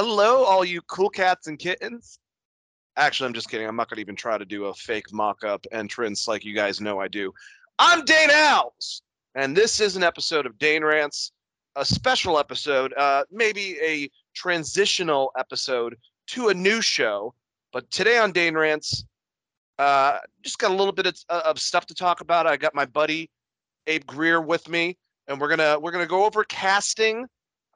Hello, all you cool cats and kittens. Actually, I'm just kidding. I'm not going to even try to do a fake mock up entrance like you guys know I do. I'm Dane Owls, and this is an episode of Dane Rants, a special episode, uh, maybe a transitional episode to a new show. But today on Dane Rants, uh, just got a little bit of, of stuff to talk about. I got my buddy Abe Greer with me, and we're gonna we're gonna go over casting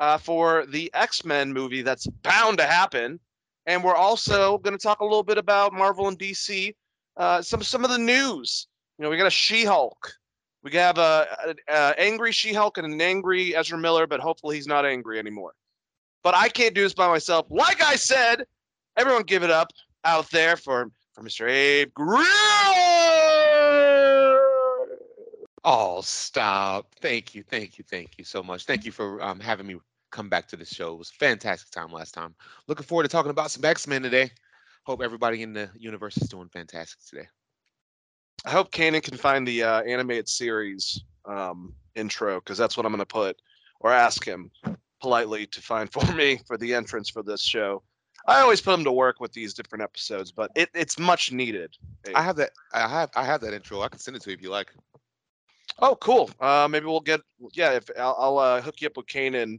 uh, for the X Men movie that's bound to happen, and we're also going to talk a little bit about Marvel and DC, uh, some some of the news. You know, we got a She Hulk. We have a, a, a angry She Hulk and an angry Ezra Miller, but hopefully he's not angry anymore. But I can't do this by myself. Like I said, everyone give it up out there for for Mr. Abe. Oh, stop. Thank you. Thank you. Thank you so much. Thank you for um, having me come back to the show. It was fantastic time last time. Looking forward to talking about some X-Men today. Hope everybody in the universe is doing fantastic today. I hope Kanan can find the uh, animated series um, intro because that's what I'm going to put or ask him politely to find for me for the entrance for this show. I always put him to work with these different episodes, but it, it's much needed. I have that. I have. I have that intro. I can send it to you if you like. Oh, cool. Uh, maybe we'll get. Yeah, if I'll, I'll uh, hook you up with Kanan,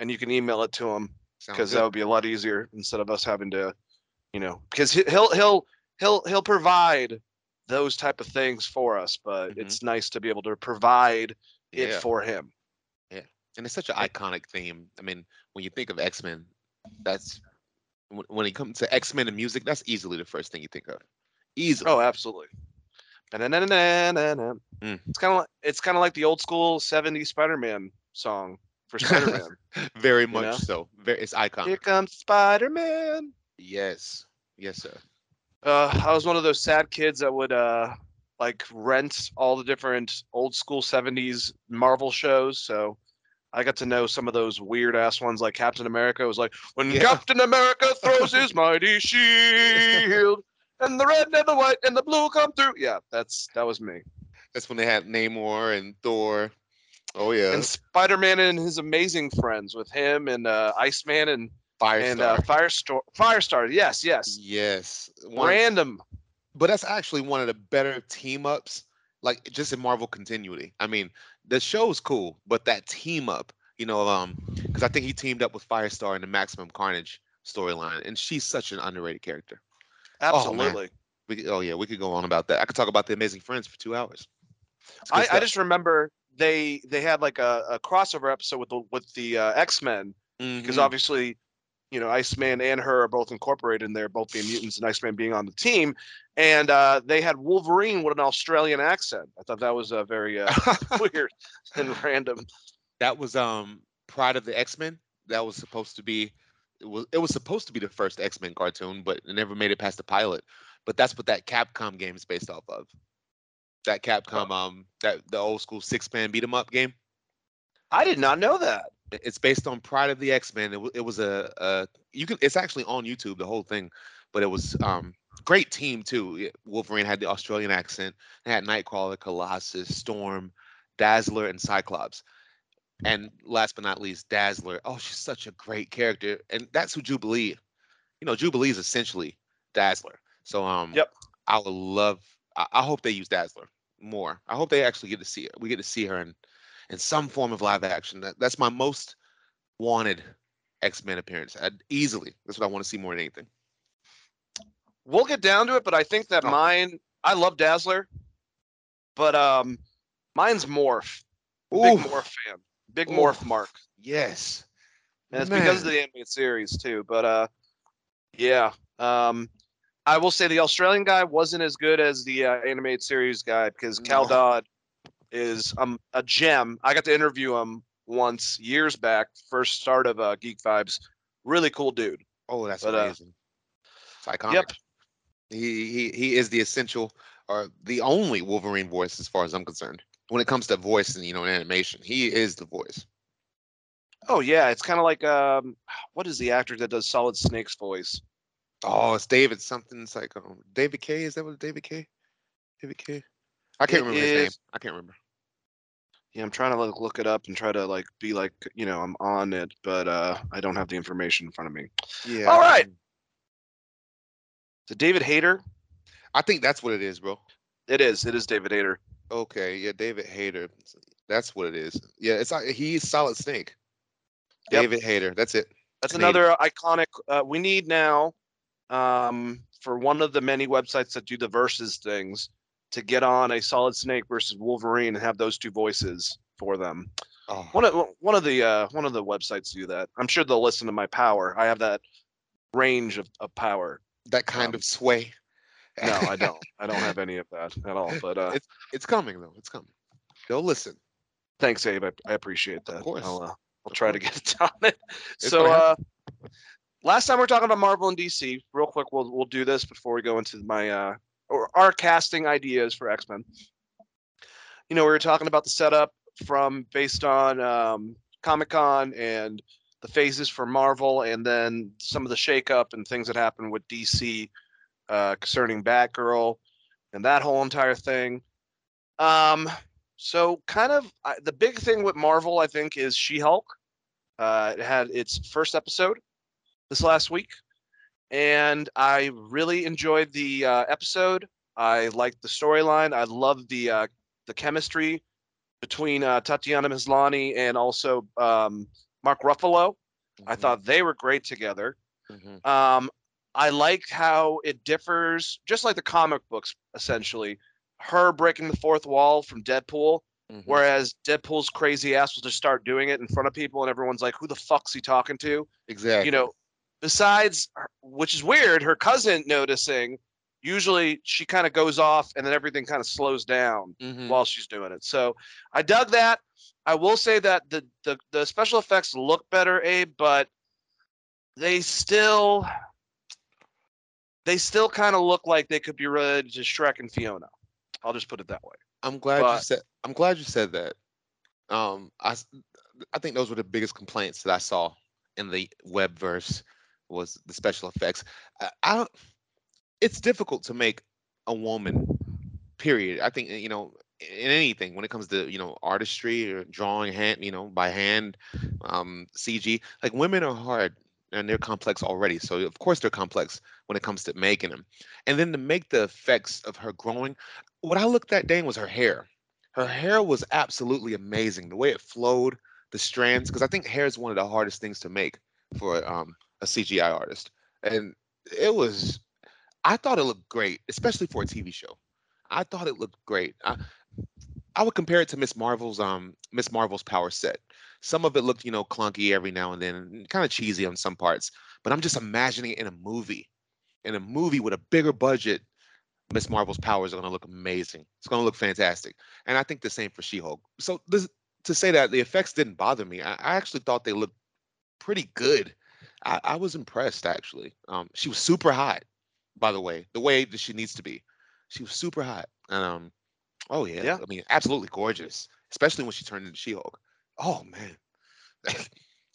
and you can email it to him because that would be a lot easier instead of us having to, you know, because he'll he'll he'll he'll provide those type of things for us, but mm-hmm. it's nice to be able to provide it yeah. for him. Yeah, and it's such an iconic theme. I mean, when you think of X Men, that's when it comes to X Men and music, that's easily the first thing you think of. Easily. Oh, absolutely. Mm. It's kind of like it's kind of like the old school '70s Spider-Man song for Spider-Man. Very much know? so. Very, it's iconic. Here comes Spider-Man. Yes, yes, sir. Uh, I was one of those sad kids that would uh, like rent all the different old school '70s Marvel shows. So I got to know some of those weird ass ones like Captain America was like, when yeah. Captain America throws his mighty shield and the red and the white and the blue come through. Yeah, that's that was me. That's when they had Namor and Thor. Oh yeah. And Spider Man and his amazing friends with him and uh, Iceman and Firestar. And uh, Firestar. Firestar. Yes, yes. Yes. One, Random. But that's actually one of the better team ups, like just in Marvel continuity. I mean, the show's cool, but that team up, you know, um, because I think he teamed up with Firestar in the Maximum Carnage storyline, and she's such an underrated character. Oh, Absolutely. Oh, we, oh yeah, we could go on about that. I could talk about the Amazing Friends for two hours. I, I, just remember they they had like a, a crossover episode with the with the uh, X Men because mm-hmm. obviously, you know, Iceman and her are both incorporated in there, both being mutants and Iceman being on the team, and uh, they had Wolverine with an Australian accent. I thought that was a uh, very uh, weird and random. That was um Pride of the X Men. That was supposed to be it was it was supposed to be the first X Men cartoon, but it never made it past the pilot. But that's what that Capcom game is based off of. That Capcom, um, that the old school six man beat 'em up game. I did not know that. It's based on Pride of the X Men. It, it was a, a you can. It's actually on YouTube the whole thing, but it was um great team too. Wolverine had the Australian accent. They had Nightcrawler, Colossus, Storm, Dazzler, and Cyclops. And last but not least, Dazzler. Oh, she's such a great character, and that's who Jubilee. You know, Jubilee is essentially Dazzler. So um, yep. I would love. I, I hope they use Dazzler more. I hope they actually get to see her. We get to see her in in some form of live action. That that's my most wanted X Men appearance. I'd, easily, that's what I want to see more than anything. We'll get down to it, but I think that oh. mine. I love Dazzler, but um, mine's Morph. Big Morph fan. Big morph mark. Yes. And it's Man. because of the animated series too. But uh yeah. Um I will say the Australian guy wasn't as good as the uh, animated series guy because Cal no. Dodd is um a gem. I got to interview him once years back, first start of uh, Geek Vibes. Really cool dude. Oh, that's but, uh, amazing. Uh, it's iconic. Yep. He he he is the essential or the only Wolverine voice as far as I'm concerned when it comes to voice and you know animation. He is the voice. Oh yeah, it's kind of like um, what is the actor that does Solid Snake's voice? Oh, it's David something. It's like um, David Kaye. Is that what David Kaye? David Kaye. I can't it remember is, his name. I can't remember. Yeah, I'm trying to like look it up and try to like be like you know I'm on it, but uh I don't have the information in front of me. Yeah. All right. So David Hayter, I think that's what it is, bro. it is. It is David Hayter. Okay, yeah, David Hayter. That's what it is. Yeah, it's like he's Solid Snake. Yep. David Hayter. That's it. That's another iconic. Uh, we need now um, for one of the many websites that do the versus things to get on a Solid Snake versus Wolverine and have those two voices for them. Oh, One of one of the uh, one of the websites do that. I'm sure they'll listen to my power. I have that range of, of power. that kind um, of sway. No, I don't. I don't have any of that at all. But uh, It's it's coming though. It's coming. They'll listen. thanks, Abe. I, I appreciate that. course. I'll, uh, I'll try to get it done. It's so uh. Last time we are talking about Marvel and DC. Real quick, we'll we'll do this before we go into my uh or our casting ideas for X Men. You know, we were talking about the setup from based on um, Comic Con and the phases for Marvel, and then some of the shakeup and things that happened with DC uh, concerning Batgirl and that whole entire thing. Um, so kind of the big thing with Marvel, I think, is She-Hulk. Uh, it had its first episode this last week, and I really enjoyed the uh, episode. I liked the storyline. I loved the uh, the chemistry between uh, Tatiana Maslany and also um, Mark Ruffalo. I Mhm, thought they were great together. mhm. Um, I liked how it differs, just like the comic books, essentially. Her breaking the fourth wall from Deadpool, Mhm. whereas Deadpool's crazy ass will just start doing it in front of people, and everyone's like, "Who the fuck's he talking to?" exactly. You know. Besides, which is weird, her cousin noticing. Usually, she kind of goes off, and then everything kind of slows down Mhm. while she's doing it. So I dug that. I will say that the the, the special effects look better, Abe, but they still they still kind of look like they could be related to Shrek and Fiona. I'll just put it that way. I'm glad you said. I'm glad you said that. Um, I I think those were the biggest complaints that I saw in the webverse was the special effects. I, I don't. It's difficult to make a woman. Period. I think you know in anything when it comes to you know artistry or drawing hand you know by hand um cg like women are hard and they're complex already so of course they're complex when it comes to making them and then to make the effects of her growing what i looked at dane was her hair her hair was absolutely amazing the way it flowed the strands because i think hair is one of the hardest things to make for um, a cgi artist and it was i thought it looked great especially for a tv show i thought it looked great I, I would compare it to Miss Marvel's um Miss Marvel's power set. Some of it looked, you know, clunky every now and then, kind of cheesy on some parts. But I'm just imagining it in a movie. In a movie with a bigger budget, Miss Marvel's powers are gonna look amazing. It's gonna look fantastic. And I think the same for She-Hulk. So this to say that the effects didn't bother me. I, I actually thought they looked pretty good. I, I was impressed actually. Um, she was super hot, by the way, the way that she needs to be. She was super hot. And um, oh yeah, Yeah. I mean, absolutely gorgeous, especially when she turned into She-Hulk. Oh man,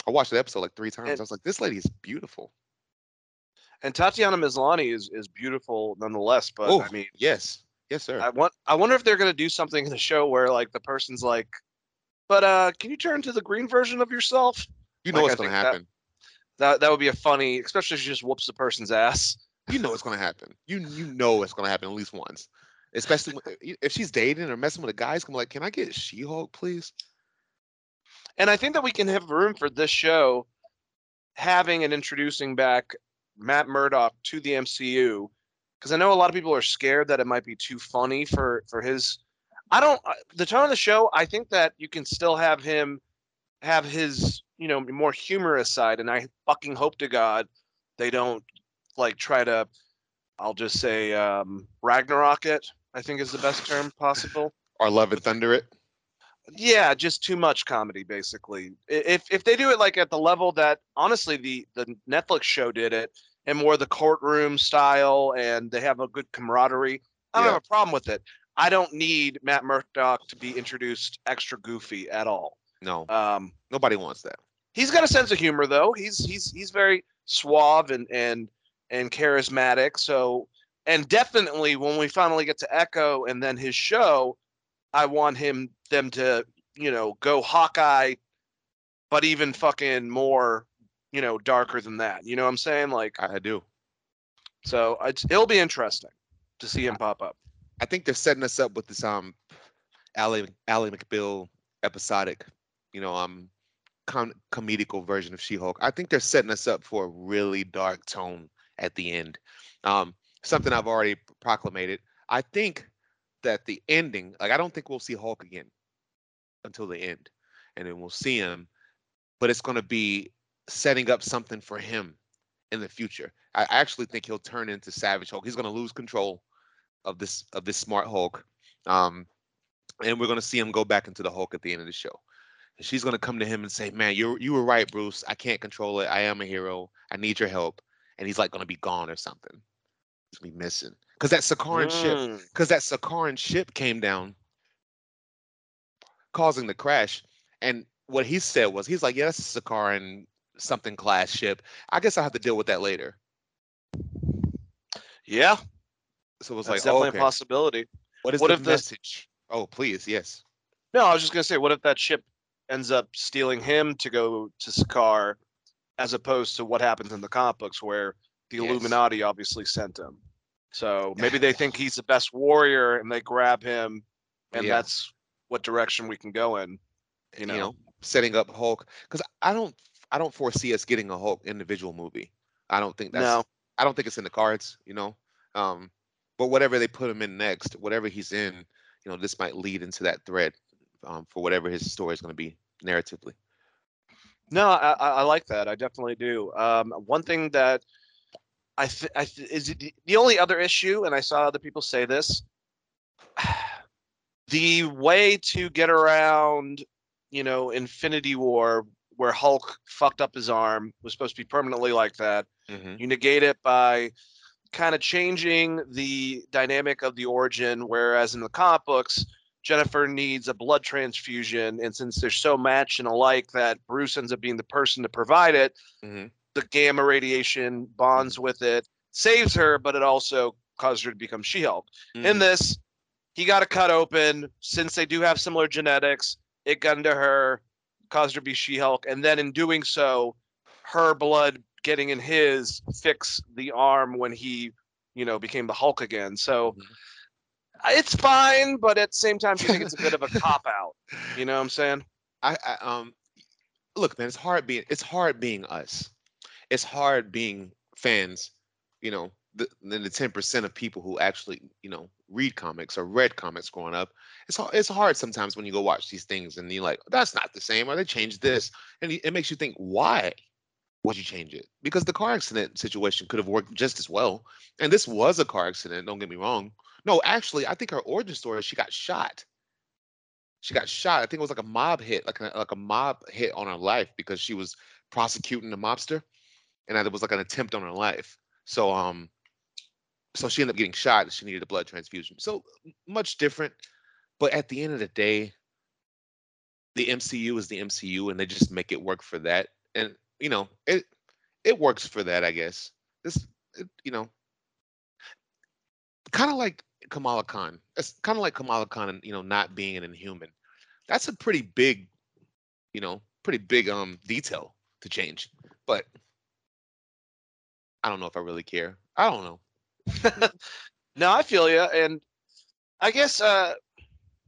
I watched the episode like three times. And- I was like, this lady is beautiful. And Tatiana Maslany is is beautiful nonetheless. But oh, I mean, yes, yes, sir. I want I wonder if they're gonna do something in the show where like the person's like, "But uh, can you turn to the green version of yourself?" you know like, what's I gonna think that- happen. That that would be a funny, especially if she just whoops the person's ass. You know what's gonna happen. You you know it's gonna happen at least once. Especially when, if she's dating or messing with a guy, it's gonna be like, can I get a She-Hulk, please? And I think that we can have room for this show having and introducing back Matt Murdock to the MCU because I know a lot of people are scared that it might be too funny for for his. I don't. Uh, the tone of the show, I think that you can still have him have his you know more humorous side, and I fucking hope to God they don't like try to. I'll just say um, Ragnarok it. I think is the best term possible Or Love and Thunder it? yeah just too much comedy basically if if they do it like at the level that honestly the the netflix show did it and more the courtroom style and they have a good camaraderie i don't Yeah. have a problem with it i don't need matt murdock to be introduced extra goofy at all No, um nobody wants that. he's got a sense of humor though he's he's he's very suave and and and charismatic so and definitely when we finally get to echo and then his show i want him them to you know, go Hawkeye, but even fucking more, you know, darker than that. You know what I'm saying? Like, I, do. so it's, it'll be interesting to see him pop up. I think they're setting us up with this um Ally Ally McBeal episodic, you know, um com- comedical version of She-Hulk. I think they're setting us up for a really dark tone at the end. Um something I've already proclamated. I think that the ending, like I don't think we'll see Hulk again until the end. And then we'll see him, but it's going to be setting up something for him in the future. I actually think he'll turn into Savage Hulk. He's going to lose control of this of this smart Hulk. Um, and we're gonna see him go back into the Hulk at the end of the show. She's gonna come to him and say, "Man, you you were right, Bruce. I can't control it. I am a hero. I need your help." And he's like gonna be gone or something. He's gonna be missing because that Sakaran ship, Mm. because that Sakaran ship came down, causing the crash. And what he said was, he's like, "Yeah, that's a Sakaran something class ship. I guess I'll have to deal with that later." Yeah, So it was that's like, oh, definitely okay. a possibility. what is what the if this- message? Oh, please, yes. No, I was just gonna say, what if that ship ends up stealing him to go to Sakaar, as opposed to what happens in the comic books where the Yes. Illuminati obviously sent him. So maybe they think he's the best warrior and they grab him, and Yeah. that's what direction we can go in. You know, setting up Hulk because I don't I don't foresee us getting a Hulk individual movie. I don't think that's No. I don't think it's in the cards, you know. Um, but whatever they put him in next, whatever he's in, you know, this might lead into that thread um, for whatever his story is going to be narratively. No, I, I I like that. I definitely do. Um, one thing that I, th- I th- is the- the only other issue, and I saw other people say this. The way to get around, you know, Infinity War, where Hulk fucked up his arm, was supposed to be permanently like that. Mm-hmm. You negate it by kind of changing the dynamic of the origin, whereas in the comic books, Jennifer needs a blood transfusion, and since they're so matched and alike that Bruce ends up being the person to provide it, hmm the gamma radiation bonds with it, saves her, but it also caused her to become She-Hulk. Mm-hmm. In this, he got a cut open. Since they do have similar genetics, it got into her, caused her to be She-Hulk, and then in doing so, her blood getting in his fixed the arm when he, you know, became the Hulk again. So Mhm. It's fine, but at the same time, you think it's a bit of a cop out. You know what I'm saying? I, I um look, man, it's hard being it's hard being us. It's hard being fans, you know, the the ten percent of people who actually, you know, read comics or read comics growing up. It's hard, it's hard sometimes when you go watch these things and you're like, that's not the same, or they changed this. And it makes you think, why would you change it? Because the car accident situation could have worked just as well. And this was a car accident, don't get me wrong. No, actually, I think her origin story, is she got shot she got shot. I think it was like a mob hit, like a, like a mob hit on her life because she was prosecuting a mobster, and that it was like an attempt on her life. So um, so she ended up getting shot, and she needed a blood transfusion. So much different, but at the end of the day, the MCU is the MCU, and they just make it work for that. And you know, it it works for that, I guess. This, you know, kind of like Kamala Khan. It's kind of like Kamala Khan, and you know, not being an Inhuman. That's a pretty big, you know, pretty big um detail to change. But I don't know if I really care. I don't know. No, I feel you, and I guess uh,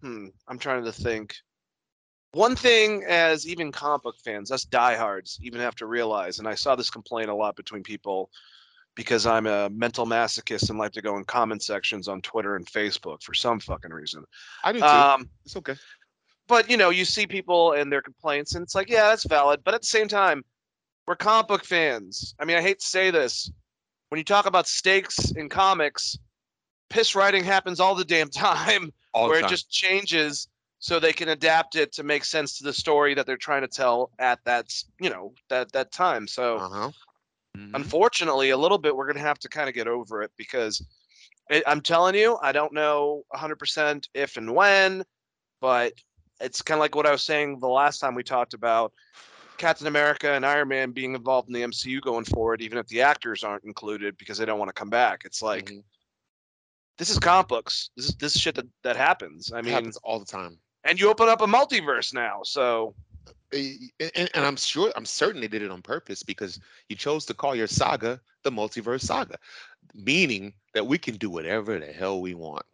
hmm, I'm trying to think. One thing, as even comic book fans, us diehards, even have to realize, and I saw this complaint a lot between people, because I'm a mental masochist and like to go in comment sections on Twitter and Facebook for some fucking reason. I do too. Um, it's okay. but you know, you see people and their complaints, and it's like, yeah, that's valid. But at the same time, we're comic book fans. I mean, I hate to say this. When you talk about stakes in comics, piss writing happens all the damn time, All where time. it just changes so they can adapt it to make sense to the story that they're trying to tell at that, you know, that that time. So uh huh. Mm-hmm. unfortunately, a little bit, we're gonna have to kind of get over it because it, I'm telling you, I don't know 100% if and when, but it's kind of like what I was saying the last time we talked about Captain America and Iron Man being involved in the MCU going forward, even if the actors aren't included because they don't want to come back. It's like this is comic books. This is this is shit that that happens. I it mean, happens all the time. and you open up a multiverse now. So And, and I'm sure, I'm certain they did it on purpose because you chose to call your saga the multiverse saga, meaning that we can do whatever the hell we want.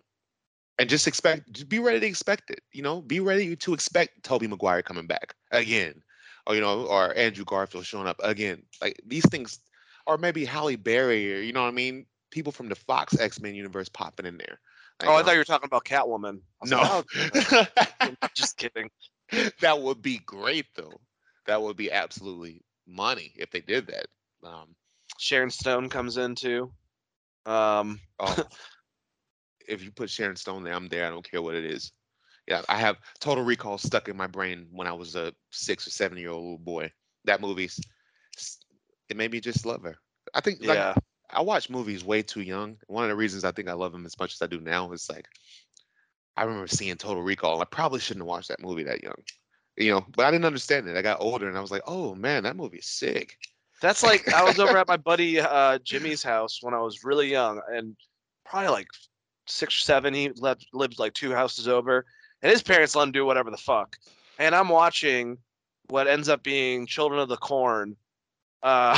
And just expect, just be ready to expect it. You know, be ready to expect Tobey Maguire coming back again, or you know, or Andrew Garfield showing up again. Like these things, or maybe Halle Berry, or you know what I mean? People from the Fox X Men universe popping in there. oh, I thought you were talking about Catwoman. I was like, no. "Oh, just kidding. that would be great though. That would be absolutely money if they did that. Um, Sharon Stone comes in too. Um, oh, if you put Sharon Stone there, I'm there. I don't care what it is. Yeah, I have Total Recall stuck in my brain when I was a six or seven year old little boy. That movie's it made me just love her. I think like yeah, I watch movies way too young. One of the reasons I think I love them as much as I do now is like I remember seeing Total Recall. I probably shouldn't have watched that movie that young. You know, but I didn't understand it. I got older and I was like, oh man, that movie is sick. that's like I was over at my buddy uh, Jimmy's house when I was really young, and probably like six or seven. He lived lived like two houses over, and his parents let him do whatever the fuck. And I'm watching what ends up being Children of the Corn, uh,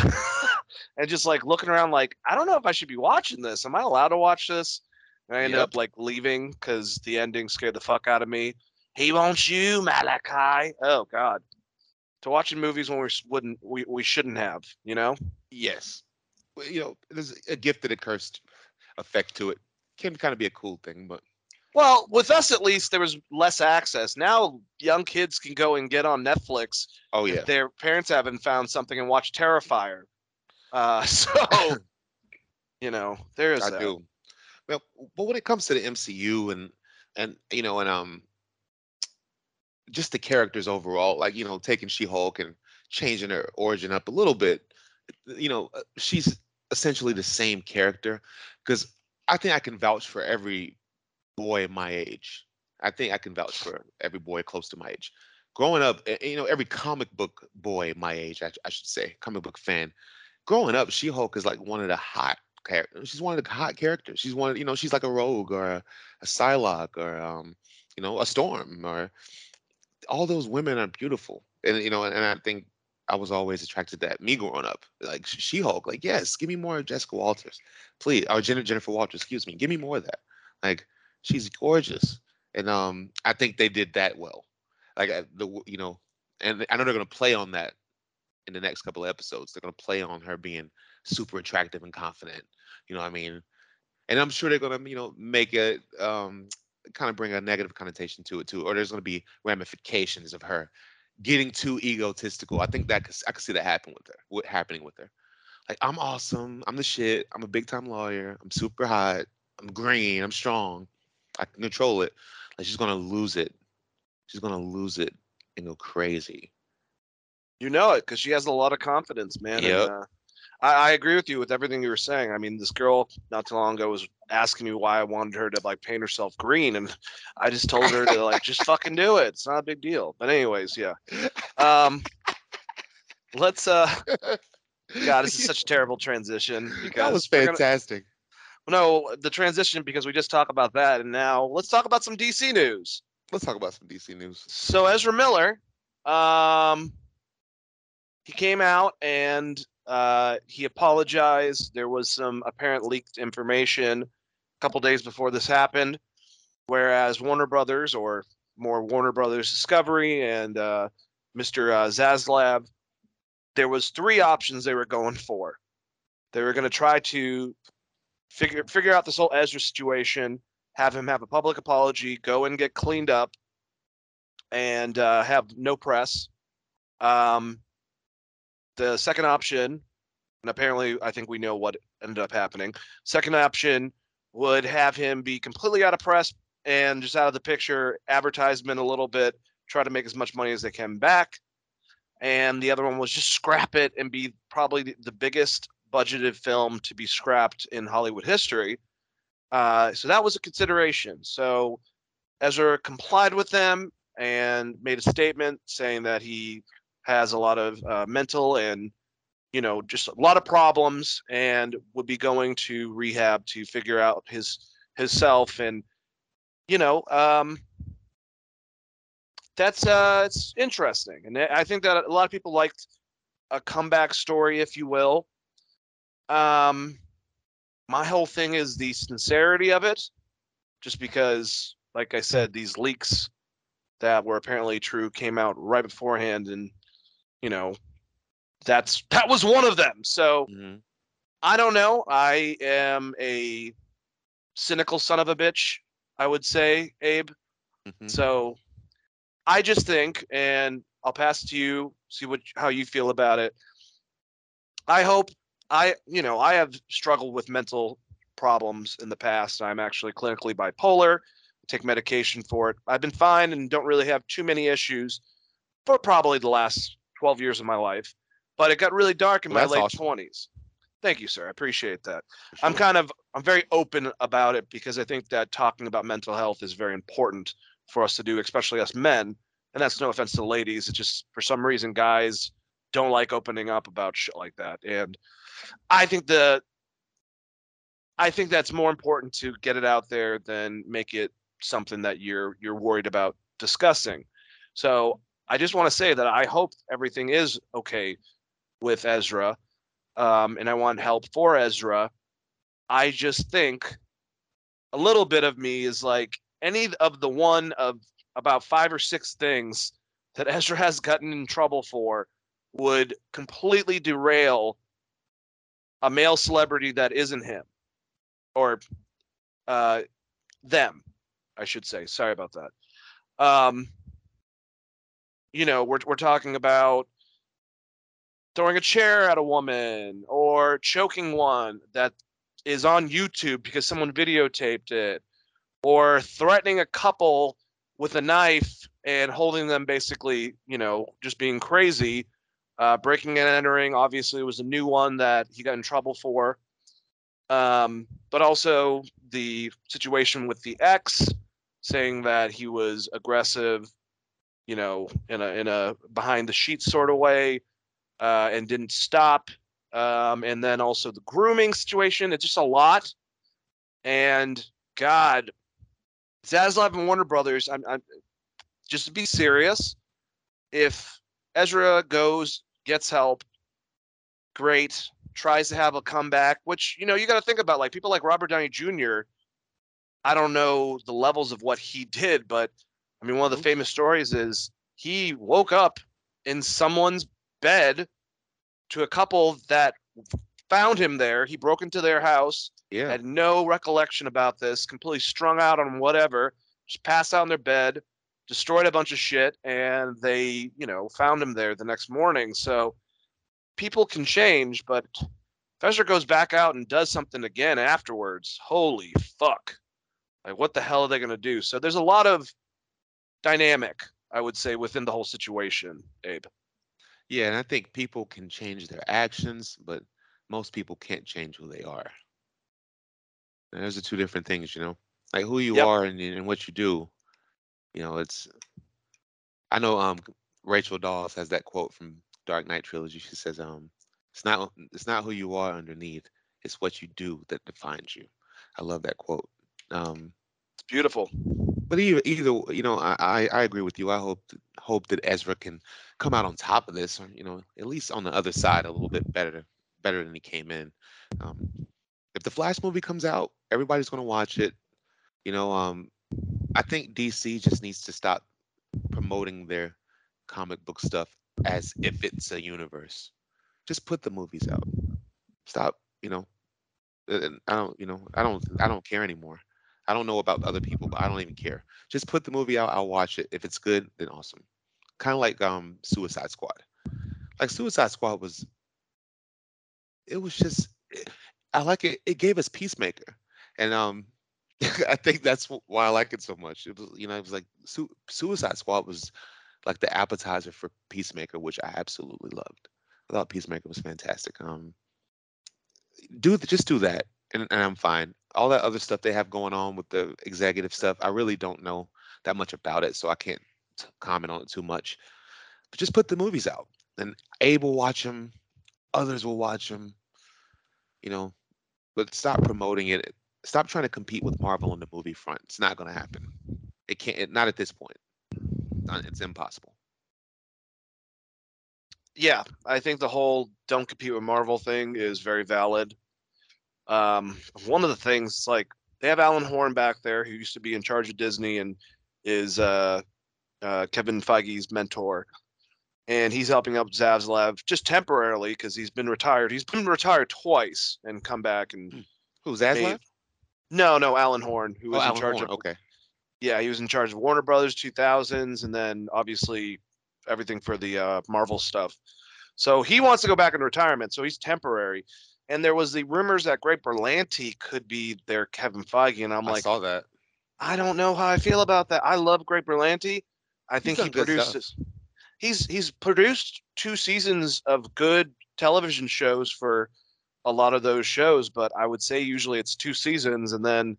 and just like looking around, like I don't know if I should be watching this. Am I allowed to watch this? And I ended Yep. up like leaving because the ending scared the fuck out of me. He wants you, Malachi. Oh God. To watching movies when we wouldn't we, we shouldn't have, you know? Yes. Well, You know, there's a gifted and cursed effect to it. Can kind of be a cool thing, but Well, with us at least there was less access. Now young kids can go and get on Netflix oh if yeah. their parents haven't found something and watch Terrifier. Uh so you know, there is I that. do. But when it comes to the MCU and and you know and um just the characters overall, like you know taking She-Hulk and changing her origin up a little bit, you know uh, she's essentially the same character because I think I can vouch for every boy my age. I think I can vouch for every boy close to my age. Growing up, you know, every comic book boy my age, I, I should say, comic book fan. Growing up, She-Hulk is like one of the hot characters. She's one of the hot characters. She's one, you know, she's like a rogue or a, a Psylocke or um, you know, a Storm or all those women are beautiful. And you know, and, and I think I was always attracted to that. Me growing up, like She-Hulk, like yes, give me more Jessica Walters, please, or Jen- Jennifer Walters, excuse me, give me more of that. Like she's gorgeous, and um, I think they did that well. Like the you know, and I know they're gonna play on that in the next couple of episodes. They're gonna play on her being super attractive and confident. You know what I mean? And I'm sure they're gonna you know make it um kind of bring a negative connotation to it too, or there's gonna be ramifications of her getting too egotistical. I think that I could see that happen with her. What happening with her? Like I'm awesome. I'm the shit. I'm a big time lawyer. I'm super hot. I'm green. I'm strong. I can control it. Like she's gonna lose it. She's gonna lose it and go crazy. You know it because she has a lot of confidence, man. and, uh, I, I agree with you with everything you were saying. I mean, this girl not too long ago was asking me why I wanted her to like paint herself green, and I just told her to like just fucking do it. It's not a big deal. But anyways, yeah. Um, let's. uh God, this is such a terrible transition that was we're gonna- fantastic. no, the transition because we just talked about that, and now let's talk about some DC news. Let's talk about some DC news. So Ezra Miller, um, he came out and uh, he apologized. There was some apparent leaked information a couple days before this happened, whereas Warner Brothers, or more Warner Brothers Discovery, and uh, Mr. Uh, Zaslav, there was three options they were going for. They were going to try to figure figure out this whole Ezra situation, have him have a public apology, go and get cleaned up, and uh, have no press. Um, the second option, and apparently I think we know what ended up happening. Second option would have him be completely out of press and just out of the picture, advertisement a little bit, try to make as much money as they can back. And the other one was just scrap it and be probably the- biggest budgeted film to be scrapped in Hollywood history. Uh, so that was a consideration. So Ezra complied with them and made a statement saying that he has a lot of uh, mental and you know just a lot of problems and would be going to rehab to figure out his his self and you know um that's uh, it's interesting, and I think that a lot of people liked a comeback story, if you will. Um, my whole thing is the sincerity of it, just because, like I said, these leaks that were apparently true came out right beforehand, and you know, that's that was one of them. So hmm I don't know. I am a cynical son of a bitch, I would say, Abe. hmm So I just think, and I'll pass to you, see what how you feel about it. I hope I, you know, I have struggled with mental problems in the past. I'm actually clinically bipolar, take medication for it. I've been fine and don't really have too many issues for probably the last 12 years of my life. But it got really dark in Well, my late awesome. 20s. Thank you, sir. I appreciate that. for I'm kind of I'm very open about it because I think that talking about mental health is very important for us to do, especially us men. And that's no offense to ladies. It's just for some reason guys don't like opening up about shit like that. And I think the I think that's more important to get it out there than make it something that you're you're worried about discussing. So I just want to say that I hope everything is okay with Ezra, um, and I want help for Ezra. I just think a little bit of me is like any of the one of about five or six things that Ezra has gotten in trouble for would completely derail a male celebrity that isn't him or uh, them, I should say. Sorry about that. Um, you know, we're we're talking about throwing a chair at a woman or choking one that is on YouTube because someone videotaped it, or threatening a couple with a knife and holding them basically, you know, just being crazy. Uh, breaking and entering obviously was a new one that he got in trouble for. Um, but also the situation with the ex saying that he was aggressive, you know, in a in a behind the sheets sort of way, uh, and didn't stop. Um, and then also the grooming situation. It's just a lot. And God, Zaslav and Warner Brothers. I'm, I'm just to be serious. If Ezra goes, gets help, great. Tries to have a comeback, which you know you got to think about. Like people like Robert Downey Jr. I don't know the levels of what he did, but I mean, one of the Mhm. famous stories is he woke up in someone's bed to a couple that found him there. He broke into their house, Yeah. had no recollection about this, completely strung out on whatever, just passed out in their bed, destroyed a bunch of shit, and they, you know, found him there the next morning. So people can change, but Ezra goes back out and does something again afterwards, holy fuck. Like what the hell are they gonna do? So there's a lot of dynamic, I would say, within the whole situation, Abe. Yeah, and I think people can change their actions, but most people can't change who they are. And those are two different things, you know. Like who you Yep. are and, and what you do. You know, it's. I know um Rachel Dawes has that quote from Dark Knight trilogy. She says, um, "It's not it's not who you are underneath. It's what you do that defines you." I love that quote. Um, It's beautiful. But either, either you know, I, I agree with you. I hope hope that Ezra can come out on top of this, or you know, at least on the other side a little bit better, better than he came in. Um, if the Flash movie comes out, everybody's gonna watch it. You know, um, I think DC just needs to stop promoting their comic book stuff as if it's a universe. Just put the movies out. Stop, you know. I don't, you know, I don't, I don't care anymore. I don't know about other people, but I don't even care. Just put the movie out. I'll watch it. If it's good, then awesome. Kind of like um Suicide Squad. Like Suicide Squad was. It was just. I like it. It gave us Peacemaker, and um, I think that's why I like it so much. It was, you know, it was like Su- Suicide Squad was like the appetizer for Peacemaker, which I absolutely loved. I thought Peacemaker was fantastic. Um, do just do that, and, and I'm fine. All that other stuff they have going on with the executive stuff, I really don't know that much about it, so I can't comment on it too much. But just put the movies out, and Abe will watch them, others will watch them. You know, but stop promoting it. Stop trying to compete with Marvel on the movie front. It's not going to happen. It can't. It, not at this point. it's impossible. yeah, I think the whole don't compete with Marvel thing is very valid. Um, one of the things like they have Alan Horn back there, who used to be in charge of Disney and is uh, uh, Kevin Feige's mentor, and he's helping out Zaslav just temporarily because he's been retired. He's been retired twice and come back and Who's made- Zaslav? no, no, Alan Horn, who Oh, was in charge Horn. of Okay. yeah, he was in charge of Warner Brothers 2000s, and then obviously everything for the uh, Marvel stuff. So he wants to go back in retirement, so he's temporary. And there was the rumors that Greg Berlanti could be their Kevin Feige, and I'm I like, saw that. I don't know how I feel about that. I love Greg Berlanti. I think he produced. He's he's produced two seasons of good television shows for a lot of those shows, but I would say usually it's two seasons, and then,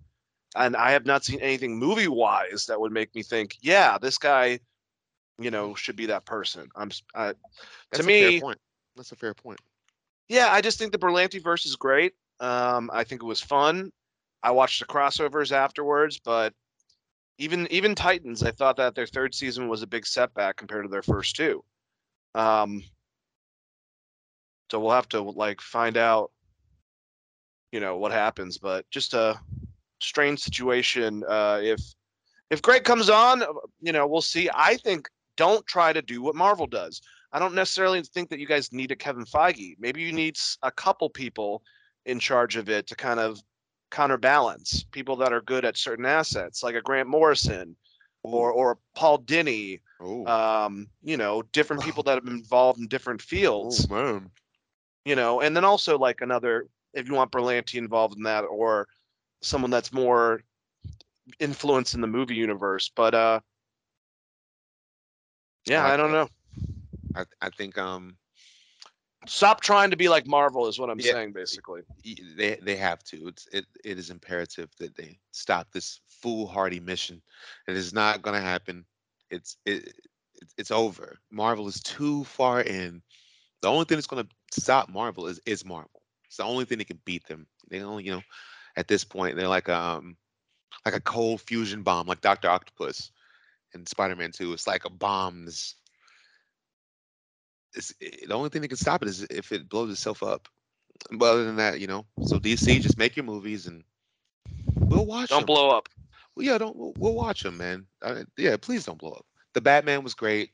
and I have not seen anything movie wise that would make me think, yeah, this guy, you know, should be that person. I'm I, a me- fair point. That's a fair point. Yeah, I just think the Berlanti verse is great. Um, I think it was fun. I watched the crossovers afterwards, but even even Titans, I thought that their third season was a big setback compared to their first two. Um, so we'll have to like find out, you know, what happens. But just a strange situation. Uh, if if Greg comes on, uh, you know, we'll see. I think don't try to do what Marvel does. I don't necessarily think that you guys need a Kevin Feige. Maybe you need a couple people in charge of it to kind of counterbalance people that are good at certain assets, like a Grant Morrison or or Paul Dini. Oh, Um, you know, different people that have been involved in different fields. oh man. You know, and then also like another, if you want Berlanti involved in that, or someone that's more influenced in the movie universe. But uh, yeah, like I don't know. I I think um Stop trying to be like Marvel is what I'm Yeah. saying, basically. they they have to. It's it it is imperative that they stop this foolhardy mission. It is not going to happen. It's it, it's it's over. Marvel is too far in. The only thing that's going to stop Marvel is is Marvel. It's the only thing that can beat them. They only you know at this point they're like um like a cold fusion bomb, like Doctor Octopus in Spider-Man Two. It's like a bomb. That's, it's, it, the only thing that can stop it is if it blows itself up. But other than that, you know, so DC, just make your movies and we'll watch Don't them. blow up. Well, yeah, don't we'll, we'll watch them, man. Uh, yeah, please don't blow up. The Batman was great.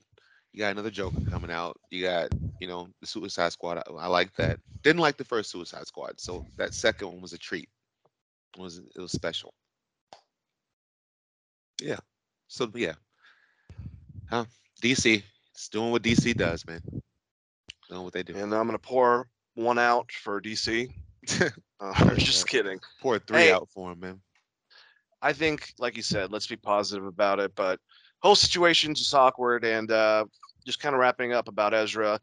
You got another Joker coming out. You got, you know, the Suicide Squad. I, I like that. Didn't like the first Suicide Squad, so that second one was a treat. It was it was special. Yeah. So yeah. Huh? DC. It's doing what DC does, man. Doing what they do. And I'm gonna pour one out for DC. Uh, I'm just kidding. Pour three Hey. out for him, man. I think, like you said, let's be positive about it. But whole situation's just awkward, and uh, just kind of wrapping up about Ezra.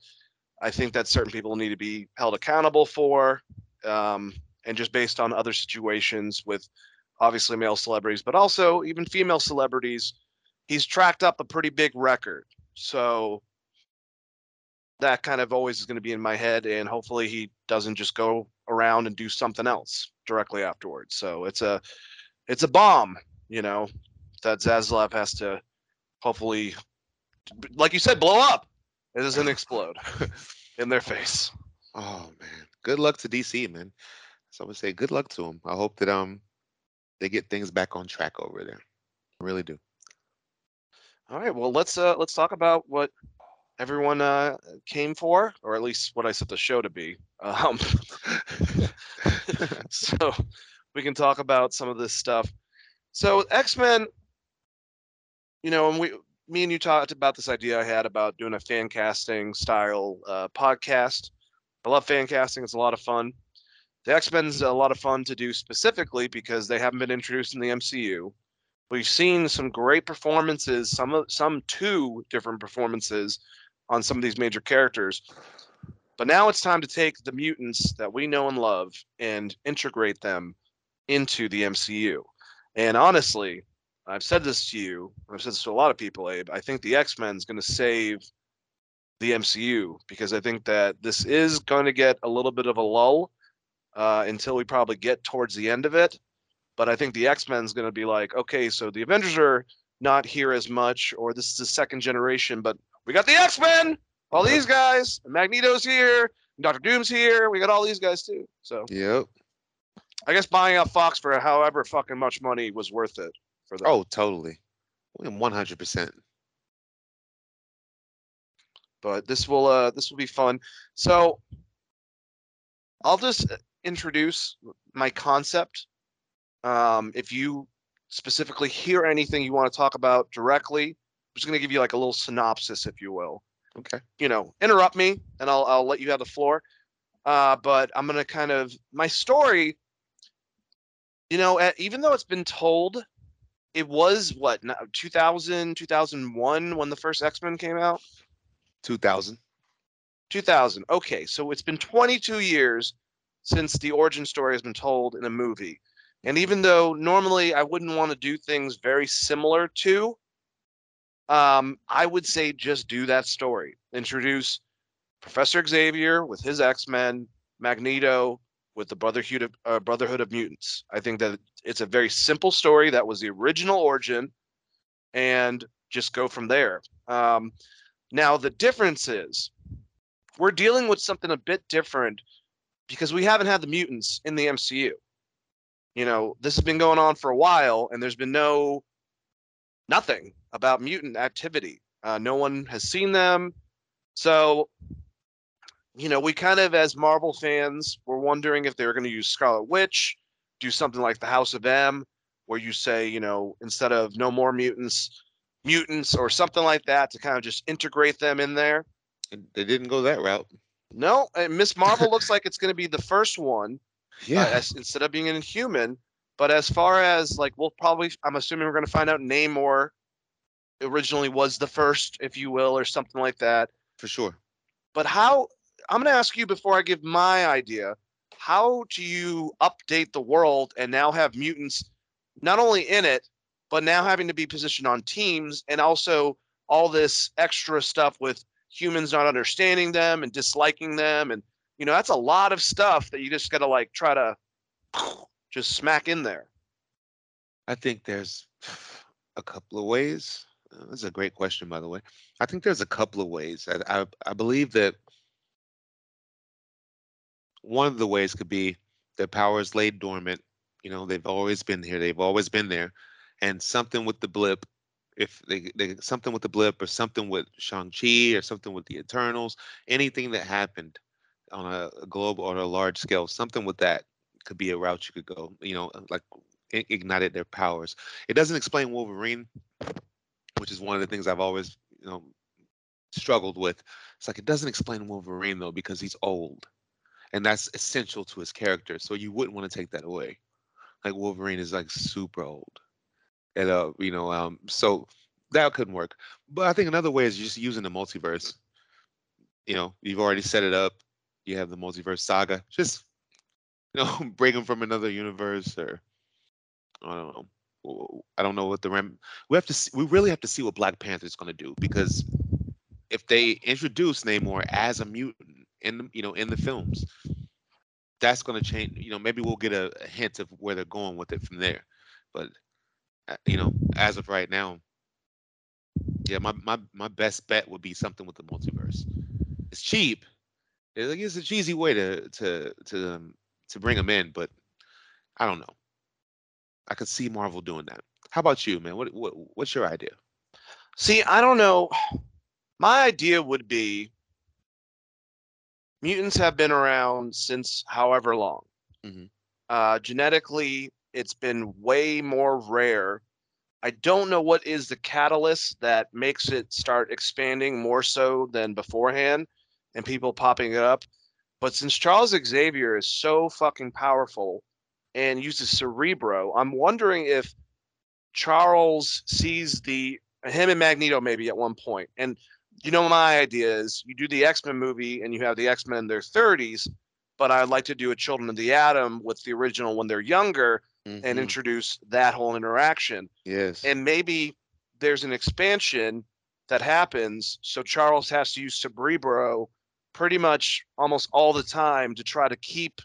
I think that certain people need to be held accountable for, um, and just based on other situations with obviously male celebrities, but also even female celebrities. He's tracked up a pretty big record, so that kind of always is going to be in my head, and hopefully he doesn't just go around and do something else directly afterwards. So it's a it's a bomb, you know, that Zaslav has to hopefully, like you said, blow up. It doesn't explode in their face. Oh man. Good luck to DC, man. So I would say good luck to them. I hope that um they get things back on track over there. I really do. All right, well let's uh let's talk about what everyone uh came for, or at least what I set the show to be. Um, so we can talk about some of this stuff. So X Men, you know, and we, me and you talked about this idea I had about doing a fan casting style uh, podcast. I love fan casting; it's a lot of fun. The X Men's a lot of fun to do specifically because they haven't been introduced in the MCU. We've seen some great performances, some some two different performances on some of these major characters. But now it's time to take the mutants that we know and love and integrate them into the MCU. And honestly, I've said this to you, I've said this to a lot of people, Abe. I think the X Men is going to save the MCU because I think that this is going to get a little bit of a lull uh, until we probably get towards the end of it. But I think the X Men is going to be like, okay, so the Avengers are not here as much, or this is the second generation, but we got the X Men, all these guys, Magneto's here, Doctor Doom's here, we got all these guys too. So Yep. I guess buying out Fox for however fucking much money was worth it for them. Oh, totally. One hundred percent. but this will uh this will be fun. So I'll just introduce my concept. Um, if you specifically hear anything you want to talk about directly, I'm just gonna give you like a little synopsis, if you will. Okay. You know, interrupt me, and I'll I'll let you have the floor. Uh, but I'm gonna kind of my story. You know, uh, even though it's been told, it was what 2000 2001 when the first X-Men came out. Two thousand. 2000. Okay, so it's been 22 years since the origin story has been told in a movie. And even though normally I wouldn't want to do things very similar to, um, I would say just do that story. Introduce Professor Xavier with his X Men, Magneto with the Brotherhood of, uh, Brotherhood of Mutants. I think that it's a very simple story that was the original origin, and just go from there. Um, now the difference is we're dealing with something a bit different because we haven't had the mutants in the MCU. You know, this has been going on for a while, and there's been no nothing about mutant activity. Uh, no one has seen them, so you know, we kind of, as Marvel fans, were wondering if they were going to use Scarlet Witch, do something like the House of M, where you say, you know, instead of no more mutants, mutants or something like that to kind of just integrate them in there. They didn't go that route. No, and Ms. Marvel looks like it's going to be the first one uh, Yeah. as, instead of being an Inhuman. But as far as like, we'll probably, I'm assuming we're going to find out Namor originally was the first, if you will, or something like that. for sure. But how, I'm going to ask you before I give my idea, how do you update the world and now have mutants not only in it, but now having to be positioned on teams and also all this extra stuff with humans not understanding them and disliking them and you know that's a lot of stuff that you just got to like try to just smack in there I think there's a couple of ways. Uh, That's a great question, by the way. I think there's a couple of ways. I, I, I believe that one of the ways could be their is laid dormant. You know, they've always been here. They've always been there, and something with the blip, if they, they something with the blip or something with Shang Chi or something with the Eternals, anything that happened on a global or a large scale, something with that could be a route you could go. You know, like ignited their powers. It doesn't explain Wolverine, which is one of the things I've always, you know, struggled with. It's like it doesn't explain Wolverine though because he's old, and that's essential to his character. So you wouldn't want to take that away. Like Wolverine is like super old, and uh, you know, um, so that couldn't work. But I think another way is just using the multiverse. You know, you've already set it up. You have the multiverse saga. Just you know, bring them from another universe or I don't know. I don't know what the rem. We have to. See, we really have to see what Black Panther is going to do because if they introduce Namor as a mutant in the, you know in the films, that's going to change. You know, maybe we'll get a, a hint of where they're going with it from there. But uh, you know, as of right now, yeah, my my my best bet would be something with the multiverse. It's cheap. It's, like, it's a cheesy way to to to um, to bring them in, but I don't know. I could see Marvel doing that. How about you, man? What, what what's your idea? see i don't know my idea would be mutants have been around since however long Mhm. uh, genetically it's been way more rare i don't know what is the catalyst that makes it start expanding more so than beforehand and people popping it up but since charles xavier is so fucking powerful and uses cerebro i'm wondering if charles sees the him and magneto maybe at one point. and you know my idea is you do the x-men movie and you have the x-men in their 30s but i'd like to do a children of the atom with the original when they're younger and Mhm. introduce that whole interaction. yes, And maybe there's an expansion that happens. So Charles has to use Cerebro pretty much almost all the time to try to keep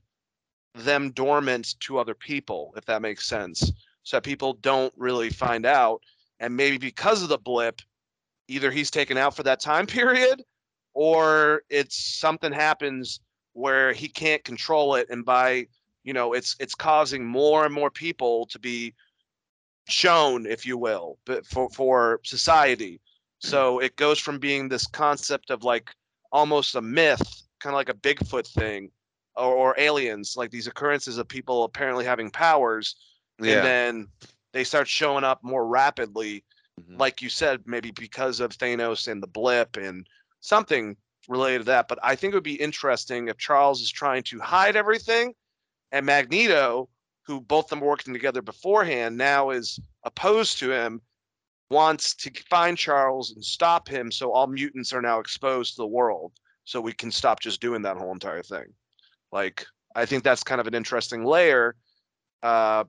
them dormant to other people, if that makes sense. So that people don't really find out. and maybe because of the blip, either he's taken out for that time period, or it's something happens where he can't control it, and by you know it's it's causing more and more people to be shown, if you will, but for for society. So it goes from being this concept of like almost a myth, kind of like a Bigfoot thing, or, or aliens, like these occurrences of people apparently having powers, and then they start showing up more rapidly. Mhm. Like you said, maybe because of Thanos and the blip and something related to that. But I think it would be interesting if Charles is trying to hide everything, and Magneto, who both of them working together beforehand, now is opposed to him, wants to find Charles and stop him. So all mutants are now exposed to the world, so we can stop just doing that whole entire thing. Like I think that's kind of an interesting layer, uh,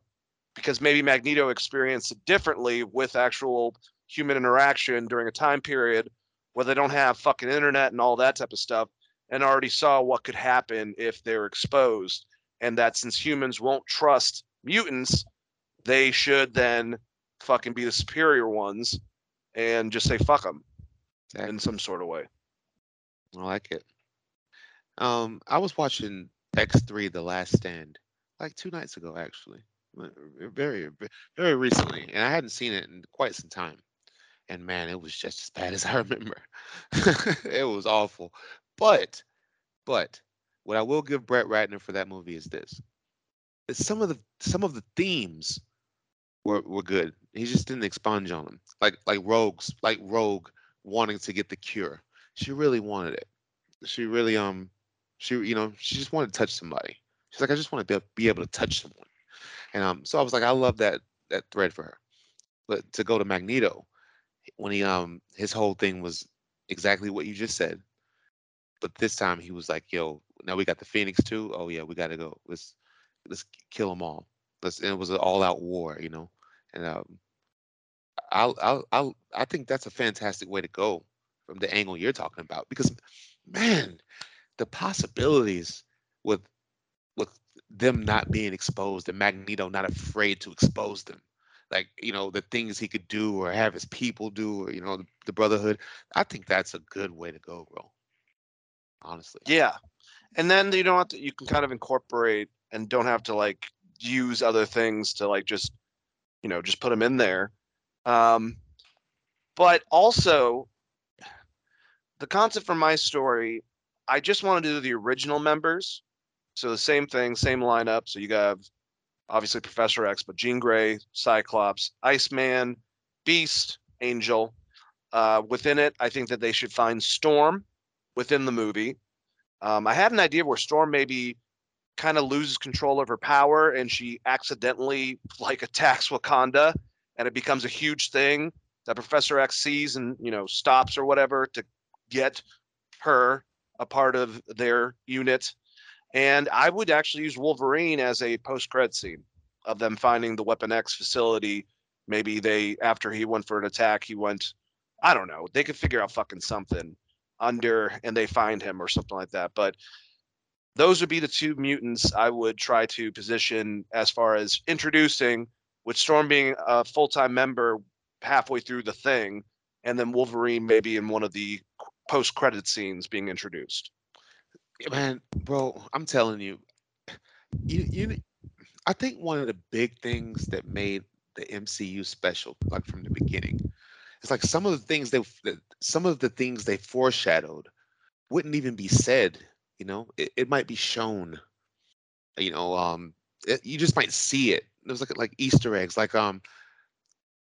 because maybe Magneto experienced it differently with actual human interaction during a time period where they don't have fucking internet and all that type of stuff, and already saw what could happen if they're exposed, and that since humans won't trust mutants, they should then fucking be the superior ones and just say fuck them Exactly. in some sort of way. I like it. Um, I was watching X3: The Last Stand like two nights ago, actually, very, very recently, and I hadn't seen it in quite some time. And man, it was just as bad as I remember. it was awful. But, but what I will give Brett Ratner for that movie is this: that some of the some of the themes were were good. He just didn't expunge on them, like like Rogue's, like Rogue wanting to get the cure. She really wanted it. She really um she you know she just wanted to touch somebody. She's like i just want to be, able to touch someone. And um so i was like i love that that thread for her. But to go to magneto when he um his whole thing was exactly what you just said but this time he was like yo now we got the phoenix too? Oh yeah we gotta go. Let's let's kill them all it was an all-out war you know and um I'll, I'll, I'll, I think that's a fantastic way to go from the angle you're talking about because man, the possibilities with with them not being exposed and Magneto not afraid to expose them. Like, you know, the things he could do or have his people do or, you know, the, the Brotherhood. I think that's a good way to go, bro. Honestly. Yeah. And then you don't you can kind of incorporate and don't have to like use other things to like just, you know, just put them in there. Um, but also, the concept for my story, I just want to do the original members. So the same thing, same lineup. So you have obviously Professor X, but Jean Grey, Cyclops, Iceman, Beast, Angel. Uh, within it, I think that they should find Storm within the movie. Um, I had an idea where Storm maybe kind of loses control of her power and she accidentally like attacks Wakanda and it becomes a huge thing that Professor X sees and you know stops or whatever to get her a part of their unit. And I would actually use Wolverine as a post-credit scene of them finding the Weapon X facility. Maybe they after he went for an attack, he went. I don't know. They could figure out fucking something under and they find him or something like that. But those would be the two mutants I would try to position as far as introducing, with Storm being a full time member halfway through the thing, and then Wolverine maybe in one of the post credit scenes being introduced. man, bro, I'm telling you, you, you, I think one of the big things that made the MCU special, like from the beginning, it's like some of the things they, some of the things they foreshadowed, wouldn't even be said. You know, it, it might be shown. You know, um, it, you just might see it. It was like like Easter eggs, like um,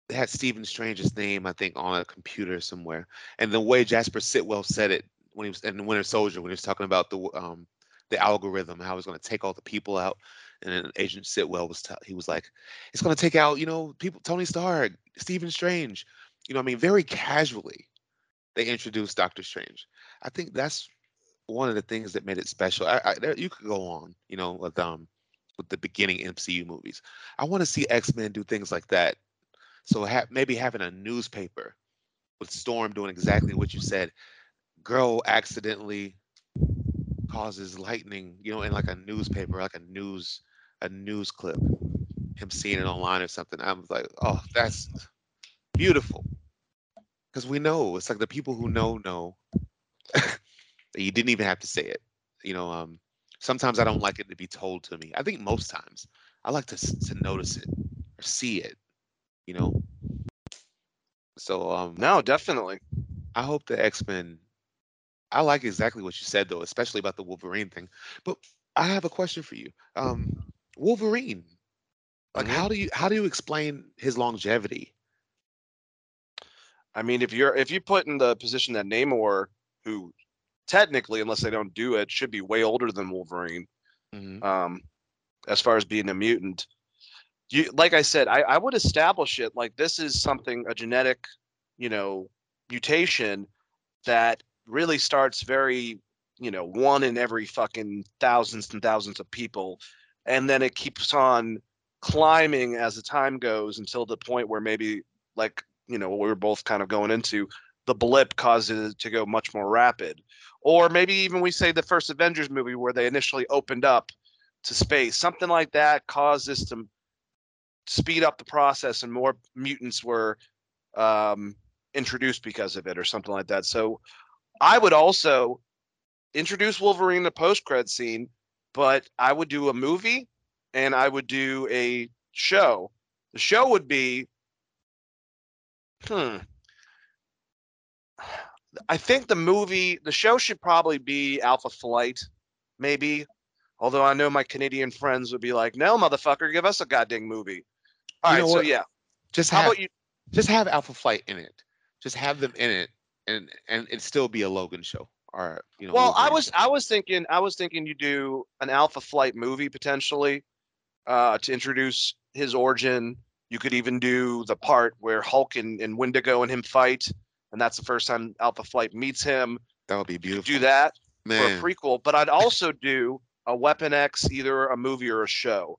they had Stephen Strange's name, I think, on a computer somewhere, and the way Jasper Sitwell said it when he was in Winter Soldier, when he was talking about the um the algorithm, how he's going to take all the people out, and then Agent Sitwell was t- he was like, it's going to take out you know people, Tony Stark, Stephen Strange, you know, I mean, very casually, they introduced Doctor Strange. I think that's one of the things that made it special. I, I you could go on, you know, with um with the beginning MCU movies. I want to see X Men do things like that. So ha- maybe having a newspaper with Storm doing exactly what you said. Girl accidentally causes lightning, you know, in like a newspaper, like a news a news clip. Him seeing it online or something. I was like, oh, that's beautiful because we know it's like the people who know know you didn't even have to say it you know um sometimes i don't like it to be told to me. I think most times i like to to notice it or see it you know? So um No, definitely. i hope the x-men i like exactly what you said though especially about the wolverine thing. But i have a question for you. Um wolverine like Mhm. how do you how do you explain his longevity? I mean, if you're if you put in the position that Namor, who technically, unless they don't do it, should be way older than Wolverine, Mhm. um, as far as being a mutant. You like I said, I, I would establish it like this is something a genetic, you know, mutation that really starts very, you know, one in every fucking thousands and thousands of people, and then it keeps on climbing as the time goes until the point where maybe like you know what we were both kind of going into the blip causes it to go much more rapid or maybe even we say the first avengers movie where they initially opened up to space something like that caused this to speed up the process and more mutants were um, introduced because of it or something like that so i would also introduce wolverine in the post-cred scene but i would do a movie and i would do a show the show would be Hmm. I think the movie, the show should probably be Alpha Flight, maybe. Although I know my Canadian friends would be like, "No, motherfucker, give us a goddamn movie." All You right, so what? yeah. just How have about you? just have Alpha Flight in it. Just have them in it, and and it still be a Logan show or you know. Well, I was show. I was thinking I was thinking you do an Alpha Flight movie potentially uh, to introduce his origin. You could even do the part where Hulk and, and Wendigo and him fight, and that's the first time Alpha Flight meets him. that would be beautiful. do that. man. for a prequel, but I'd also do a Weapon X, either a movie or a show,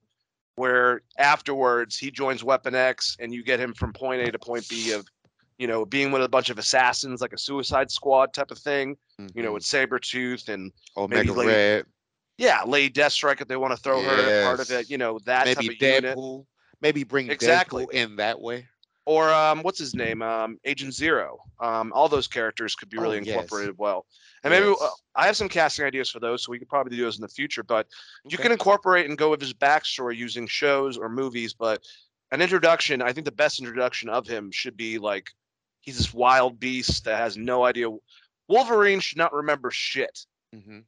where afterwards he joins Weapon X and you get him from point A to point B of, you know, being with a bunch of assassins, like a Suicide Squad type of thing, you know, Mhm. with Sabretooth and Omega maybe late- Red, yeah, Lady Deathstrike if they want to throw her at part of it, you know, that maybe type of unit. Deadpool, maybe bring Exactly. Deadpool in that way. Or um, what's his name? Um, Agent Zero. Um, all those characters could be really Oh, yes. incorporated well. And maybe uh, I have some casting ideas for those, so we could probably do those in the future. But you Okay. can incorporate and go with his backstory using shows or movies. But an introduction, I think the best introduction of him should be like he's this wild beast that has no idea. Wolverine should not remember shit. Mhm.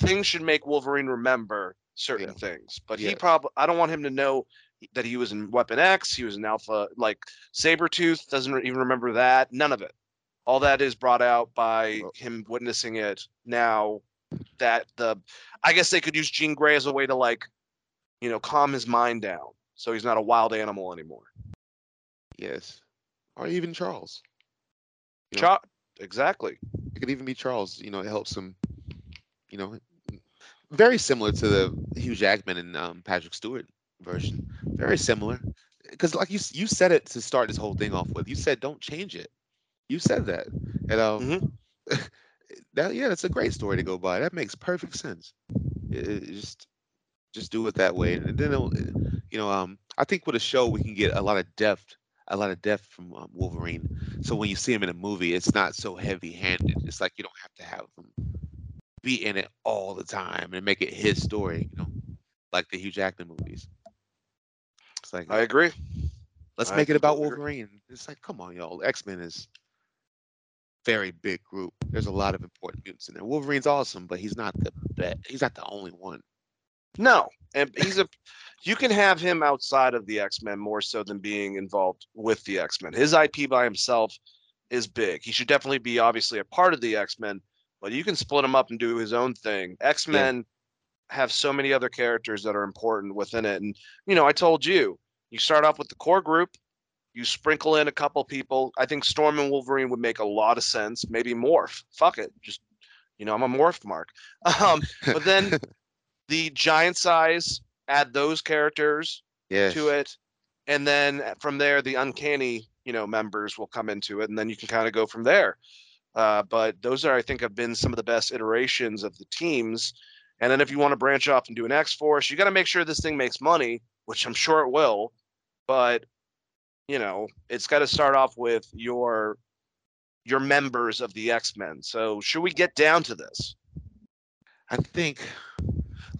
Things should make Wolverine remember certain Yeah. things. But he probably, I don't want him to know that he was in Weapon X, he was in Alpha, like Sabretooth doesn't even remember that. None of it. All that is brought out by him witnessing it now that the I guess they could use Jean Grey as a way to like, you know, calm his mind down. So he's not a wild animal anymore. Yes. Or even Charles. You know? Cha- exactly. It could even be Charles. You know, it helps him. You know, very similar to the Hugh Jackman and um, Patrick Stewart version. Very similar, because like you you said it to start this whole thing off with. You said don't change it. You said that, and um, Mhm. that yeah, that's a great story to go by. That makes perfect sense. It, it just just do it that way, and then it'll, you know, um, I think with a show we can get a lot of depth, a lot of depth from um, Wolverine. So when you see him in a movie, it's not so heavy-handed. It's like you don't have to have him be in it all the time and make it his story, you know, like the Hugh Jackman movies. It's like I agree. let's I make it about. Wolverine. It's like, come on, y'all. X Men is very big group. There's a lot of important mutants in there. Wolverine's awesome, but he's not the best. He's not the only one. No, and he's a. You can have him outside of the X Men more so than being involved with the X Men. His IP by himself is big. He should definitely be obviously a part of the X Men, but you can split him up and do his own thing. X Men have so many other characters that are important within it, and you know, I told you, you start off with the core group. You sprinkle in a couple people. I think Storm and Wolverine would make a lot of sense. Maybe Morph. Fuck it. Just, you know, I'm a Morph mark. Um, but then the giant size, add those characters yes. to it, and then from there the uncanny, you know, members will come into it, and then you can kind of go from there. Uh, but those are, I think, have been some of the best iterations of the teams. And then if you want to branch off and do an X Force, you got to make sure this thing makes money, which I'm sure it will. But you know, it's got to start off with your your members of the X Men. So should we get down to this? I think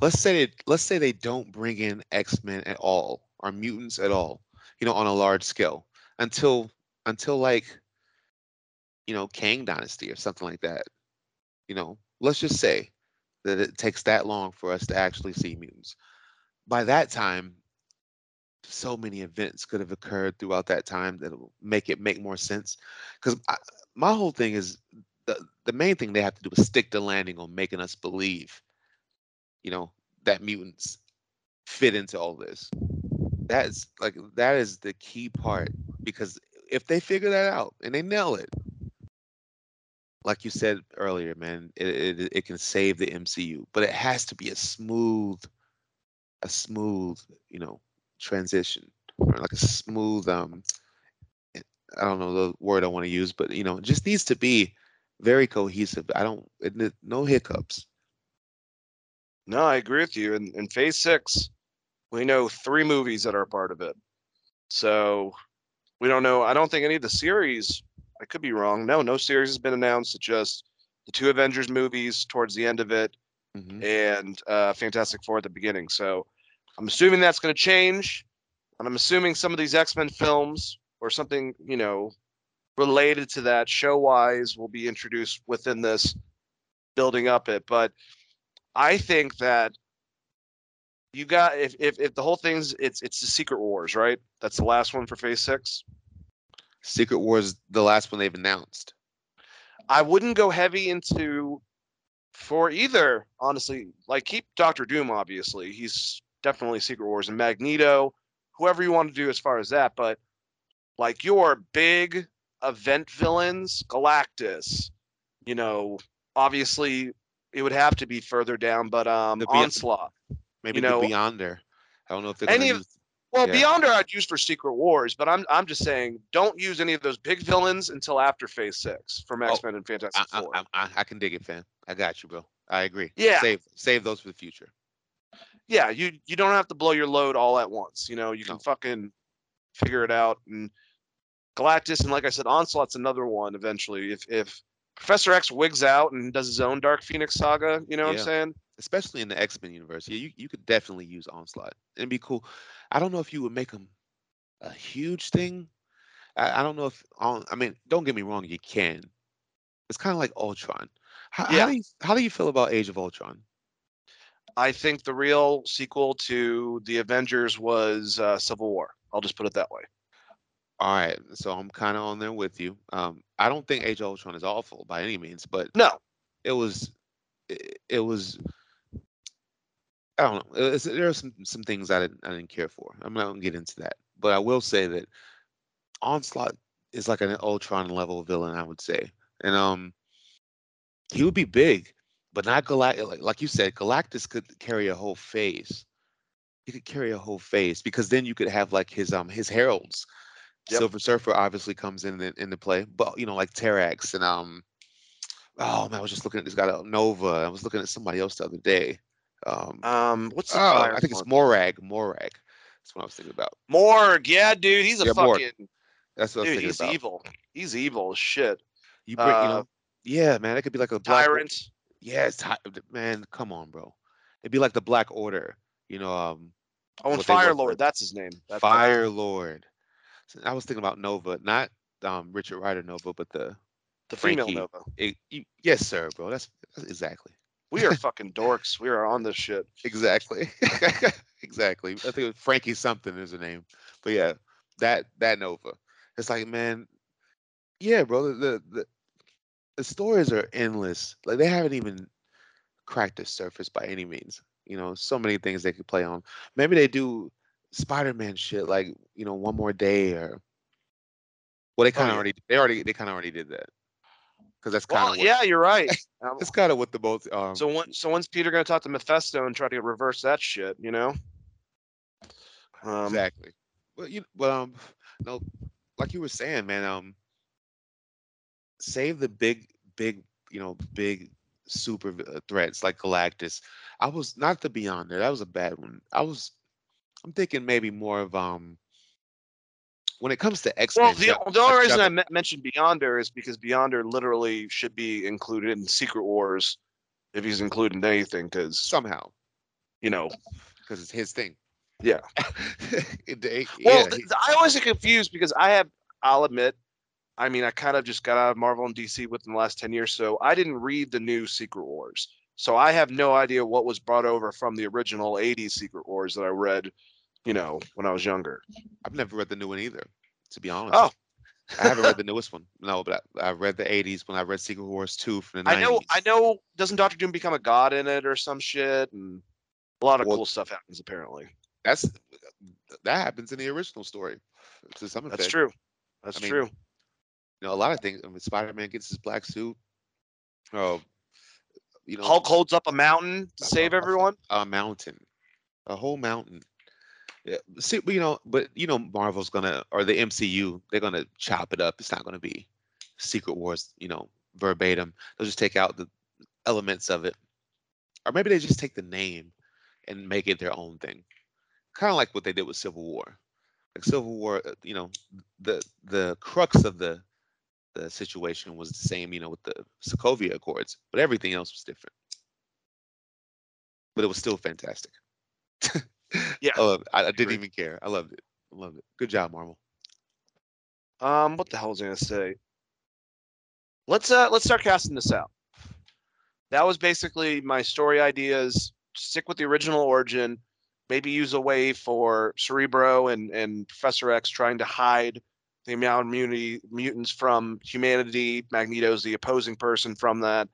let's say they, let's say they don't bring in X Men at all or mutants at all, you know, on a large scale until until like you know Kang Dynasty or something like that. You know, let's just say that it takes that long for us to actually see mutants. By that time, so many events could have occurred throughout that time that will make it make more sense. Because my whole thing is the the main thing they have to do is stick the landing on making us believe, you know, that mutants fit into all this. That's like that is the key part because if they figure that out and they nail it, like you said earlier, man, it, it, it can save the MCU, but it has to be a smooth, a smooth, you know, transition, like a smooth, um, eh, I don't know the word I want to use, but you know, it just needs to be very cohesive. I don't, it, no hiccups. No, I agree with you. In, in Phase Six, we know three movies that are part of it, so we don't know. I don't think any of the series I could be wrong. No, no series has been announced. It's just the two Avengers movies towards the end of it, mm-hmm. and uh, Fantastic Four at the beginning. So I'm assuming that's going to change, and I'm assuming some of these X Men films or something you know related to that show wise will be introduced within this building up it. But I think that you got if if, if the whole thing's it's it's the Secret Wars, right? That's the last one for Phase Six. Secret Wars, the last one they've announced. I wouldn't go heavy into for either, honestly. Like keep Doctor Doom, obviously. He's definitely Secret Wars and Magneto, whoever you want to do as far as that. But like your big event villains, Galactus, you know, obviously it would have to be further down, but um the Onslaught. Maybe you know, Beyonder. I don't know if they're any of well, yeah. Beyonder I'd use for Secret Wars, but I'm I'm just saying don't use any of those big villains until after Phase Six from X Men oh, and Fantastic I, Four. I, I, I, can dig it, fam. I got you, bro. I agree. Yeah. Save save those for the future. Yeah, you you don't have to blow your load all at once. You know, you can fucking figure it out. And Galactus and like I said, Onslaught's another one eventually. If if Professor X wigs out and does his own Dark Phoenix saga, you know yeah. what I'm saying? Especially in the X Men universe, yeah, you, you could definitely use Onslaught. It'd be cool. I don't know if you would make him a huge thing. I, I don't know if on. I mean, don't get me wrong, you can. It's kind of like Ultron. How, yeah. how do you how do you feel about Age of Ultron? I think the real sequel to the Avengers was uh, Civil War. I'll just put it that way. All right, so I'm kind of on there with you. Um, I don't think Age of Ultron is awful by any means, but no, it was, it, it was I don't know. there are some some things I didn't I didn't care for. I'm not gonna get into that, but I will say that Onslaught is like an Ultron level villain, I would say, and um, he would be big, but not Galactus. Like, like you said, Galactus could carry a whole phase. He could carry a whole phase because then you could have like his um his heralds. Yep. Silver Surfer obviously comes in the, into play, but you know like Terrax and um, oh man, I was just looking at this guy Nova. I was looking at somebody else the other day. Um, um what's the oh, I think it's Morg. Morg. That's what I was thinking about. Morg, yeah, dude. He's a yeah, fucking. That's what dude, he's about. evil. He's evil as shit. You bring, uh, you know, yeah, man. It could be like a tyrant. Yes, yeah, man. Come on, bro. It'd be like the Black Order. You know, um. Oh, and Fire Lord. That's his name. That's Fire Lord. So I was thinking about Nova, not um Richard Rider Nova, but the the female Nova. It, you, yes, sir, bro. That's, that's exactly. We are fucking dorks. We are on this shit. Exactly. exactly. I think Frankie something is a name. But yeah, that that Nova. It's like, man, yeah, bro. The the the stories are endless. Like they haven't even cracked the surface by any means. You know, so many things they could play on. Maybe they do Spider-Man shit like, you know, one more day or well, they kind of oh, yeah. already they already they kind of already did that because that's kind of well, yeah, you're right. it's kind of what the both. Um, so when, so when's Peter gonna talk to Mephisto and try to reverse that shit? You know. Um, exactly. Well, you well, um, no, like you were saying, man. Um, save the big, big, you know, big super uh, threats like Galactus. I was not the Beyonder. That was a bad one. I was. I'm thinking maybe more of um. When it comes to X Men, Well, the, the only reason I me- mentioned Beyonder is because Beyonder literally should be included in Secret Wars if he's included in anything, because somehow you know. because it's his thing. Yeah. It- it- Well, yeah, he- I always get confused because I have. I'll admit, I mean, I kind of just got out of Marvel and DC within the last ten years, so I didn't read the new Secret Wars. So I have no idea what was brought over from the original '80s Secret Wars that I read, you know, when I was younger. I've never read the new one either. To be honest. Oh. I haven't read the newest one. No, but I, I read the '80s when I read Secret Wars two from the '90s. I know, I know. Doesn't Doctor Doom become a god in it or some shit? And a lot of Well- cool stuff happens apparently. That's that happens in the original story. To some That's effect. true. That's I mean, true. You know, a lot of things. I mean, Spider-Man gets his black suit. Oh, you know, Hulk holds up a mountain to save everyone. a mountain, a whole mountain. See, but, you know, but you know, Marvel's gonna or the MCU, they're gonna chop it up. It's not gonna be Secret Wars, you know, verbatim. They'll just take out the elements of it, or maybe they just take the name and make it their own thing, kind of like what they did with Civil War. Like Civil War, uh, you know, the the crux of the the situation was the same, you know, with the Sokovia Accords, but everything else was different. But it was still fantastic. Yeah, I, love it. I, I didn't even care. I loved it. I loved it. Good job, Marvel. Um, what the hell was I gonna say? Let's uh let's start casting this out. That was basically my story ideas. Stick with the original origin. Maybe use a way for Cerebro and and Professor X trying to hide the amount of immunity mutants from humanity. Magneto's the opposing person from that.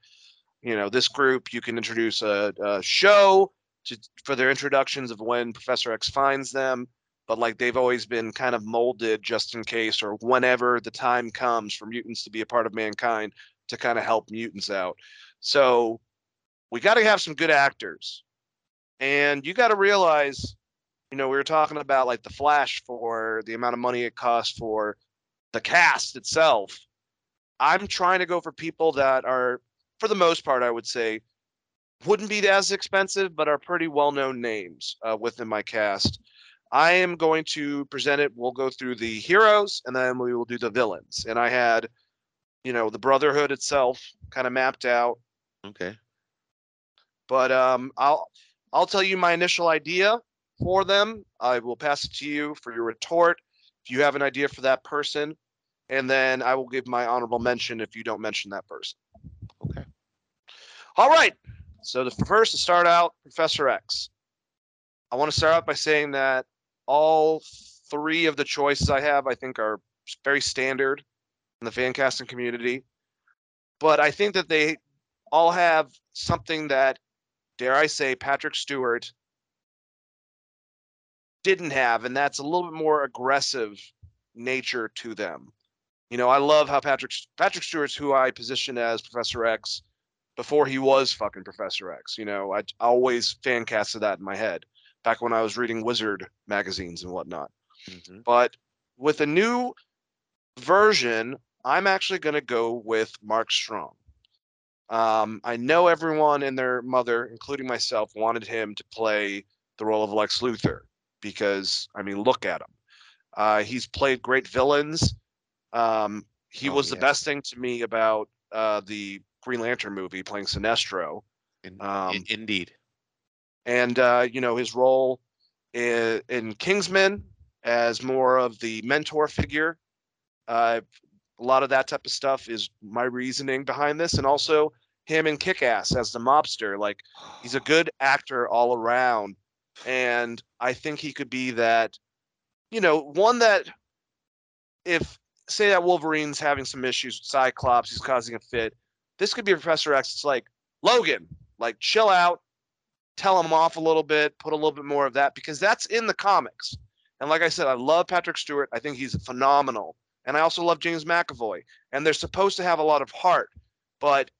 You know, this group you can introduce a, a show to for their introductions of when Professor X finds them but like they've always been kind of molded just in case or whenever the time comes for mutants to be a part of mankind to kind of help mutants out. So we got to have some good actors. And you got to realize, you know, we were talking about like the Flash for the amount of money it costs for the cast itself. I'm trying to go for people that are, for the most part, I would say, wouldn't be as expensive, but are pretty well known names uh, within my cast. I am going to present it. We'll go through the heroes and then we will do the villains. And I had, you know, the Brotherhood itself kind of mapped out. Okay. But um, I'll I'll tell you my initial idea for them. I will pass it to you for your retort if you have an idea for that person, and then I will give my honorable mention if you don't mention that person. Okay. All right. So the first to start out, Professor X. I want to start out by saying that all three of the choices I have, I think, are very standard in the fan casting community. But I think that they all have something that, dare I say, Patrick Stewart didn't have, and that's a little bit more aggressive nature to them. You know, I love how Patrick Patrick Stewart's who I position as Professor X before he was fucking Professor X. You know, I I always fan casted that in my head back when I was reading Wizard magazines and whatnot. hmm But with a new version, I'm actually going to go with Mark Strong. Um, I know everyone and their mother, including myself, wanted him to play the role of Lex Luthor because, I mean, look at him. Uh, he's played great villains. Um, he Oh, was the best thing to me about uh, the Green Lantern movie, playing Sinestro In, Um, in- indeed. and uh, you know his role in, in Kingsman as more of the mentor figure. Uh, a lot of that type of stuff is my reasoning behind this, and also him in Kick-Ass as the mobster. Like he's a good actor all around, and I think he could be that. You know, one that if say that Wolverine's having some issues with Cyclops, he's causing a fit. This could be Professor X. It's like Logan, like chill out, tell him off a little bit, put a little bit more of that because that's in the comics. And like I said, I love Patrick Stewart. I think he's phenomenal. And I also love James McAvoy. And they're supposed to have a lot of heart, but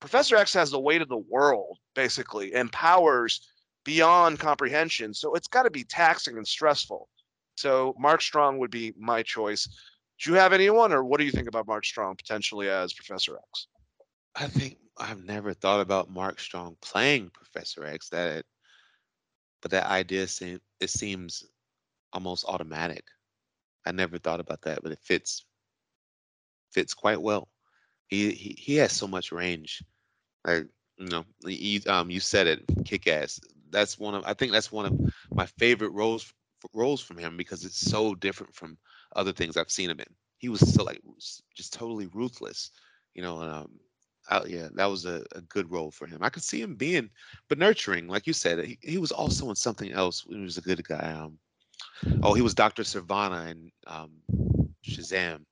Professor X has the weight of the world, basically, and powers beyond comprehension. So it's got to be taxing and stressful. So Mark Strong would be my choice. Do you have anyone, or what do you think about Mark Strong potentially as Professor X? I think I've never thought about Mark Strong playing Professor X. That, but that idea seem it seems almost automatic. I never thought about that, but it fits fits quite well. He he, he has so much range. Like you know, you, um, you said it, kick ass. That's one of I think that's one of my favorite roles roles from him because it's so different from other things I've seen him in. He was so like just totally ruthless, you know. Um, Yeah, that was a, a good role for him. I could see him being, but nurturing, like you said. He, he was also in something else. He was a good guy. Um, oh, he was Doctor Sivana in um, Shazam.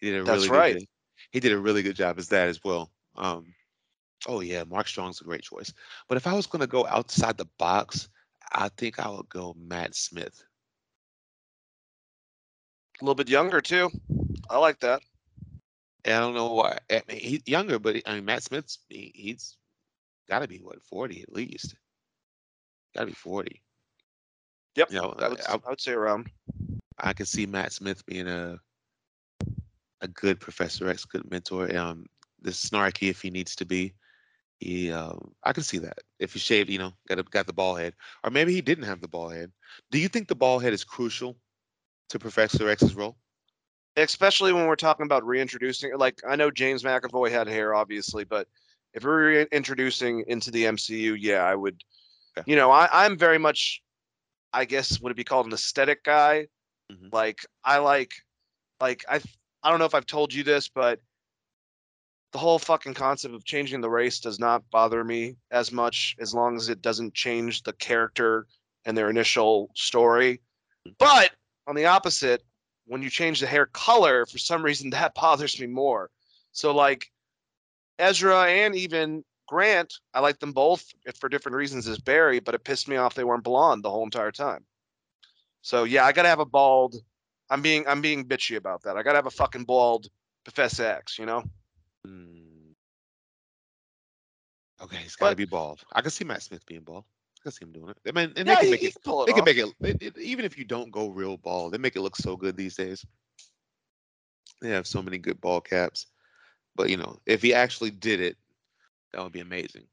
He did a That's really right. Good, he did a really good job as that as well. Um, oh yeah, Mark Strong's a great choice. But if I was gonna go outside the box, I think I would go Matt Smith. A little bit younger too. I like that. I don't know why. I mean, he's younger, but I mean, Matt Smith's he, he's got to be what forty at least. Got to be forty. Yep. You know, I would, I, I would say around. I could see Matt Smith being a a good Professor X, good mentor. Um, this snarky if he needs to be. He, um, I can see that if he shaved, you know, got a, got the ball head, or maybe he didn't have the ball head. Do you think the ball head is crucial to Professor X's role? Especially when we're talking about reintroducing like i know james mcavoy had hair obviously but if we're reintroducing into the mcu yeah i would Okay. you know I, i'm very much i guess would it be called an aesthetic guy Mhm. like i like like i i don't know if i've told you this but the whole fucking concept of changing the race does not bother me as much as long as it doesn't change the character and their initial story but on the opposite when you change the hair color, for some reason that bothers me more. So like Ezra and even Grant, I like them both for different reasons as Barry, but it pissed me off they weren't blonde the whole entire time. So yeah, I gotta have a bald. I'm being I'm being bitchy about that. I gotta have a fucking bald Professor X, you know? Hmm. Okay, he's got to But- be bald. I can see Matt Smith being bald. I can see him doing it. I mean, and yeah, they can make it. can pull it They off. can make it, it, it- Even if you don't go real ball, they make it look so good these days. They have so many good ball caps. But you know, if he actually did it, that would be amazing.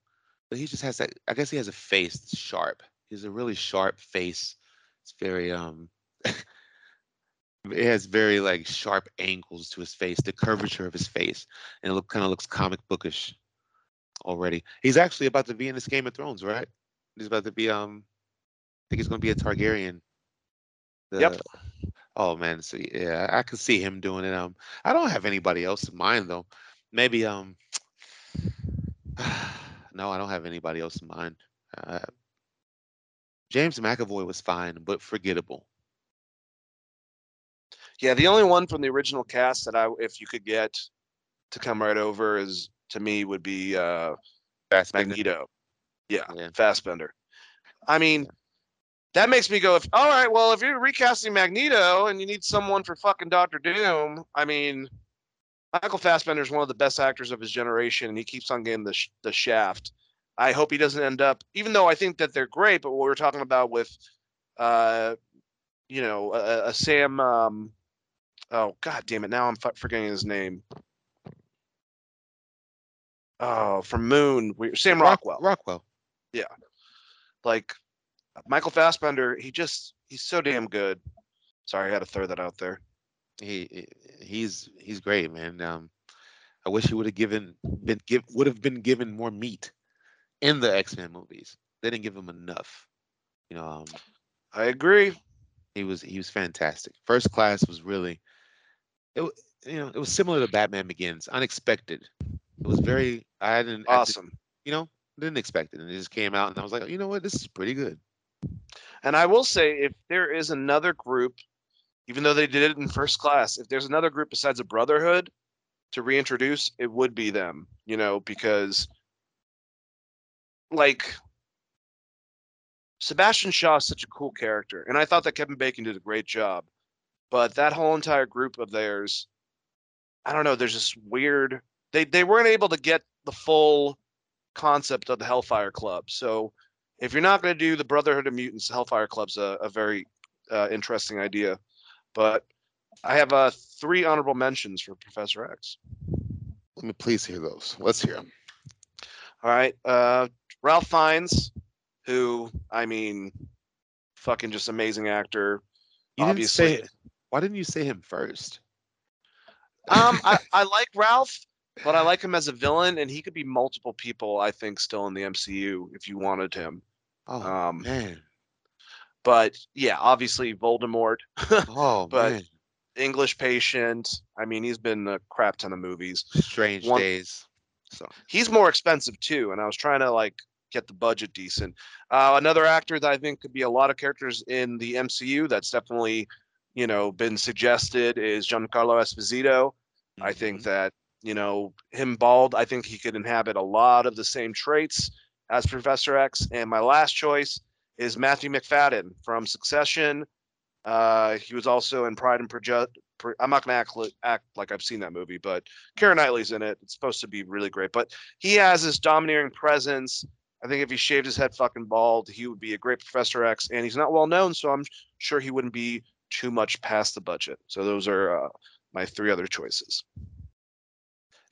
But he just has that. I guess he has a face that's sharp. He has a really sharp face. It's very um. it has very like sharp angles to his face, the curvature of his face, and it look kind of looks comic bookish already. He's actually about to be in this Game of Thrones, right? He's about to be um. I think he's going to be a Targaryen. Yep. Oh man, so yeah, I could see him doing it. Um, I don't have anybody else in mind though. Maybe um. no, I don't have anybody else in mind. Uh, James McAvoy was fine, but forgettable. Yeah, the only one from the original cast that I if you could get to come right over is to me would be uh Fassbender. Magneto. Yeah, Yeah. Fassbender. I mean, that makes me go, if all right, well, if you're recasting Magneto and you need someone for fucking Doctor Doom, I mean, Michael Fassbender is one of the best actors of his generation, and he keeps on getting the sh- the shaft. I hope he doesn't end up, even though I think that they're great. But what we are talking about with, uh, you know, a, a Sam. Um, oh God damn it! Now I'm f- forgetting his name. Oh, from Moon, we, Sam Rock- Rockwell Rockwell. like Michael Fassbender, he just he's so damn good. Sorry, I had to throw that out there. He he- he's he's great, man. Um, I wish he would have given been give would have been given more meat in the X Men movies. They didn't give him enough. You know, um, I agree. he was he was fantastic. First Class was really, it you know it was similar to Batman Begins, unexpected. It was very I didn't I Awesome. you know didn't expect it, and it just came out, and I was like, you know what, this is pretty good. And I will say, if there is another group, even though they did it in first class, if there's another group besides a Brotherhood to reintroduce, it would be them. You know, because like Sebastian Shaw is such a cool character, and I thought that Kevin Bacon did a great job. But that whole entire group of theirs, I don't know. There's this weird. They they weren't able to get the full concept of the Hellfire Club. So if you're not going to do the Brotherhood of Mutants, Hellfire Club's a, a very uh, interesting idea. But I have uh, three honorable mentions for Professor X. Let me please hear those. Let's hear them. All right, uh, Ralph Fiennes, who I mean, fucking just amazing actor. You Obviously. didn't say Why didn't you say him first? Um, I, I like Ralph, but I like him as a villain, and he could be multiple people. I think still in the MCU if you wanted him. Oh Um, man. But yeah, obviously Voldemort, Oh but- man. English Patient. I mean, he's been a crap ton of movies. Strange one- days. So He's more expensive too, and I was trying to like get the budget decent. Uh, another actor that I think could be a lot of characters in the MCU that's definitely, you know, been suggested is Giancarlo Esposito. I think mhm. that you know him bald. I think he could inhabit a lot of the same traits as Professor X. And my last choice is Matthew McFadden from Succession. Uh, he was also in Pride and Prejudice. I'm not gonna act, li- act like I've seen that movie, but Karen Knightley's in it. It's supposed to be really great. But he has this domineering presence. I think if he shaved his head fucking bald, he would be a great Professor X. And he's not well known, so I'm sure he wouldn't be too much past the budget. So those are uh, my three other choices.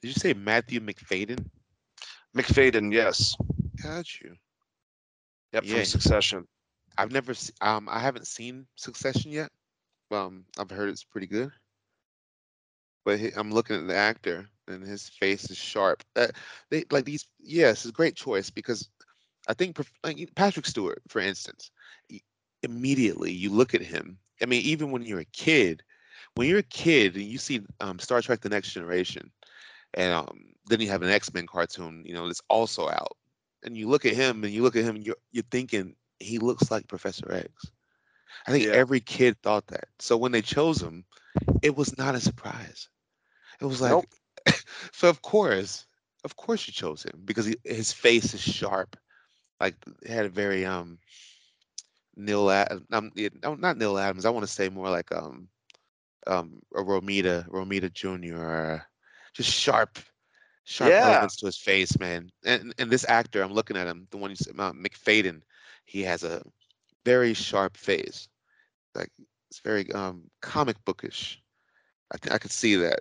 Did you say Matthew McFadden? McFadden, yes. Got you. Yep, Yeah. from Succession. I've never se- um I haven't seen Succession yet. Um I've heard it's pretty good. But he, I'm looking at the actor and his face is sharp. Uh, they like these yes, it's a great choice because I think like Patrick Stewart for instance, immediately you look at him. I mean even when you're a kid, when you're a kid and you see um, Star Trek the Next Generation and um, then you have an X-Men cartoon, you know, that's also out. And you look at him and you look at him and you're you're thinking he looks like Professor X. I think Yeah. every kid thought that. So when they chose him, it was not a surprise. It was like, Nope. so of course, of course you chose him because he, his face is sharp. Like had a very um Neal Ad- um not Neal Adams. I want to say more like um um a Romita Romita Jr. or just sharp sharp Yeah. elements to his face, man. And and this actor, I'm looking at him, the one you said, uh, McFadden, he has a very sharp face. Like it's very um comic bookish. I think I could see that.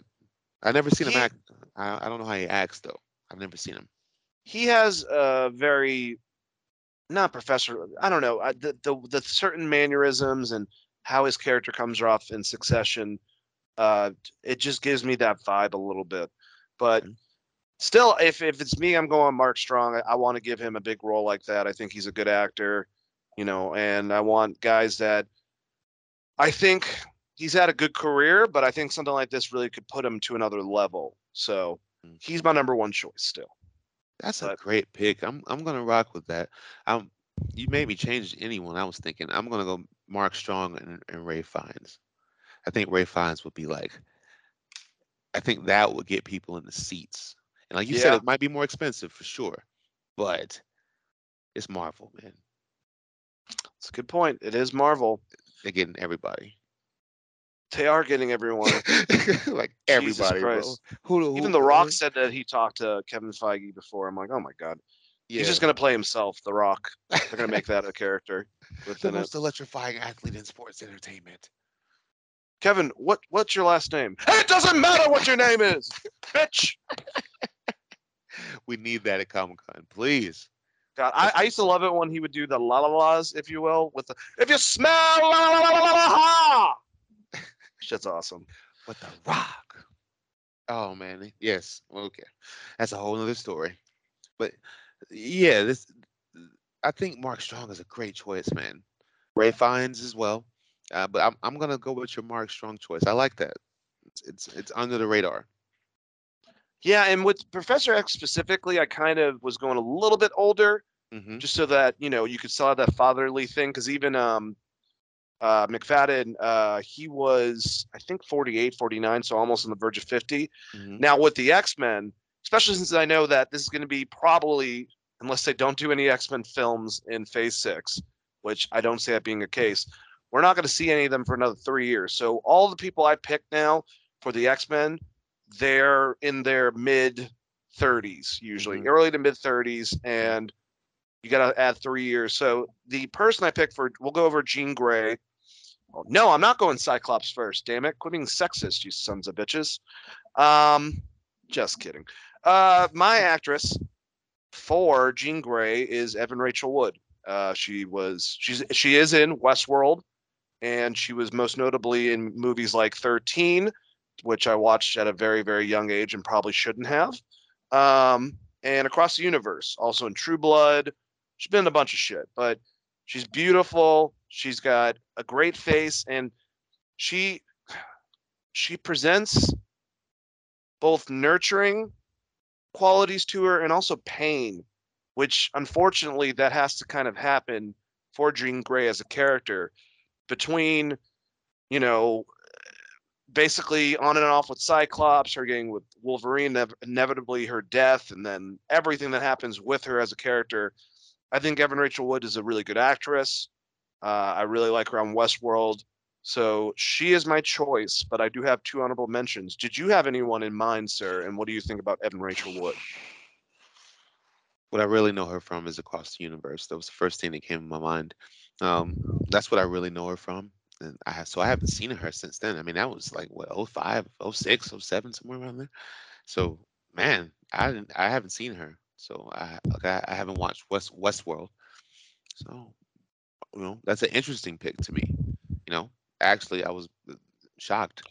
I never seen He- him act. I, I don't know how he acts though. I've never seen him. He has a very, not professor. I don't know the the the certain mannerisms and how his character comes off in Succession. Uh, it just gives me that vibe a little bit, but. Still, if, if it's me, I'm going Mark Strong. I, I want to give him a big role like that. I think he's a good actor, you know, and I want guys that I think he's had a good career, but I think something like this really could put him to another level. So Mm. he's my number one choice still. That's a great pick. I'm I'm gonna rock with that. Um, you made me change anyone. I was thinking I'm gonna go Mark Strong and, and Ralph Fiennes. I think Ralph Fiennes would be like. I think that would get people in the seats. And like you said, it might be more expensive for sure, but it's Marvel, man. It's a good point. It is Marvel. They're getting everybody. They are getting everyone. like everybody. Who, who, Even The Rock said that he talked to Kevin Feige before. I'm like, oh my god, yeah, he's just gonna play himself. The Rock. They're gonna make that a character the within it. most electrifying athlete in sports entertainment. Kevin, what what's your last name? It doesn't matter what your name is, bitch. We need that at Comic Con, please. God, I, I used to love it when he would do the la la la's, if you will, with the if you smell la la la la la la ha. Shit's awesome. But The Rock. Oh man, yes. Okay, that's a whole other story. But yeah, this. I think Mark Strong is a great choice, man. Ralph Fiennes as well. Uh, but I'm I'm gonna go with your Mark Strong choice. I like that. It's it's, it's under the radar. Yeah, and with Professor X specifically, I kind of was going a little bit older, hmm just so that you know you could still have that fatherly thing. Because even um, uh, McFadden, uh, he was I think 48, 49, so almost on the verge of 50. hmm Now with the X Men, especially since I know that this is going to be probably, unless they don't do any X Men films in Phase Six, which I don't see that being a case, we're not going to see any of them for another three years. So all the people I picked now for the X Men, they're in their mid 30s usually, Mhm. early to mid 30s, and you got to add three years. So the person I picked for, we'll go over Jean Grey. Oh, no, I'm not going Cyclops first. Damn it! Quit being sexist, you sons of bitches. Um, just kidding. Uh, my actress for Jean Grey is Evan Rachel Wood. Uh, she was she's she is in Westworld. And she was most notably in movies like 13, which I watched at a very, very young age and probably shouldn't have. Um, and Across the Universe, also in True Blood. She's been in a bunch of shit, but she's beautiful. She's got a great face, and she she presents both nurturing qualities to her and also pain, which unfortunately that has to kind of happen for Jean Grey as a character between, you know, basically on and off with Cyclops, her getting with Wolverine, inevitably her death, and then everything that happens with her as a character. I think Evan Rachel Wood is a really good actress. Uh, I really like her on Westworld. So she is my choice, but I do have two honorable mentions. Did you have anyone in mind, sir? And what do you think about Evan Rachel Wood? What I really know her from is Across the Universe. That was the first thing that came to my mind. Um, that's what I really know her from. And I have, so I haven't seen her since then. I mean, that was like what 05, 06, 07, somewhere around there. So man, I didn't I haven't seen her. So I like I, I haven't watched West Westworld. So you know, that's an interesting pick to me. You know, actually I was uh, shocked.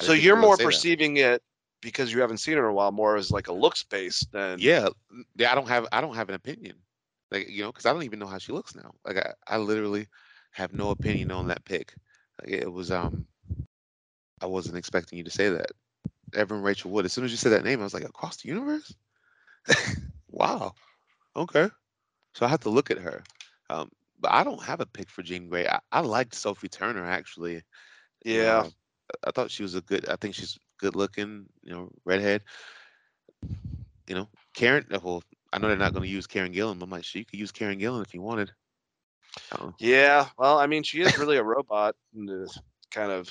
So you're more perceiving that. it because you haven't seen her in a while, more as like a looks based than yeah. Yeah, I don't have I don't have an opinion. Like you know, because I don't even know how she looks now. Like I, I literally have no opinion on that pick. Like, it was um, I wasn't expecting you to say that. Evan Rachel Wood. As soon as you said that name, I was like, across the universe. wow. Okay. So I have to look at her. Um, but I don't have a pick for Jean Grey. I, I liked Sophie Turner actually. Yeah. I thought she was a good. I think she's good looking. You know, redhead. You know, Karen. Well, I know they're not going to use Karen Gillan. I'm like, she could use Karen Gillan if you wanted. Yeah, well, I mean, she is really a robot, kind of.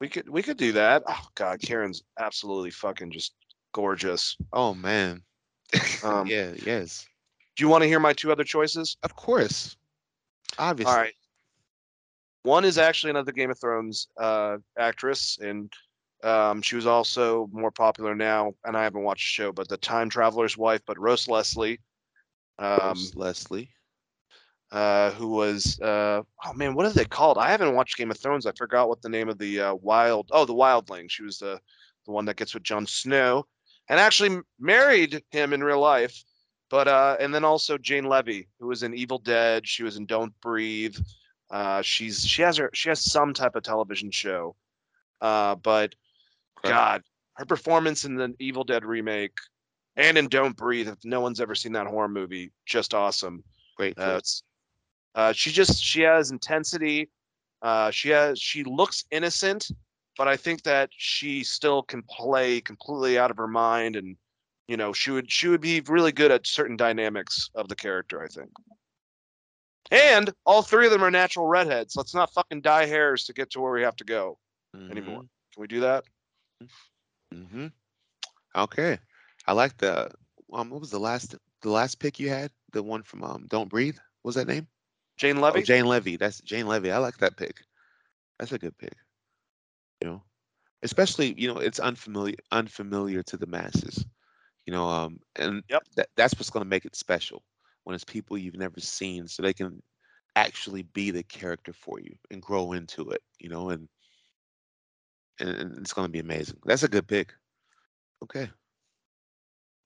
We could we could do that. Oh God, Karen's absolutely fucking just gorgeous. Oh man. Um, yeah. Yes. Do you want to hear my two other choices? Of course. Obviously. All right. One is actually another Game of Thrones uh, actress, and um, she was also more popular now. And I haven't watched the show, but the Time Traveler's Wife, but Rose Leslie. Um, Rose Leslie uh, who was uh, oh man, what are they called? I haven't watched Game of Thrones. I forgot what the name of the uh, wild oh the wildling. She was the the one that gets with Jon Snow, and actually married him in real life. But uh, and then also Jane Levy, who was in Evil Dead. She was in Don't Breathe. Uh, she's she has her she has some type of television show, uh, but God, her performance in the Evil Dead remake and in Don't Breathe. If no one's ever seen that horror movie, just awesome. Great. Uh, uh, she just she has intensity. Uh, she has she looks innocent, but I think that she still can play completely out of her mind, and you know she would she would be really good at certain dynamics of the character. I think. And all three of them are natural redheads. Let's not fucking dye hairs to get to where we have to go mm-hmm. anymore. Can we do that? Mm-hmm. Okay. I like the um. What was the last the last pick you had? The one from um. Don't breathe. What was that name? Jane Levy. Oh, Jane Levy. That's Jane Levy. I like that pick. That's a good pick. You know, especially you know it's unfamiliar unfamiliar to the masses. You know, um, and yep. that, that's what's going to make it special when it's people you've never seen, so they can actually be the character for you and grow into it. You know, and and, and it's going to be amazing. That's a good pick. Okay.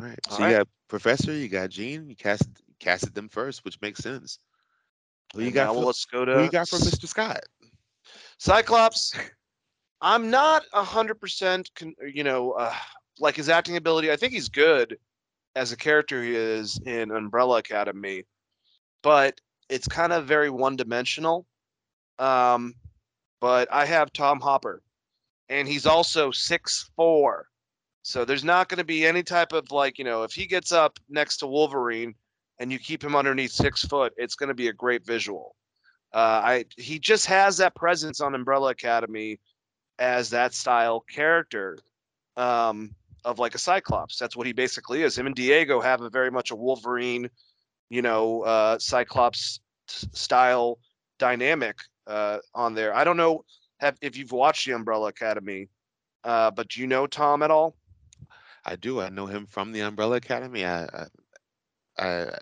All right. So All you got Professor, you got Jean, you cast casted them first, which makes sense. Who you got? Now, let's go to. Who you got from Mr. Scott? Cyclops. I'm not a hundred percent, you know, uh, like his acting ability. I think he's good as a character he is in Umbrella Academy, but it's kind of very one-dimensional. Um, but I have Tom Hopper, and he's also six four, so there's not going to be any type of like, you know, if he gets up next to Wolverine and you keep him underneath six foot, it's going to be a great visual. Uh, I he just has that presence on Umbrella Academy as that style character um, of like a Cyclops. That's what he basically is. Him and Diego have a very much a Wolverine, you know, uh, Cyclops style dynamic uh, on there. I don't know have, if you've watched the Umbrella Academy, uh, but do you know Tom at all? I do. I know him from the Umbrella Academy. I, I, I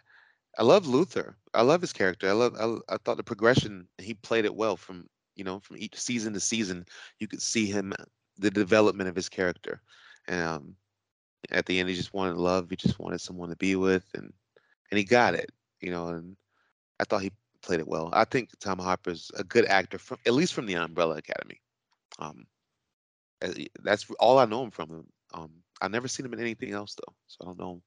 I love Luther. I love his character. I love. I, I thought the progression he played it well from you know from each season to season. You could see him the development of his character, and um, at the end he just wanted love. He just wanted someone to be with, and and he got it. You know, and I thought he played it well. I think Tom Hopper's a good actor from at least from the Umbrella Academy. Um, that's all I know him from. Um, I've never seen him in anything else though, so I don't know.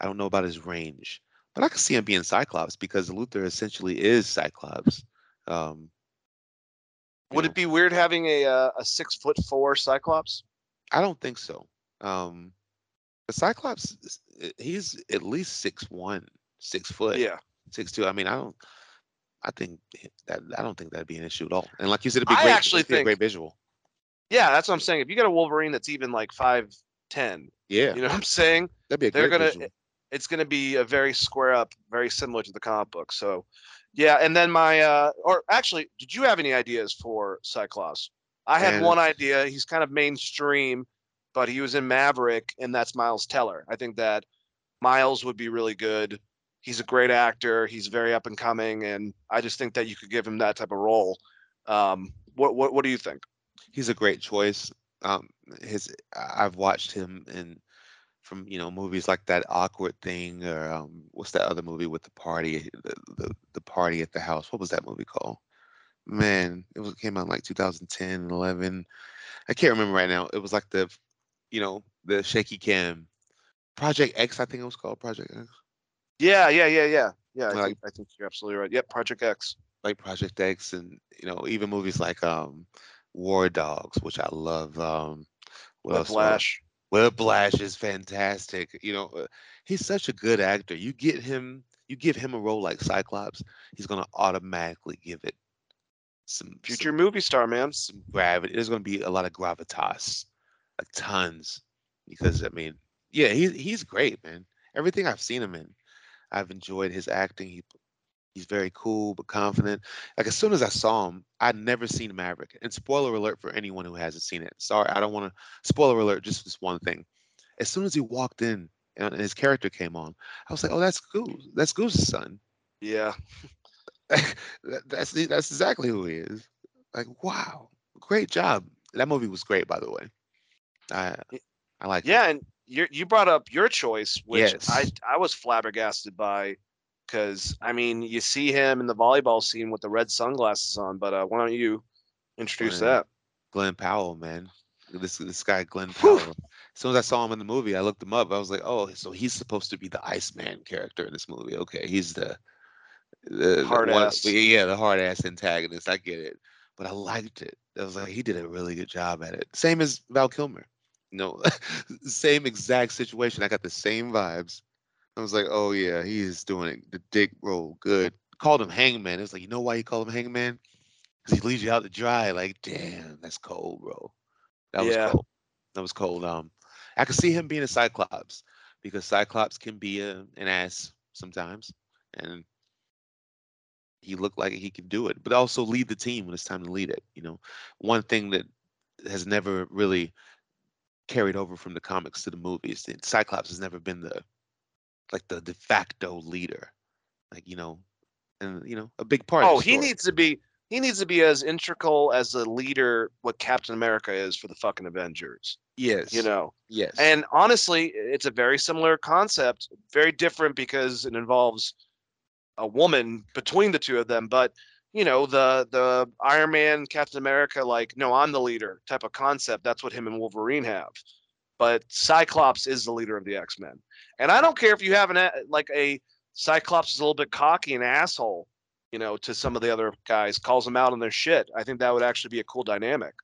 I don't know about his range, but I can see him being Cyclops because Luther essentially is Cyclops. Um, Would know. it be weird having a uh, a six foot four Cyclops? I don't think so. Um, the Cyclops, he's at least six one, six foot. Yeah, six two. I mean, I don't. I think that I don't think that'd be an issue at all. And like you said, it'd be I great. Actually think, a great visual. Yeah, that's what I'm saying. If you got a Wolverine that's even like five ten, yeah, you know what I'm saying? That'd be a They're great gonna. visual. It's gonna be a very square up, very similar to the comic book. So, yeah. And then my, uh or actually, did you have any ideas for Cyclops? I had and, one idea. He's kind of mainstream, but he was in Maverick, and that's Miles Teller. I think that Miles would be really good. He's a great actor. He's very up and coming, and I just think that you could give him that type of role. Um, what what what do you think? He's a great choice. Um, his I've watched him in from you know movies like that awkward thing or um, what's that other movie with the party the, the, the party at the house what was that movie called man it was it came out like 2010 11 i can't remember right now it was like the you know the shaky cam project x i think it was called project x yeah yeah yeah yeah yeah I, like, think, I think you're absolutely right yep project x like project x and you know even movies like um war dogs which i love um what Flash. Whiplash is fantastic. You know, uh, he's such a good actor. You get him, you give him a role like Cyclops, he's gonna automatically give it some future some, movie star, man. Some gravity. There's gonna be a lot of gravitas, like tons. Because I mean, yeah, he's he's great, man. Everything I've seen him in, I've enjoyed his acting. He He's very cool but confident. Like as soon as I saw him, I'd never seen Maverick. And spoiler alert for anyone who hasn't seen it. Sorry, I don't want to spoiler alert. Just this one thing. As soon as he walked in uh, and his character came on, I was like, "Oh, that's Goose. That's Goose's son." Yeah, that's that's exactly who he is. Like, wow, great job. That movie was great, by the way. I I like. Yeah, it. and you you brought up your choice, which yes. I I was flabbergasted by because I mean, you see him in the volleyball scene with the red sunglasses on. But uh, why don't you introduce that? Glen Powell, man. This this guy, Glen Powell. As soon as I saw him in the movie, I looked him up. I was like, oh, so he's supposed to be the Iceman character in this movie. Okay, he's the the hard the ass. Yeah, the hard ass antagonist. I get it, but I liked it. I was like, he did a really good job at it. Same as Val Kilmer. You know, same exact situation. I got the same vibes. I was like, oh yeah, he is doing it. The dick roll good. Called him Hangman. It's like, you know why you call him Hangman? Because he leaves you out to dry. Like, damn, that's cold, bro. That was yeah. cold. That was cold. Um, I could see him being a Cyclops because Cyclops can be a, an ass sometimes, and he looked like he could do it, but also lead the team when it's time to lead it. You know, one thing that has never really carried over from the comics to the movies. Cyclops has never been the like the de facto leader, like you know, and you know a big part. Oh, he needs to be he needs to be as integral as the leader what Captain America is for the fucking Avengers. Yes. You know. Yes. And honestly, it's a very similar concept, very different because it involves a woman between the two of them, but you know, the the Iron Man, Captain America like, no, I'm the leader type of concept. That's what him and Wolverine have but Cyclops is the leader of the X Men. And I don't care if you have an like a Cyclops is a little bit cocky and asshole, you know, to some of the other guys, calls them out on their shit. I think that would actually be a cool dynamic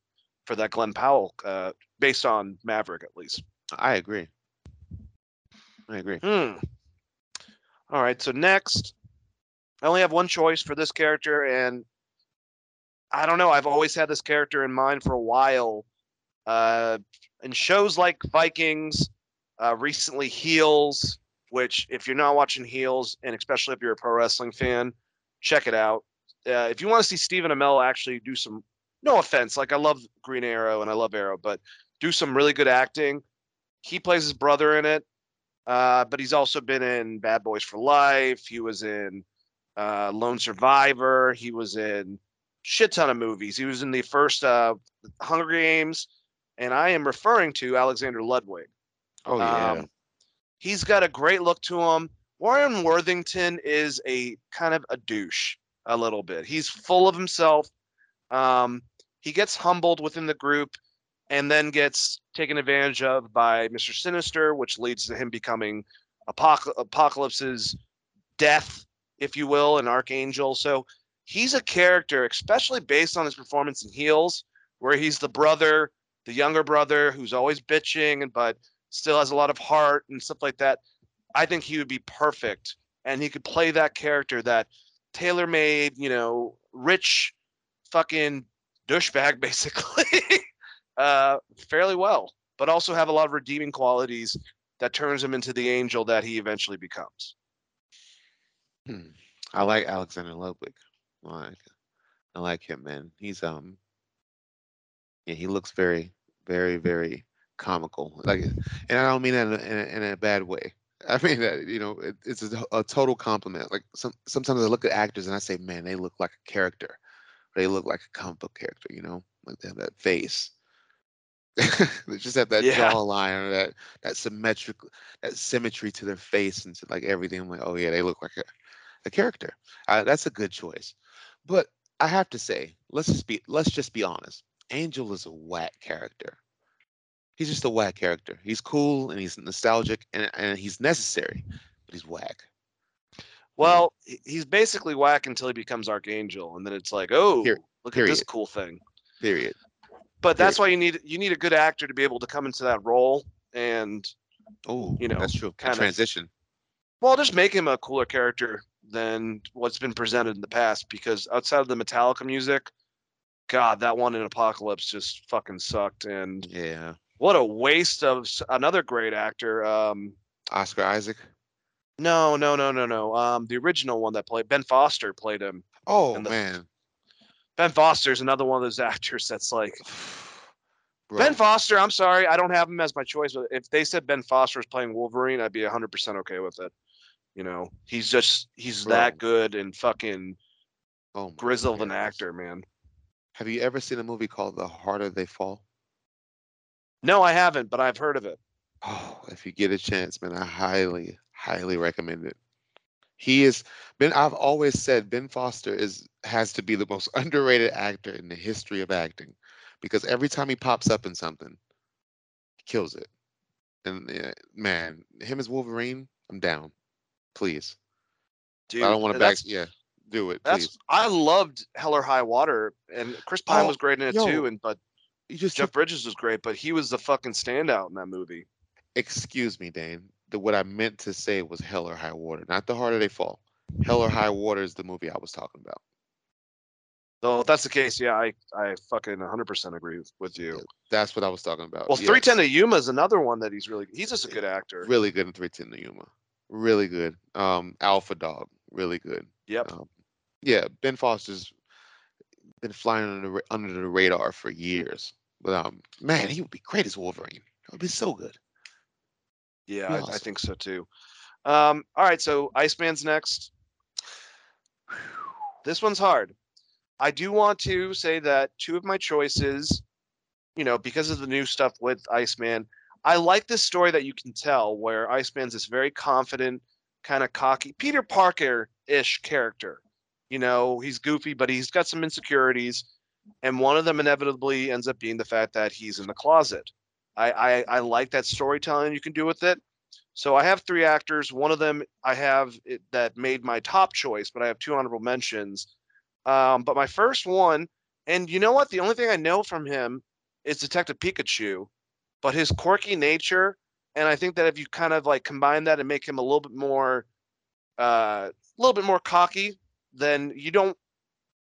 for that Glen Powell, uh, based on Maverick at least. I agree. I agree. Hmm. All right. So next, I only have one choice for this character, and I don't know. I've always had this character in mind for a while. Uh, and shows like Vikings, uh, recently Heels, which if you're not watching Heels, and especially if you're a pro wrestling fan, check it out. Uh, if you want to see Stephen Amell actually do some, no offense, like I love Green Arrow and I love Arrow, but do some really good acting. He plays his brother in it. Uh, but he's also been in Bad Boys for Life. He was in uh, Lone Survivor. He was in shit ton of movies. He was in the first uh, Hunger Games, and I am referring to Alexander Ludwig. Oh yeah. Um, he's got a great look to him. Warren Worthington is a kind of a douche a little bit. He's full of himself. Um, he gets humbled within the group and then gets taken advantage of by Mr. Sinister, which leads to him becoming Apoc- Apocalypse's death, if you will, an archangel. So he's a character, especially based on his performance in Heels, where he's the brother, the younger brother who's always bitching, but still has a lot of heart and stuff like that. I think he would be perfect, and he could play that character, that tailor-made, you know, rich, fucking douchebag, basically, uh, fairly well, but also have a lot of redeeming qualities that turns him into the angel that he eventually becomes. Hmm. I like Alexander Ludwig. I like, I like him, man. He's um, yeah, he looks very, very, very comical. Like, and I don't mean that in a, in a, in a bad way. I mean that you know it, it's a, a total compliment. Like some sometimes I look at actors and I say, man, they look like a character. They look like a comic book character. You know, like they have that face. they just have that Yeah. jawline or that that symmetric that symmetry to their face and to like everything. I'm like, oh yeah, they look like a, a character. Uh, that's a good choice. But I have to say, let's just be let's just be honest. Angel is a whack character. He's just a whack character. He's cool and he's nostalgic and, and he's necessary, but he's whack. Well, he's basically whack until he becomes Archangel, and then it's like, oh, look at this cool thing. Period. But that's why you need you need a good actor to be able to come into that role and Oh, You know, that's true. kind Kind of- transition. well, just make him a cooler character than what's been presented in the past. Because outside of the Metallica music, God, that one in Apocalypse just fucking sucked. And Yeah. what a waste of another great actor. Um, Oscar Isaac. no, no, no, no, no. Um, the original one that played Ben Foster played him. Oh the- man. Ben Foster's another one of those actors that's like Bro, Ben Foster. I'm sorry, I don't have him as my choice. But if they said Ben Foster was playing Wolverine, I'd be 100 percent okay with it. You know, he's just he's that good and fucking oh grizzled an actor, man. Have you ever seen a movie called The Harder They Fall? No, I haven't, but I've heard of it. Oh, if you get a chance, man, I highly, highly recommend it. He is Ben. I've always said Ben Foster is has to be the most underrated actor in the history of acting, because every time he pops up in something, he kills it. And uh, man, him as Wolverine, I'm down. Please, Dude, I don't want to back. Yeah, do it, That's please. I loved Hell or High Water, and Chris Pine Oh, was great in it yo, too. And but Jeff took, Bridges was great, but he was the fucking standout in that movie. excuse me, Dane. The, what I meant to say was Hell or High Water, not The Harder They Fall. Hell or High Water is the movie I was talking about. So if that's the case, yeah, I I fucking 100 percent agree with, with you. That's what I was talking about. Well, yes. 310 to Yuma is another one that he's really he's just a good actor. really good in 310 to Yuma. Really good. Um, Alpha Dog, really good. Yep. Um, yeah, Ben Foster's been flying under the, under the radar for years. But um, man, he would be great as Wolverine. That would be so good. Yeah, I, I think so too. Um, all right, so Iceman's next. This one's hard. I do want to say that two of my choices, you know, because of the new stuff with Iceman, I like this story that you can tell where Iceman's this very confident, kind of cocky, Peter Parker ish character. You know, he's goofy, but he's got some insecurities. And one of them inevitably ends up being the fact that he's in the closet. I, I, I like that storytelling you can do with it. So I have three actors. One of them I have it, that made my top choice, but I have two honorable mentions. Um, but my first one, and you know what? The only thing I know from him is Detective Pikachu, but his quirky nature, and I think that if you kind of like combine that and make him a little bit more, uh, a little bit more cocky, then you don't.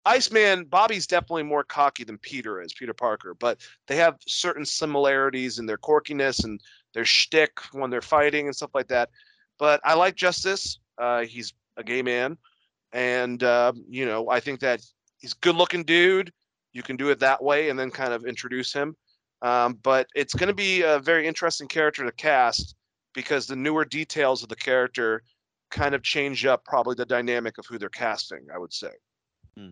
Iceman, Bobby's definitely more cocky than Peter is, Peter Parker, but they have certain similarities in their quirkiness and their shtick when they're fighting and stuff like that. But I like Justice. Uh, he's a gay man, and uh, you know I think that he's good-looking dude. You can do it that way, and then kind of introduce him. Um, but it's going to be a very interesting character to cast, because the newer details of the character kind of change up probably the dynamic of who they're casting. I would say. Hmm.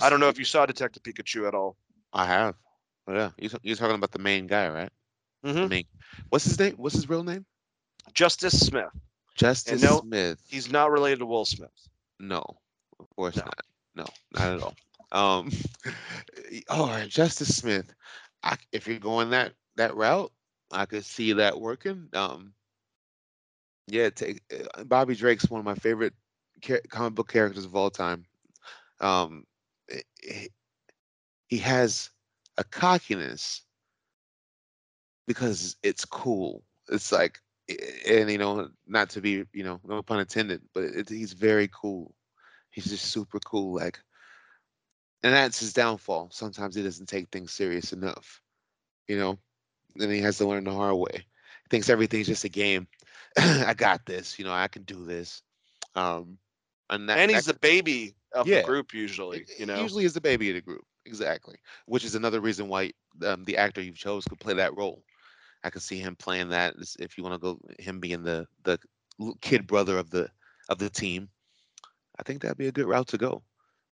I don't know if you saw Detective Pikachu at all. I have. Yeah, you're, you're talking about the main guy, right? Mm-hmm. Main. What's his name? What's his real name? Justice Smith. Justice no, Smith. He's not related to Will Smith. No, of course No. not. No, not at all. Um, all right, Justice Smith. I, if you're going that that route, I could see that working. Um, yeah, take uh, Bobby Drake's one of my favorite comic book characters of all time. Um, i- i- he has a cockiness because it's cool. It's like, and you know, not to be, you know, no pun intended, but it, he's very cool. He's just super cool. Like, and that's his downfall. Sometimes he doesn't take things serious enough, you know, and he has to learn the hard way. He thinks everything's just a game. I got this, you know, I can do this. Um, and that, and that he's the baby of Yeah. the group usually. You know. usually is the baby of the group exactly which is another reason why um, the actor you chose could play that role i could see him playing that if you want to go him being the the kid brother of the of the team i think that'd be a good route to go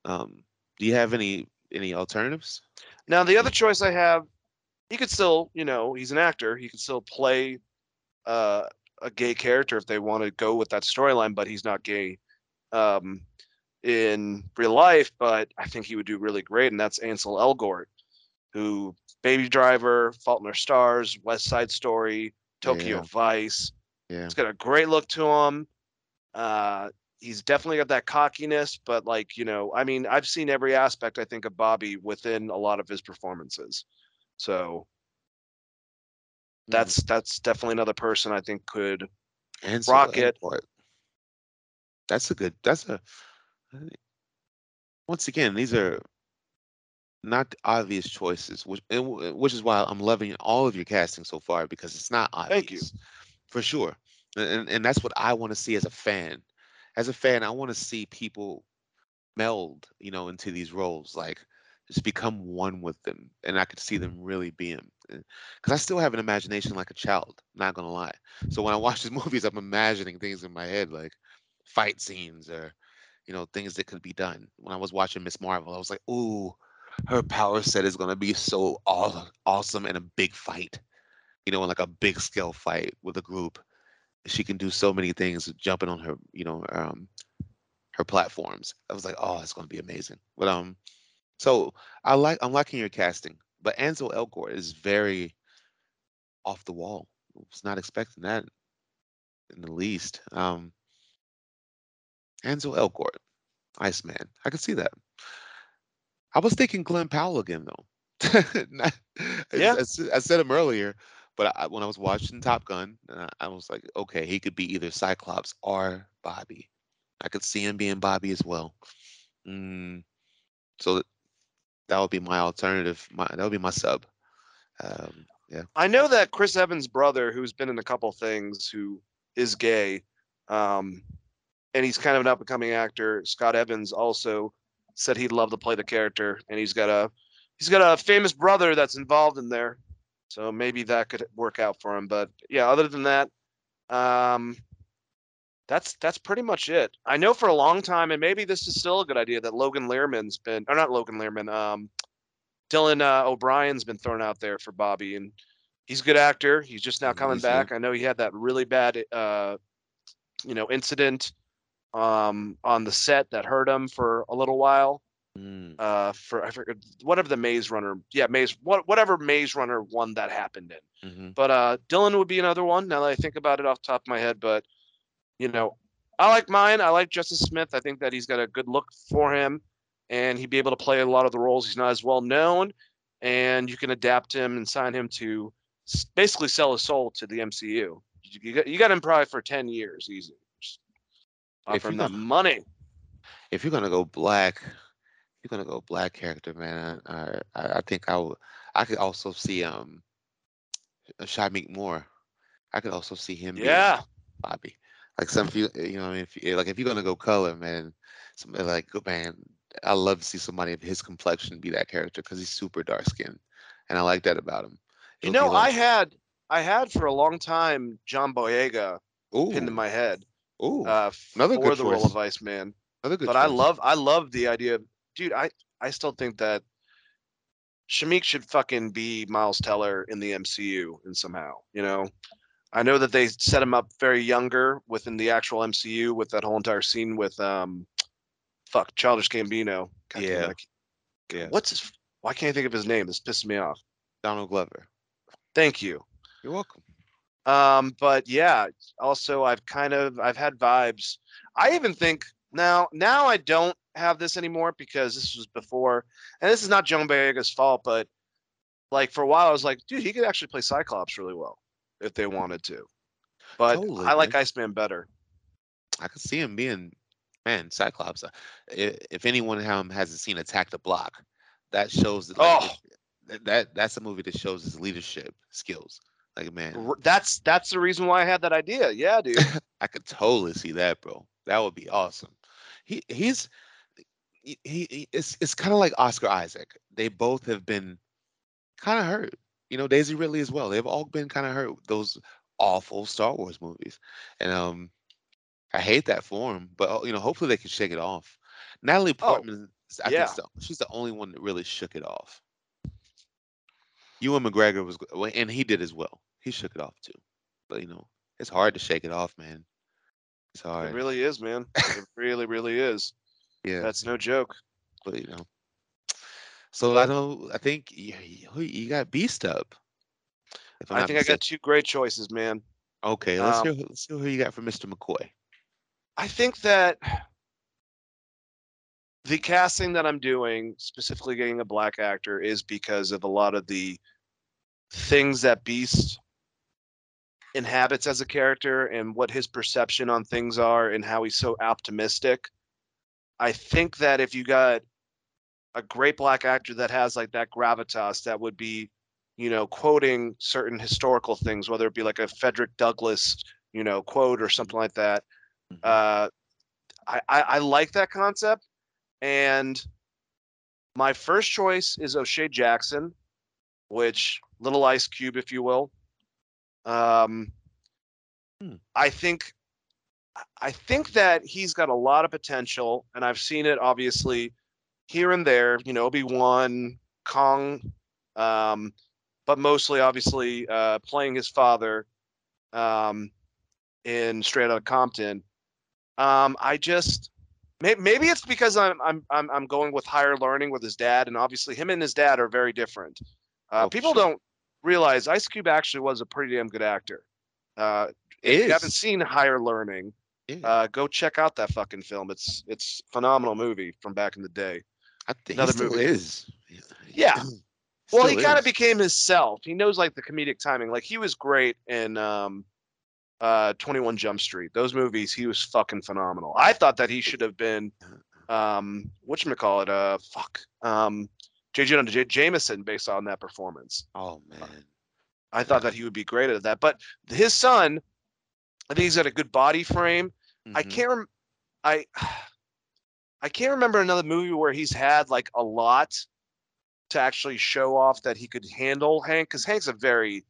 um do you have any any alternatives Now the other choice I have, he could still, you know, he's an actor. He could still play uh, a gay character if they want to go with that storyline, but he's not gay um, in real life. But I think he would do really great, and that's Ansel Elgort, who Baby Driver, Fault in Our Stars, West Side Story, Tokyo Yeah. Vice. yeah He's got a great look to him. Uh, he's definitely got that cockiness, but like you know, I mean, I've seen every aspect I think of Bobby within a lot of his performances. So Mm. that's that's definitely another person I think could. Ansel Rocket. Elgort. that's a good that's a once again these are not obvious choices which which is why i'm loving all of your casting so far because it's not obvious Thank you. for sure and, and- and that's what i want to see as a fan as a fan i want to see people meld you know into these roles like just become one with them and i could see them really being eh, because i still have an imagination like a child not gonna lie. So when i watch these movies i'm imagining things in my head like fight scenes or you know things that could be done. When i was watching miss marvel i was like ooh her power set is to be so aw- awesome in a big fight you know in like a big scale fight with a group she can do so many things jumping on her you know um her platforms. I was like oh it's going to be amazing. But um so i like i'm liking your casting but ansel elgort is very off the wall. Was not expecting that in the least. Um ansel elgort iceman i could see that. I was thinking Glen Powell again, though. I- Yeah. I, I said him earlier, but I, when I was watching Top Gun, uh, I was like, okay, he could be either Cyclops or Bobby. I could see him being Bobby as well. Mm, so that, would be my alternative. My that would be my sub. Um, yeah. I know that Chris Evans' brother, who's been in a couple things, who is gay, um, and he's kind of an up and coming actor. Scott Evans also said he'd love to play the character, and he's got a he's got a famous brother that's involved in there, so maybe that could work out for him. But yeah, other than that, um, that's that's pretty much it. I know for a long time, and maybe this is still a good idea that Logan Lerman's been, or not Logan Lerman, um, Dylan uh, O'Brien's been thrown out there for Bobby, and he's a good actor. He's just now coming good. back. I know he had that really bad, uh, you know, incident um, on the set that hurt him for a little while. Mm, Uh, for I forget whatever the Maze Runner, yeah, Maze, what whatever Maze Runner one that happened in. mhm. But uh, Dylan would be another one. Now that I think about it off the top of my head, but you know, I like mine. I like Justice Smith. I think that he's got a good look for him, and he'd be able to play a lot of the roles. He's not as well known, and you can adapt him and sign him to basically sell his soul to the MCU. You, got, you got him probably for ten years easy. Just If offer him you that got- money. if you're gonna go black, you're gonna go black character, man. I I, I think I would. I could also see um, Shameik Moore. I could also see him. Yeah, Bobby. Like some few, you know, if you, like if you're gonna go color, man, somebody like good man, I love to see somebody of his complexion be that character because he's super dark skinned, and I like that about him. you It'll be know, I had I had for a long time John Boyega Ooh, pinned in my head ooh, uh, another for good the role choice. of Iceman. another good. but I love I love the idea of dude, I I still think that Shameik should fucking be Miles Teller in the MCU and somehow, you know. I know that they set him up very younger within the actual MCU with that whole entire scene with um fuck Childish Gambino. God Yeah. Yeah, What's his why can't I think of his name? This pisses me off. Donald Glover. Thank you. You're welcome. Um, but yeah, also I've kind of I've had vibes. I even think now now I don't have this anymore because this was before, and this is not John Boyega's fault, but like for a while I was like, dude, he could actually play Cyclops really well if they wanted to. But Totally, I like man. Iceman better. I could see him being, man, Cyclops. uh, If anyone hasn't seen Attack the Block, that shows that, like, Oh. that that that's a movie that shows his leadership skills. Like man, That's that's the reason why I had that idea. Yeah, dude. I could totally see that, bro. That would be awesome. He he's he, he it's it's kind of like Oscar Isaac. They both have been kind of hurt. You know, Daisy Ridley as well. They've all been kind of hurt those awful Star Wars movies, and um, I hate that for them. But uh, you know, hopefully they can shake it off. Natalie Oh, Portman, I yeah. think so. she's the only one that really shook it off. Ewan McGregor was, and he did as well. He shook it off too. But you know, it's hard to shake it off, man. It's hard. It really is, man. It really, really is. Yeah. That's no joke. but you know. So I don't know. I think you, you, got Beast up. I think I got two great choices, man. Okay, let's um, hear. Let's hear who you got for Mr. McCoy. I think that the casting that I'm doing, specifically getting a black actor, is because of a lot of the things that Beast inhabits as a character and what his perception on things are and how he's so optimistic. I think that if you got a great black actor that has like that gravitas that would be, you know, quoting certain historical things, whether it be like a Frederick Douglass, you know, quote or something like that, Mhm. uh, I, I, I like that concept. And my first choice is O'Shea Jackson, which little Ice Cube, if you will. Um, Hmm. I think I think that he's got a lot of potential, and I've seen it obviously here and there. You know, Obi Wan, Kong, um, but mostly obviously uh, playing his father um, in Straight Outta Compton. Um, I just may- maybe it's because I'm I'm I'm going with higher learning with his dad, and obviously him and his dad are very different. Uh, Oh, people sure. don't realize Ice Cube actually was a pretty damn good actor. Uh, if Is. you haven't seen Higher Learning, Yeah, uh, go check out that fucking film. It's it's phenomenal movie from back in the day. I think another movie. is. Yeah. Well, he kind of became himself. He knows like the comedic timing. Like he was great in um, uh, Twenty One Jump Street. Those movies, he was fucking phenomenal. I thought that he should have been um, what you call it? Uh, fuck. Um, J. Jonah J. Jameson based on that performance. Oh man. I thought that he would be great at that. But his son, I think he's got a good body frame. I Mhm. can't. Rem- I I can't remember another movie where he's had like a lot to actually show off that he could handle Hank, because Hank's a very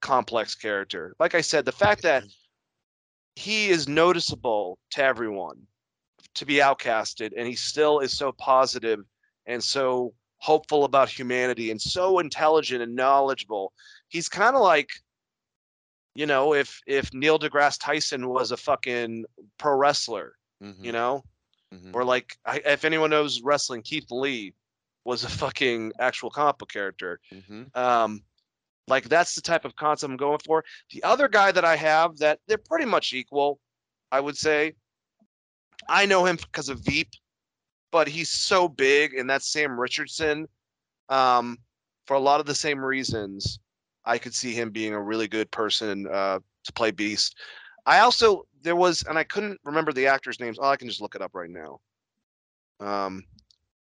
complex character. Like I said, the fact that he is noticeable to everyone, to be outcasted, and he still is so positive and so hopeful about humanity and so intelligent and knowledgeable. He's kind of like, you know, if if Neil deGrasse Tyson was a fucking pro wrestler, Mhm. you know, Mhm. or like I, if anyone knows wrestling, Keith Lee was a fucking actual comic book character. Mhm. Um, like that's the type of concept I'm going for. The other guy that I have that they're pretty much equal, I would say. I know him because of Veep, but he's so big, and that's Sam Richardson. Um, for a lot of the same reasons, I could see him being a really good person uh, to play Beast. I also there was, and I couldn't remember the actors' names. Oh, I can just look it up right now. Um,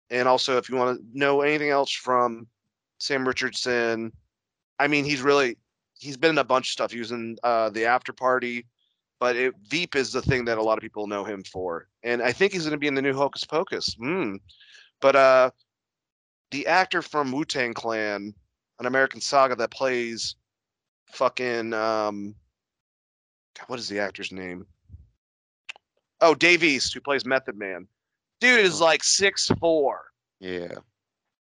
and also, if you want to know anything else from Sam Richardson, I mean, he's really he's been in a bunch of stuff. He was in uh, the After Party, but it, Veep is the thing that a lot of people know him for, and I think he's going to be in the new Hocus Pocus. Mm. But uh, the actor from Wu Tang Clan, an American Saga that plays fucking um, God, what is the actor's name? Oh, Dave East, who plays Method Man. Dude is Oh. like six four. Yeah.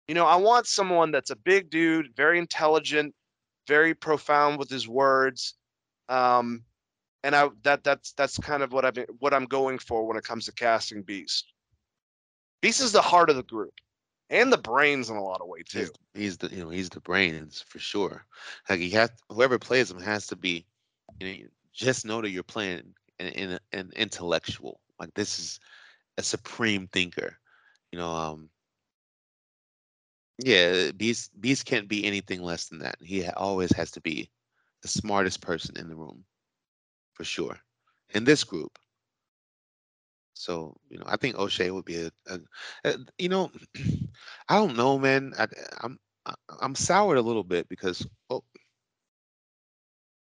You know, I want someone that's a big dude, very intelligent, very profound with his words. Um, and I that that's that's kind of what I've been, what I'm going for when it comes to casting Beast. Beast is the heart of the group and the brains in a lot of ways too. He's, he's the you know he's the brains for sure. Like he has whoever plays him has to be, you know, just know that you're playing an, an, an intellectual. Like this is a supreme thinker. You know, um, yeah, Beast Beast can't be anything less than that. He always has to be the smartest person in the room, for sure. In this group. So you know, I think O'Shea would be a, a, a you know, I don't know, man. I, I'm I- I'm soured a little bit because oh,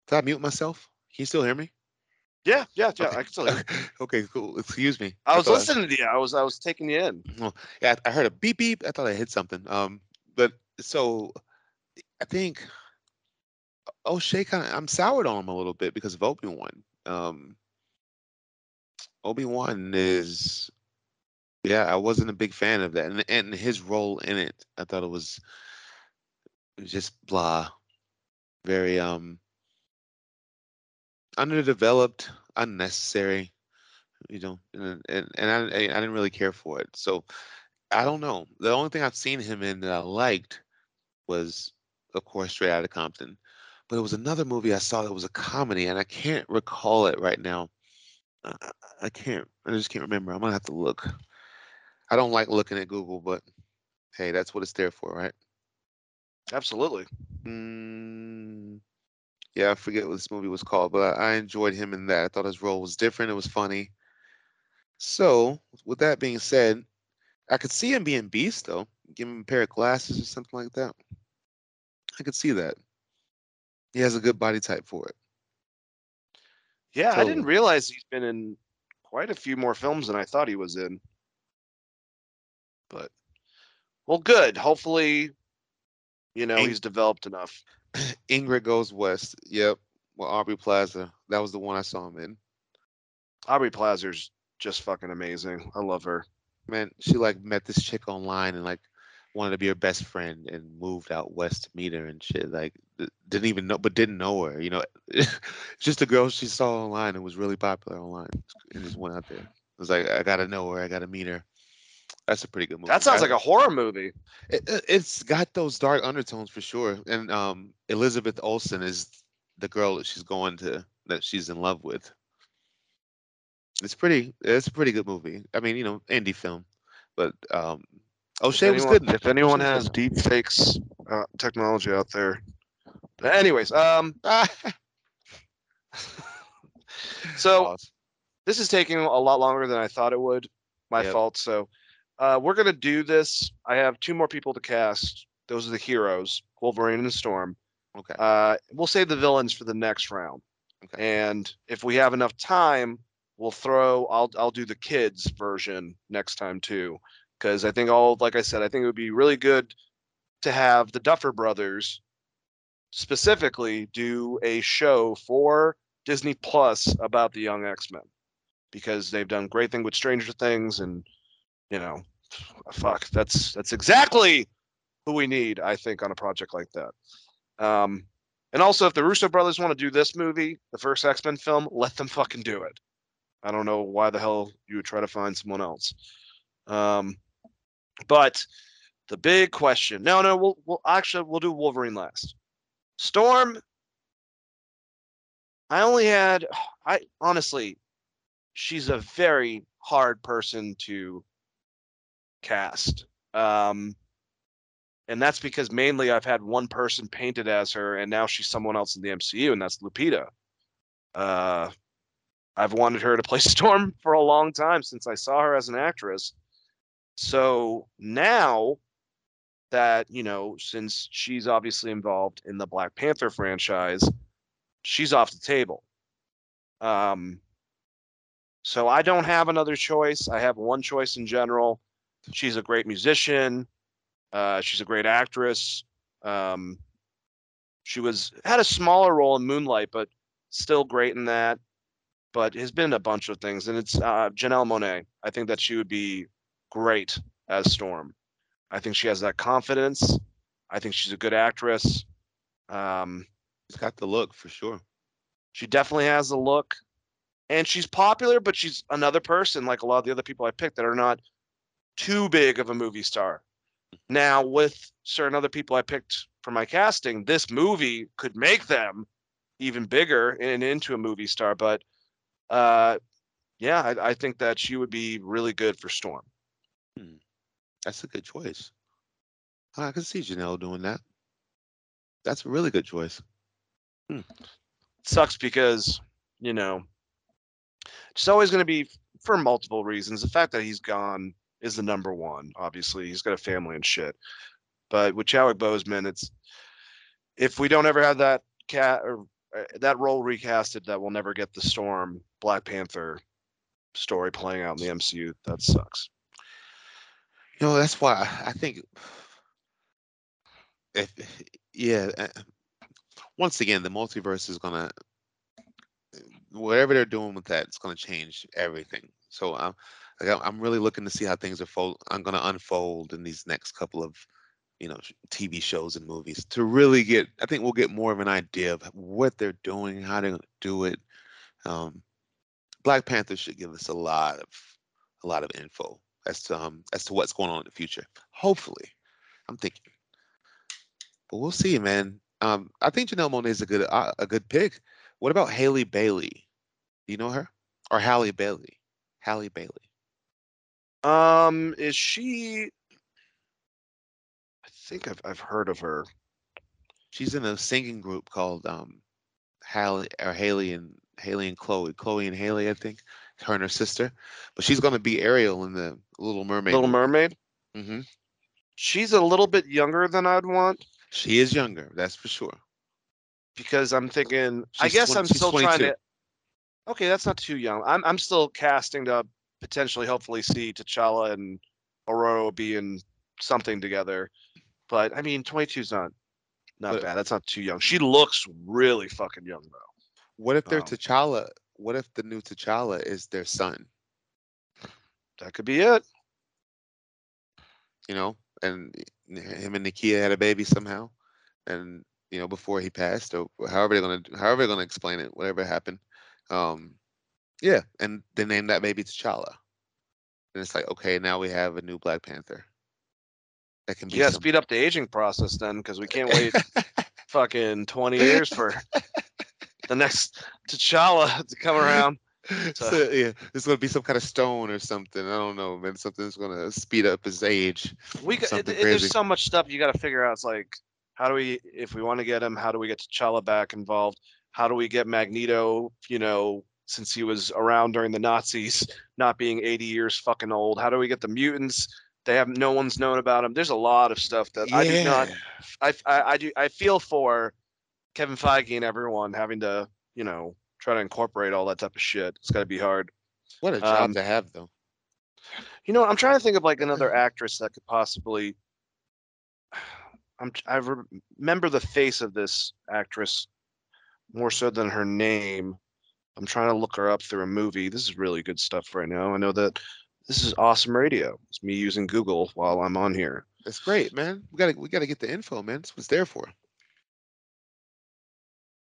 did I mute myself? Can you still hear me? Yeah, yeah, yeah. Okay. I can tell you. okay, cool. Excuse me. I was thought listening to you. I was I was taking you in. yeah, I I heard a beep beep. I thought I hit something. Um, but so I think O'Shea kind of I'm soured on him a little bit because of Obi Wan. Um, Obi Wan is, yeah, I wasn't a big fan of that, and and his role in it, I thought it was, just blah, very um underdeveloped, unnecessary, you know, and and, and I I didn't really care for it. So I don't know. The only thing I've seen him in that I liked was, of course, Straight Outta Compton. But it was another movie I saw that was a comedy, and I can't recall it right now. I, I- can't. I just can't remember. I'm gonna have to look. I don't like looking at Google, but hey, that's what it's there for, right? Absolutely. Mm, yeah, I forget what this movie was called, but I, I enjoyed him in that. I thought his role was different. It was funny. So, with that being said, I could see him being Beast though. Give him a pair of glasses or something like that. I could see that. He has a good body type for it. Yeah, I didn't realize he's been in quite a few more films than I thought he was in. But well, good. Hopefully, you know, he's developed enough. Ingrid Goes West. Yep. Well, Aubrey Plaza. That was the one I saw him in. Aubrey Plaza's just fucking amazing. I love her. Man, she like met this chick online and like wanted to be her best friend and moved out west to meet her and shit. Like didn't even know, but didn't know her. You know, just a girl she saw online and was really popular online and just went out there. It was like I gotta know her. I gotta meet her. That's a pretty good movie. That sounds like a horror movie. It, it's got those dark undertones for sure. And um, Elizabeth Olsen is the girl that she's going to that she's in love with. It's pretty. It's a pretty good movie. I mean, you know, indie film, but um, O'Shea was anyone, good. If anyone has deep fakes uh, technology out there. But anyways, um, so this is taking a lot longer than I thought it would. My Yep. fault. So uh, we're gonna do this. I have two more people to cast. Those are the heroes, Wolverine and Storm. okay. Uh, we'll save the villains for the next round. okay. And if we have enough time, we'll throw. I'll I'll do the kids version next time too, because I think all like I said, I think it would be really good to have the Duffer Brothers specifically do a show for Disney Plus about the Young X Men, because they've done great thing with Stranger Things, and you know, fuck, that's that's exactly who we need, I think, on a project like that. Um, and also, if the Russo brothers want to do this movie, the first X Men film, let them fucking do it. I don't know why the hell you would try to find someone else. Um, but the big question, no, no, we'll, we'll actually we'll do Wolverine last. Storm. I only had, I honestly, she's a very hard person to cast. Um, and that's because mainly I've had one person painted as her, and now she's someone else in the MCU, and that's Lupita. Uh, I've wanted her to play Storm for a long time since I saw her as an actress. So now that you know, since she's obviously involved in the Black Panther franchise, she's off the table. Um, so I don't have another choice. I have one choice in general. She's a great musician. Uh, she's a great actress. Um, She was had a smaller role in Moonlight, but still great in that. But has been a bunch of things, and it's uh, Janelle Monáe. I think that she would be great as Storm. I think she has that confidence. I think she's a good actress. Um, She's got the look for sure. she definitely has the look, and she's popular, but she's another person like a lot of the other people I picked that are not too big of a movie star. Now, with certain other people I picked for my casting, this movie could make them even bigger and into a movie star. But uh, yeah, I, I think that she would be really good for Storm. That's a good choice. I can see Janelle doing that. That's a really good choice. sucks because you know it's always going to be for multiple reasons the fact that he's gone is the number one obviously he's got a family and shit but with Chadwick Boseman it's if we don't ever have that cat or uh, that role recasted that we'll never get the storm black panther story playing out in the mcu that sucks Know, that's why I think if yeah, uh, once again, the multiverse is gonna whatever they're doing with that, it's gonna change everything. So I'm I'm- really looking to see how things are fold. I'm gonna unfold in these next couple of you know TV shows and movies to really get. I think we'll get more of an idea of what they're doing, how gonna do it. Um, Black Panther should give us a lot of a lot of info as to um as to what's going on in the future. Hopefully, I'm thinking, but we'll see, man. Um, I think Janelle Monae is a good uh, a good pick. What about Haley Bailey? Do you know her or Halle Bailey? Halle Bailey. um is she i think i've, I've heard of her She's in a singing group called um Halle or Haley and Haley and Chloe. Chloe and Haley, I think. Her and her sister. But she's gonna be Ariel in the Little Mermaid. little mermaid hmm she's a little bit younger than i'd want She is younger, that's for sure. because I'm thinking. I guess 20 I'm she's still trying to. Okay, that's not too young. I'm I'm still casting to potentially, hopefully, see T'Challa and Ororo being something together. But I mean, 22 is not not But- bad. That's not too young. She looks really fucking young though. What if their Um, T'Challa? What if the new T'Challa is their son? That could be it. You know, and him and Nakia had a baby somehow, and you know before he passed, or however they're gonna however they're gonna explain it, whatever happened. Um, yeah, and they named that baby T'Challa, and it's like okay, now we have a new Black Panther. That can be Yeah, speed up the aging process then, because we can't wait fucking 20 years for the next T'Challa to come around. so, yeah, there's gonna be some kind of stone or something. I don't know, man. Something that's gonna speed up his age. we got, it, it- there's so much stuff you got to figure out. It's like, how do we, if we want to get him, how do we get T'Challa back involved? How do we get Magneto, you know, since he was around during the Nazis, not being 80 years fucking old? How do we get the mutants? They have no one's known about him. There's a lot of stuff that I do not. I, I I do I feel for Kevin Feige and everyone having to, you know, try to incorporate all that type of shit. It's got to be hard. What a job Um, to have, though. You know, I'm trying to think of like another actress that could possibly. I'm I re- remember the face of this actress more so than her name. I'm trying to look her up through a movie. This is really good stuff right now. I know that this is awesome radio. It's me using Google while I'm on here. That's great, man. We gotta we gotta get the info, man. That's what it's there for.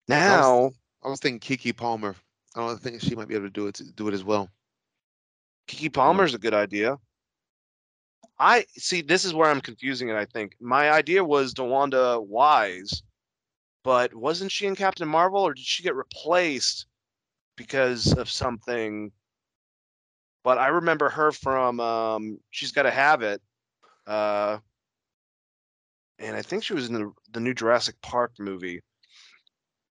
Now, I was thinking Keke Palmer. I don't think she might be able to do it do it as well. Keke Palmer's a good idea. I see. This is where I'm confusing it. I think my idea was DeWanda Wise, but wasn't she in Captain Marvel, or did she get replaced because of something? But I remember her from um, She's Got to Have It, uh, and I think she was in the the new Jurassic Park movie.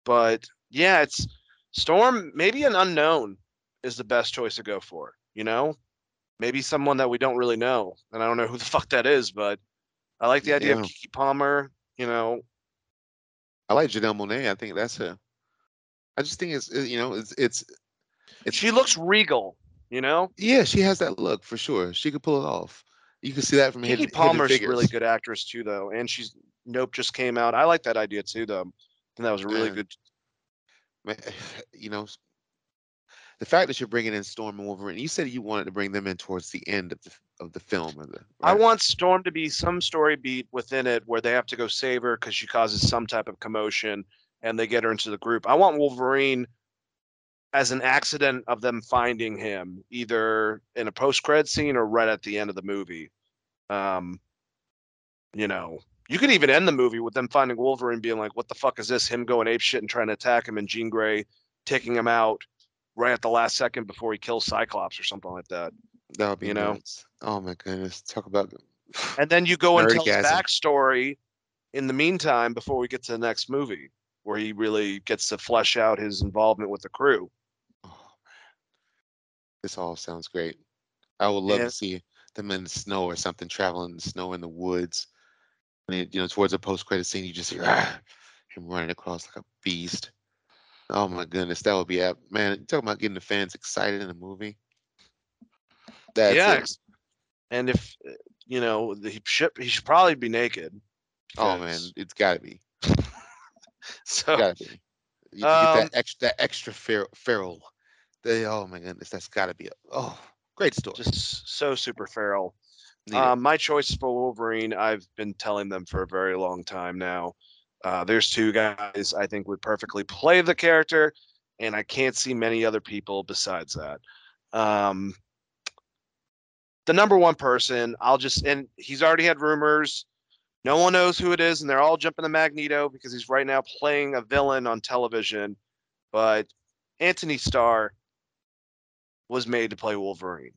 But yeah, it's Storm. Maybe an unknown is the best choice to go for. You know, maybe someone that we don't really know, and I don't know who the fuck that is, but I like the idea Yeah. of Keke Palmer. You know, I like Janelle Monáe. I think that's a. I just think it's you know it's it's It's- she looks regal. You know, yeah she has that look for sure. She could pull it off. You can see that from Keke hidden, Hidden Palmer's a really good actress too, though, and she's Nope just came out. I like that idea too, though. And that was a really Yeah. good. You know, the fact that you're bringing in Storm and Wolverine, you said you wanted to bring them in towards the end of the of the film. Of the, I want Storm to be some story beat within it where they have to go save her because she causes some type of commotion and they get her into the group. I want Wolverine as an accident of them finding him either in a post cred scene or right at the end of the movie. Um, you know, you could even end the movie with them finding Wolverine being like, "What the fuck is this?" Him going ape shit and trying to attack him, and Jean Grey taking him out right at the last second before he kills Cyclops or something like that. that would be you know. Oh my goodness, talk about And then you go and tell his backstory in the meantime before we get to the next movie, where he really gets to flesh out his involvement with the crew. Oh man, this all sounds great. I would love Yeah. to see them in the snow or something, traveling in the snow in the woods. And it, you know, towards a post-credit scene, you just hear "Ah," him running across like a beast. Oh my goodness, that would be ep- man. Talking about getting the fans excited in a movie. That's yeah. it. And if uh, you know, the- he should he should probably be naked. Oh man, it's got to be. So Gotta be. You Um, get that extra, that extra fer- feral. They, oh my goodness, that's got to be. A, oh, great story. just so super feral. Um, my choice for Wolverine, I've been telling them for a very long time now. Uh, there's two guys I think would perfectly play the character, and I can't see many other people besides that. Um, the number one person, I'll just and he's already had rumors. No one knows who it is, and they're all jumping to Magneto because he's right now playing a villain on television. But Antony Starr was made to play Wolverine.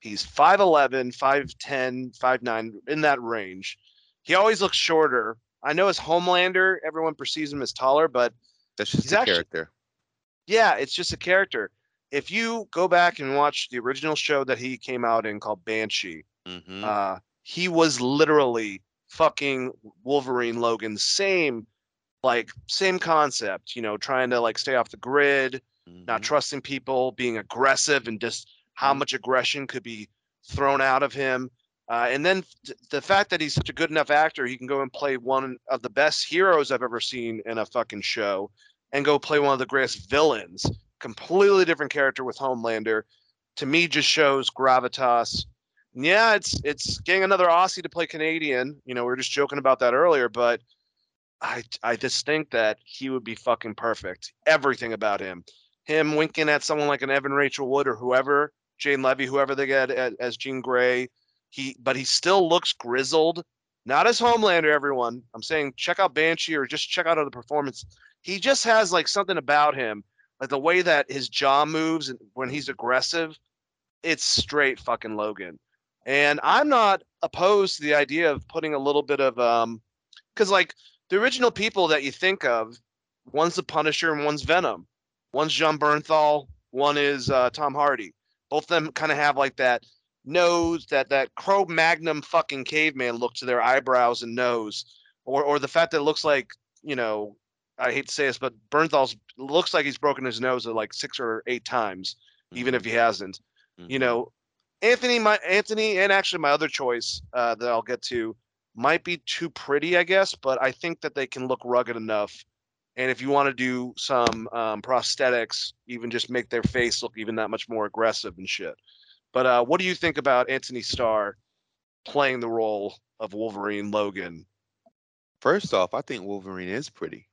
He's 5'11, 5'10, 5'9, in that range. He always looks shorter. I know as Homelander, everyone perceives him as taller, but that's just the actually- character. yeah, it's just a character. If you go back and watch the original show that he came out in called Banshee, hmm uh, he was literally fucking Wolverine Logan. Same, like, same concept, you know, trying to like stay off the grid, not trusting people, being aggressive, and just how much aggression could be thrown out of him. Uh, and then th- the fact that he's such a good enough actor, he can go and play one of the best heroes I've ever seen in a fucking show, and go play one of the greatest villains. Completely different character with Homelander. To me, just shows gravitas. And yeah, it's it's getting another Aussie to play Canadian. You know, we were just joking about that earlier, but I I just think that he would be fucking perfect. Everything about him him winking at someone like an Evan Rachel Wood or whoever, Jane Levy, whoever they get as, Jean Grey. He, but he still looks grizzled. Not as Homelander, everyone. I'm saying check out Banshee or just check out other performance. He just has like something about him, like the way that his jaw moves and when he's aggressive. It's straight fucking Logan. And I'm not opposed to the idea of putting a little bit of um, because like the original people that you think of, one's the Punisher and one's Venom. One's Jon Bernthal, one is uh, Tom Hardy. Both of them kind of have like that nose, that that Cro Magnum fucking caveman look to their eyebrows and nose, or or the fact that it looks like you know, I hate to say this, but Bernthal's looks like he's broken his nose like six or eight times, even if he hasn't. Mm-hmm. You know, Anthony, my Anthony, and actually my other choice uh, that I'll get to might be too pretty, I guess, but I think that they can look rugged enough. And if you want to do some um, prosthetics, even just make their face look even that much more aggressive and shit. But uh, what do you think about Antony Starr playing the role of Wolverine Logan? First off, I think Wolverine is pretty.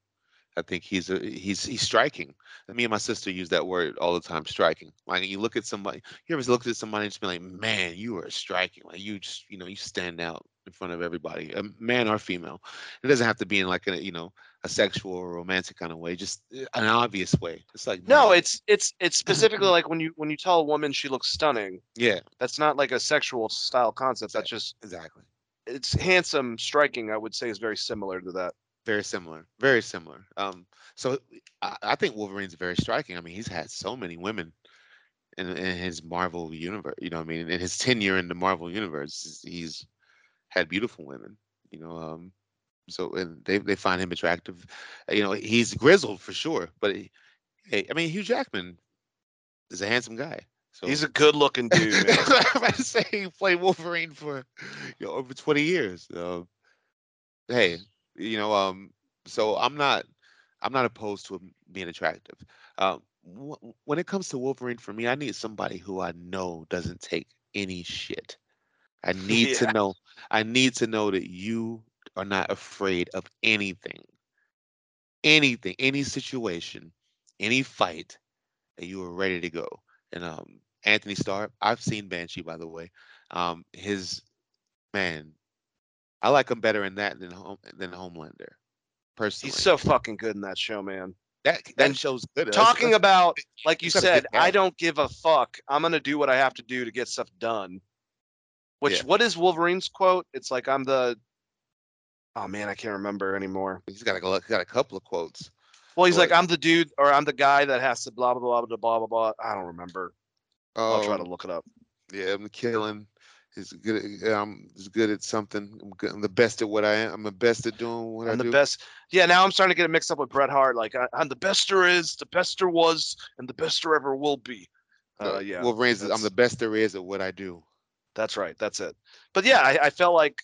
I think he's a he's he's striking. Me and my sister use that word all the time, striking. Like you look at somebody, you ever look at somebody and just be like, man, you are striking. Like you just, you know, you stand out in front of everybody, a man or female. It doesn't have to be in like a, you know, a sexual or romantic kind of way, just uh, an obvious way. It's like No, man, it's it's it's specifically like when you when you tell a woman she looks stunning. yeah, That's not like a sexual style concept. That's just exactly. it's handsome, striking. I would say is very similar to that. Very similar. Very similar. Um, so I, I think Wolverine's very striking. I mean, he's had so many women in, in his Marvel universe. You know, what I mean, in his tenure in the Marvel universe, he's had beautiful women. You know, um, so and they they find him attractive. You know, he's grizzled for sure, but he, hey, I mean, Hugh Jackman is a handsome guy. So He's a good looking dude. I'm about to say he played Wolverine for you know over 20 years. Uh, hey, you know, um, so I'm not. I'm not opposed to him being attractive. Um, wh- when it comes to Wolverine, for me, I need somebody who I know doesn't take any shit. I need Yeah. to know. I need to know that you are not afraid of anything, anything, any situation, any fight, that you are ready to go. And um, Antony Starr, I've seen Banshee, by the way. Um, his man, I like him better in that than home than Homelander. Personally, He's so fucking good in that show, man. that that and shows good. Talking that's- about, like you he's got a good said, I don't give a fuck. I'm gonna do what I have to do to get stuff done. Which Yeah. what is Wolverine's quote? It's like I'm the. Oh man, I can't remember anymore. he's got a he's got a couple of quotes. Well, he's like I'm the dude, or I'm the guy that has to blah blah blah blah blah blah blah. I don't remember. I'll try to Um, look it up. Yeah, I'm killing. He's good. At, um, he's good at something. I'm, good, I'm the best at what I am. I'm the best at doing what I I'm the best. Yeah, now I'm starting to get it mixed up with Bret Hart. Like I, I'm the best there is, the best there was, and the best there ever will be. Uh, Uh, yeah, Wolverine's. I'm the best there is at what I do. That's right. That's it. But yeah, I, I felt like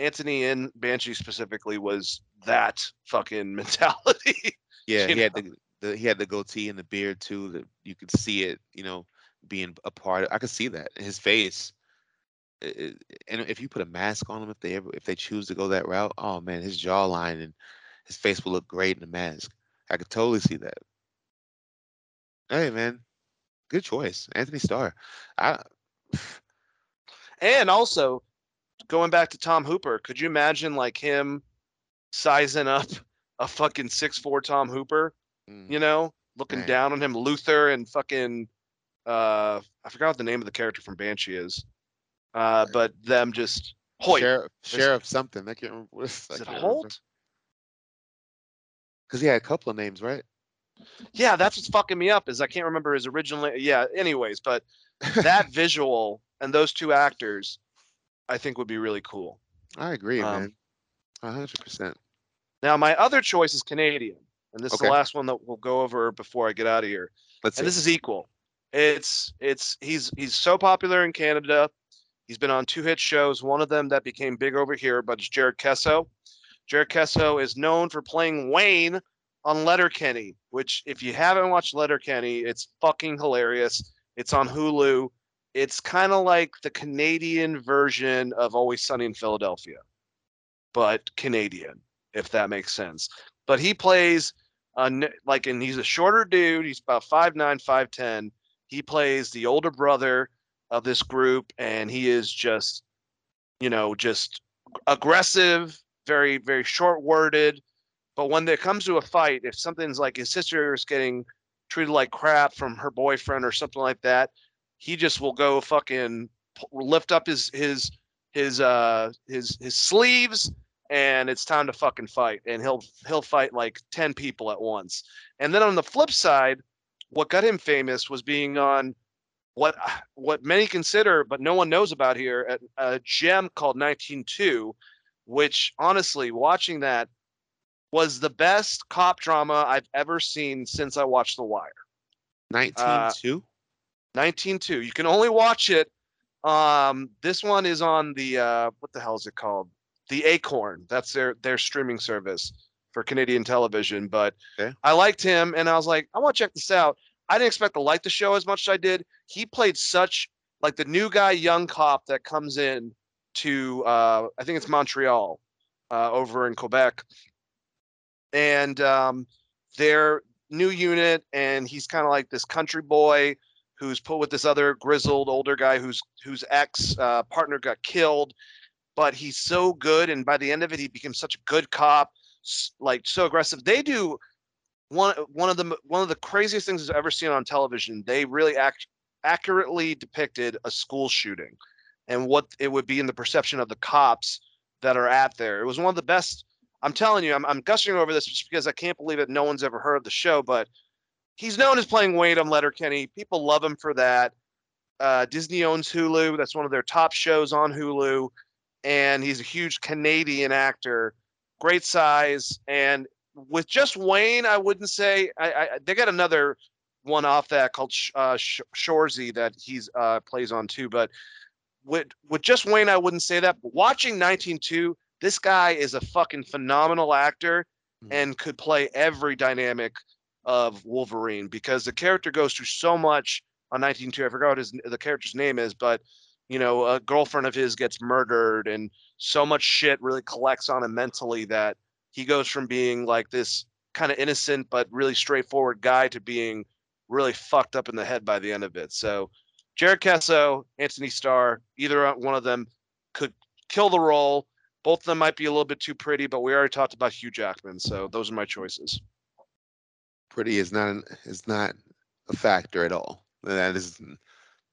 Anthony and Banshee specifically was that fucking mentality. Yeah, he had the, the he had the goatee and the beard too. That you could see it. You know, being a part. Of, I could see that in his face. It- it- and if you put a mask on him, if they ever if they choose to go that route, oh man, his jawline and his face will look great in the mask. I could totally see that. Hey man, good choice, Antony Starr. I and also, going back to Tom Hopper, could you imagine like him sizing up a fucking six four Tom Hopper? mm, You know, looking Man. down on him, Luther and fucking uh, I forgot what the name of the character from Banshee is. Uh, but them just Hoyt. sheriff sheriff something. I can't remember. What it's, Is it Holt? Because he had a couple of names, right? Yeah, that's what's fucking me up is I can't remember his original. Yeah. Anyways, but that visual and those two actors, I think would be really cool. I agree, Um, man. Hundred percent. Now, my other choice is Canadian, and this is the last one that we'll go over before I get out of here. Let's see. And this is equal. It's it's he's he's so popular in Canada. He's been on two hit shows. One of them that became big over here, but it's Jared Keeso. Jared Keeso is known for playing Wayne on Letterkenny, which if you haven't watched Letterkenny, it's fucking hilarious. It's on Hulu. It's kind of like the Canadian version of Always Sunny in Philadelphia, but Canadian, if that makes sense. But he plays uh, like, and he's a shorter dude. He's about five nine, five ten. He plays the older brother of this group, and he is just, you know, just aggressive, very, very short worded. But when it comes to a fight, if something's like his sister is getting treated like crap from her boyfriend or something like that, he just will go fucking lift up his his his uh his his sleeves and it's time to fucking fight and he'll he'll fight like 10 people at once and then on the flip side what got him famous was being on what what many consider but no one knows about here a, a gem called 192 which honestly watching that was the best cop drama i've ever seen since i watched the wire 192? uh. 192 you can only watch it um this one is on the uh what the hell is it called? The acorn. That's their their streaming service for canadian television but Okay. i liked him and i was like i want to check this out. I didn't expect to like the show as much as i did. He played such like the new guy young cop that comes in to uh i think it's montreal uh over in quebec. And um their new unit and he's kind of like this country boy who's put with this other grizzled older guy whose whose ex uh, partner got killed but he's so good and by the end of it he becomes such a good cop like so aggressive. They do one one of the one of the craziest things i've ever seen on television. They really act accurately depicted a school shooting and what it would be in the perception of the cops that are at there. It was one of the best i'm telling you i'm, I'm gushing over this just because i can't believe that no one's ever heard of the show but he's known as playing Wade on Letterkenny. People love him for that. Uh, Disney owns Hulu. That's one of their top shows on Hulu. And he's a huge Canadian actor, great size. And with just Wayne, I wouldn't say I, I they got another one off that called Sh- uh, Sh- Shoresy that he's uh, plays on too. But with with just Wayne, I wouldn't say that. But watching 192, this guy is a fucking phenomenal actor. Mhm. and could play every dynamic of Wolverine because the character goes through so much on 192. I forgot what his the character's name is, but you know, a girlfriend of his gets murdered and so much shit really collects on him mentally that he goes from being like this kind of innocent but really straightforward guy to being really fucked up in the head by the end of it. So Jared Keeso, Antony Starr, either one of them could kill the role. Both of them might be a little bit too pretty, but we already talked about Hugh Jackman, so those are my choices. Pretty is not an, is not a factor at all. That is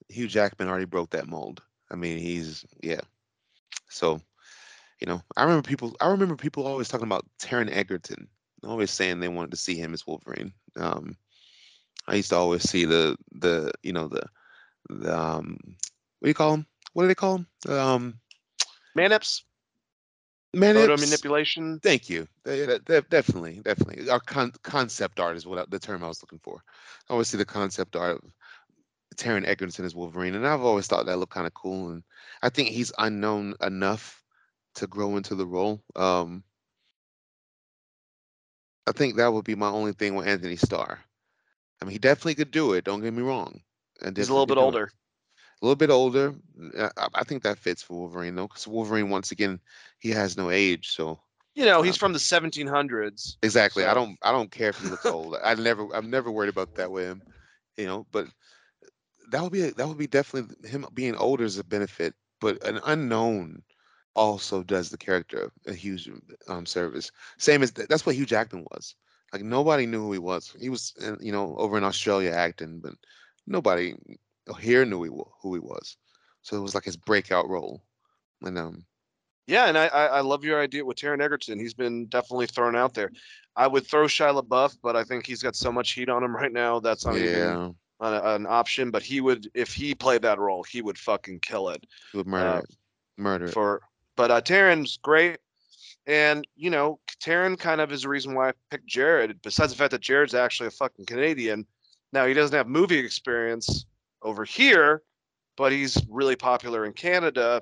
Hugh Jackman already broke that mold. I mean, he's yeah. So, you know, I remember people. I remember people always talking about Taron Egerton, always saying they wanted to see him as Wolverine. Um, I used to always see the the you know the the um what do you call him? What do they call him? Um, Manips, man, photo manipulation. Thank you. Yeah, that- that- definitely, definitely. Our con- concept art is what I, the term I was looking for. I always see the concept art of Taron Egerton as Wolverine, and I've always thought that looked kind of cool. And I think he's unknown enough to grow into the role. Um, I think that would be my only thing with Antony Starr. I mean, he definitely could do it. Don't get me wrong. and He's a little bit older. it. A little bit older. Uh, I, I think that fits for Wolverine though, because Wolverine, once again, he has no age. So You know, he's Um, from the 1700s. Exactly. I don't I don't care if he looks old. I never I'm never worried about that with him. You know, but that would be a, that would be definitely him being older is a benefit, but an unknown also does the character a huge um service. Same as that's what Hugh Jackman was. Like nobody knew who he was. He was uh, you know over in Australia acting, but nobody here knew he, who he was. So it was like his breakout role. And um Yeah, and I, I I love your idea with Taron Egerton. He's been definitely thrown out there. I would throw Shia LaBeouf, but I think he's got so much heat on him right now that's not even yeah, an, an option. But he would, if he played that role, he would fucking kill it. he would murder uh, it. Murder it. For but uh, Taron's great, and you know Taron kind of is the reason why I picked Jared. Besides the fact that Jared's actually a fucking Canadian. Now he doesn't have movie experience over here, but he's really popular in Canada.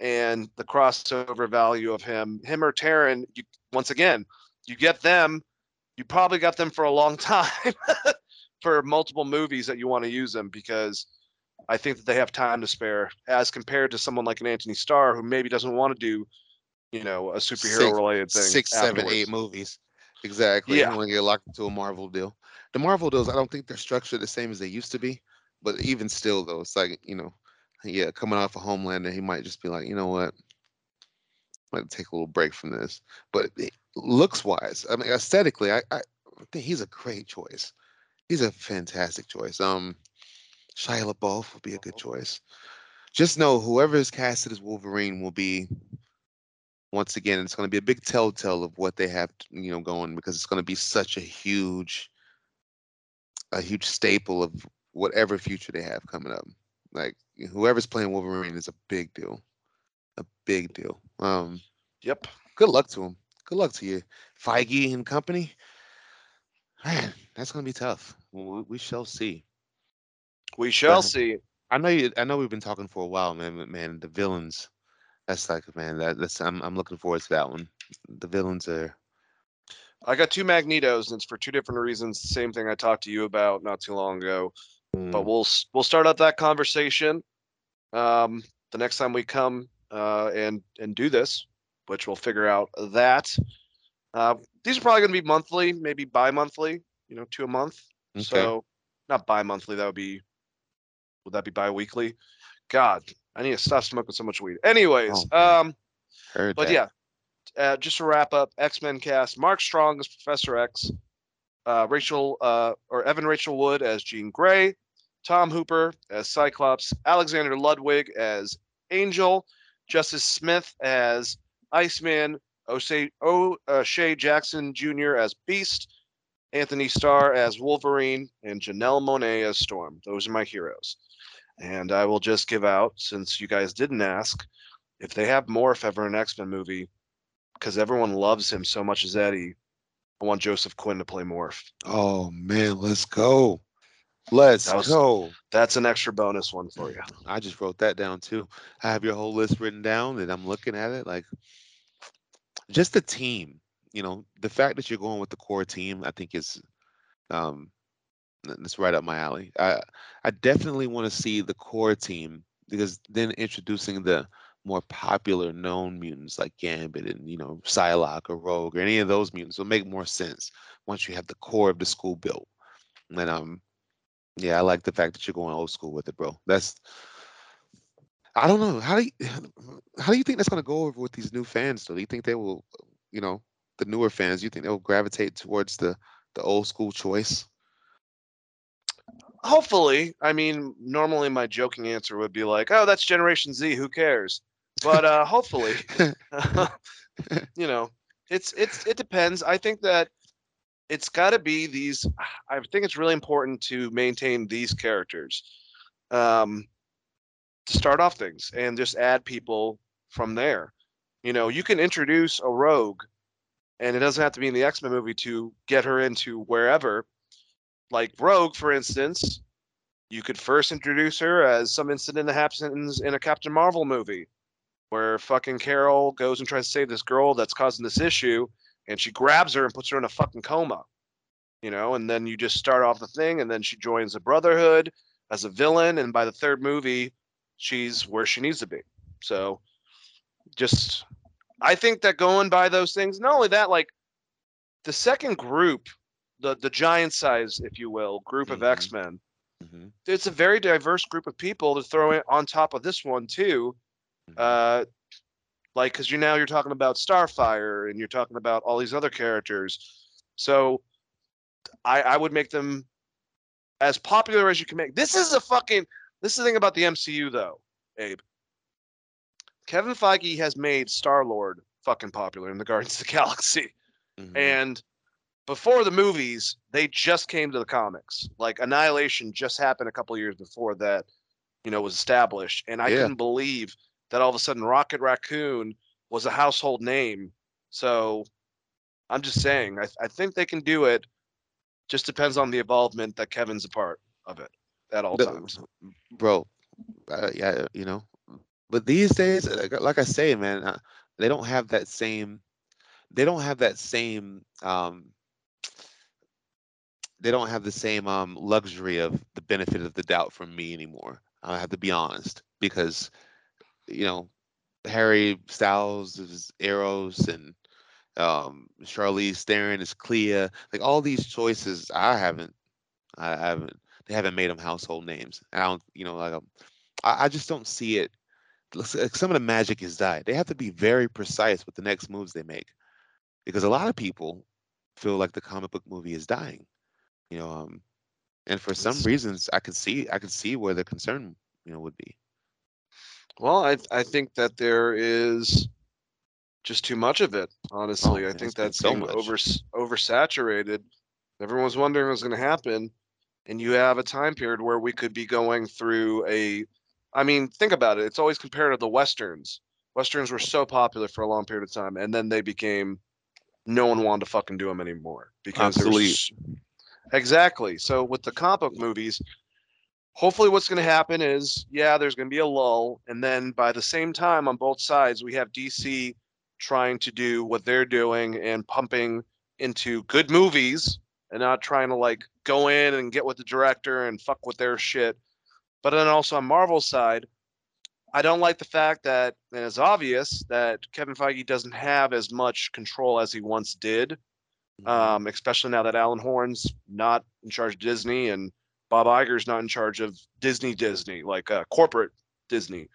And the crossover value of him, him or Taron, you, once again, you get them, you probably got them for a long time for multiple movies that you want to use them because I think that they have time to spare as compared to someone like an Antony Starr who maybe doesn't want to do, you know, a superhero related thing. six, seven, eight movies. Exactly. Yeah. You want to get locked into a Marvel deal. The Marvel deals, I don't think they're structured the same as they used to be. But even still, though, it's like you know, yeah, coming off a of Homelander, he might just be like, you know what, might take a little break from this. But looks wise, I mean, aesthetically, I, I think he's a great choice. He's a fantastic choice. Um, Shia LaBeouf would be a good choice. Just know whoever is casted as Wolverine will be once again, it's going to be a big telltale of what they have, you know, going because it's going to be such a huge, a huge staple of whatever future they have coming up. Like whoever's playing Wolverine is a big deal, a big deal. Um, Yep. good luck to him. Good luck to you, Feige and company. Man, that's to be tough. We, we shall see. We shall Uh, see. I know you. I know we've been talking for a while, man. but Man, the villains. That's like, man. That, that's. I'm. I'm looking forward to that one. The villains are. I got two Magnetos, and it's for two different reasons. The same thing I talked to you about not too long ago. But mm, we'll we'll start up that conversation um, the next time we come uh, and and do this, which we'll figure out that. Uh, these are probably going to be monthly, maybe bi-monthly. You know, two a month. Okay. So not bi-monthly. That would be. Would that be bi-weekly? God, I need to stop smoking so much weed. Anyways, Oh, um, heard but that. yeah, uh, just to wrap up, X Men cast: Mark Strong as Professor X, uh, Rachel uh, or Evan Rachel Wood as Jean Grey, Tom Hopper as Cyclops, Alexander Ludwig as Angel, Justice Smith as Iceman, O'Shea, Jackson Jr. as Beast, Antony Starr as Wolverine, and Janelle Monáe as Storm. Those are my heroes. And I will just give out, since you guys didn't ask, if they have Morph ever an X Men movie, because everyone loves him so much as Eddie, I want Joseph Quinn to play Morph. Oh man, let's go. Let's That was- go. That's an extra bonus one for you. I just wrote that down too. I have your whole list written down, and I'm looking at it like just the team. you know, the fact that you're going with the core team, I think is um that's right up my alley. I I definitely want to see the core team because then introducing the more popular known mutants like Gambit and you know Psylocke or Rogue or any of those mutants will make more sense once you have the core of the school built. And um, yeah, I like the fact that you're going old school with it, bro. That's I don't know how do you how do you think that's gonna go over with these new fans? though? Do you think they will, you know, the newer fans? You think they'll gravitate towards the the old school choice? Hopefully, I mean, normally my joking answer would be like, "Oh, that's Generation Z. Who cares?" But uh, hopefully, you know, it's it's it depends. I think that it's got to be these. I think it's really important to maintain these characters, um, to start off things and just add people from there. You know, you can introduce a rogue, and it doesn't have to be in the X Men movie to get her into wherever. Like Rogue, for instance, you could first introduce her as some incident that happens in a Captain Marvel movie where fucking Carol goes and tries to save this girl that's causing this issue, and she grabs her and puts her in a fucking coma. You know, and then you just start off the thing, and then she joins the Brotherhood as a villain, and by the third movie, she's where she needs to be. So, just, I think that going by those things, not only that, like the second group, the the giant size, if you will, group of Mhm. X Men, Mhm, it's a very diverse group of people to throw in on top of this one too. Uh like because you now you're talking about starfire and you're talking about all these other characters so i i would make them as popular as you can make this is a fucking this is the thing about the mcu though abe kevin feige has made star lord fucking popular in the guardians of the galaxy Mhm. and before the movies, they just came to the comics. Like Annihilation just happened a couple years before that, you know, was established. And I Yeah. couldn't believe that all of a sudden Rocket Raccoon was a household name. So I'm just saying, I, I think they can do it. Just depends on the involvement that Kevin's a part of it at all The- times. bro. Uh, yeah, you know, but these days, like, like I say, man, uh, they don't have that same. They don't have that same. Um, they don't have the same um luxury of the benefit of the doubt from me anymore. I have to be honest because, you know, Harry Styles is Eros and um Charlize Theron is Clea. Like all these choices, I haven't, I haven't, they haven't made them household names. I don't, you know, like um, I, I just don't see it. like Some of the magic is died. They have to be very precise with the next moves they make, because a lot of people feel like the comic book movie is dying. You know, um, and for some reasons, I could see, I could see where the concern, you know, would be. Well, I I think that there is just too much of it. Oh, honestly, I Oh, there's think that's so over oversaturated. Everyone's wondering what's going to happen, and you have a time period where we could be going through a. I mean, think about it. It's always compared to the westerns. Westerns were so popular for a long period of time, and then they became. No one wanted to fucking do them anymore because Obsolete. Exactly. So with the comic book movies, hopefully what's going to happen is yeah there's going to be a lull and then by the same time on both sides we have dc trying to do what they're doing and pumping into good movies and not trying to like go in and get with the director and fuck with their shit. But then also on marvel's side i don't like the fact that and it's obvious that kevin feige doesn't have as much control as he once did um, especially now that Alan Horn's not in charge of Disney and Bob Iger's not in charge of Disney Disney, like uh, corporate Disney.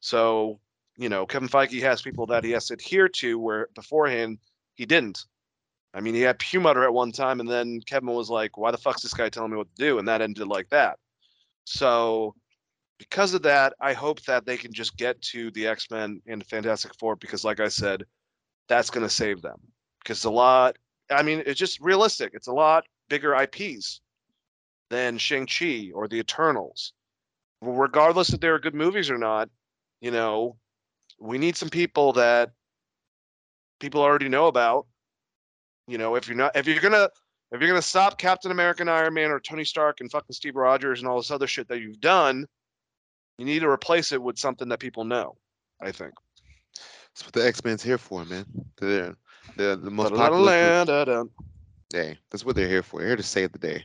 So, you know, Kevin Feige has people that he has to adhere to where beforehand he didn't. I mean, he had Perlmutter at one time, and then Kevin was like, why the fuck's this guy telling me what to do? And that ended like that. So, because of that, I hope that they can just get to the X Men and Fantastic Four because, like I said, that's going to save them. Because a lot, I mean, it's just realistic. It's a lot bigger IPs than Shang-Chi or the Eternals. Regardless if they're good movies or not, you know, we need some people that people already know about. You know, if you're not, if you're gonna, if you're gonna stop Captain America and Iron Man or Tony Stark and fucking Steve Rogers and all this other shit that you've done, you need to replace it with something that people know. I think. That's what the X Men's here for, man. They're The the most popular. Hey, that's what they're here for. They're here to save the day,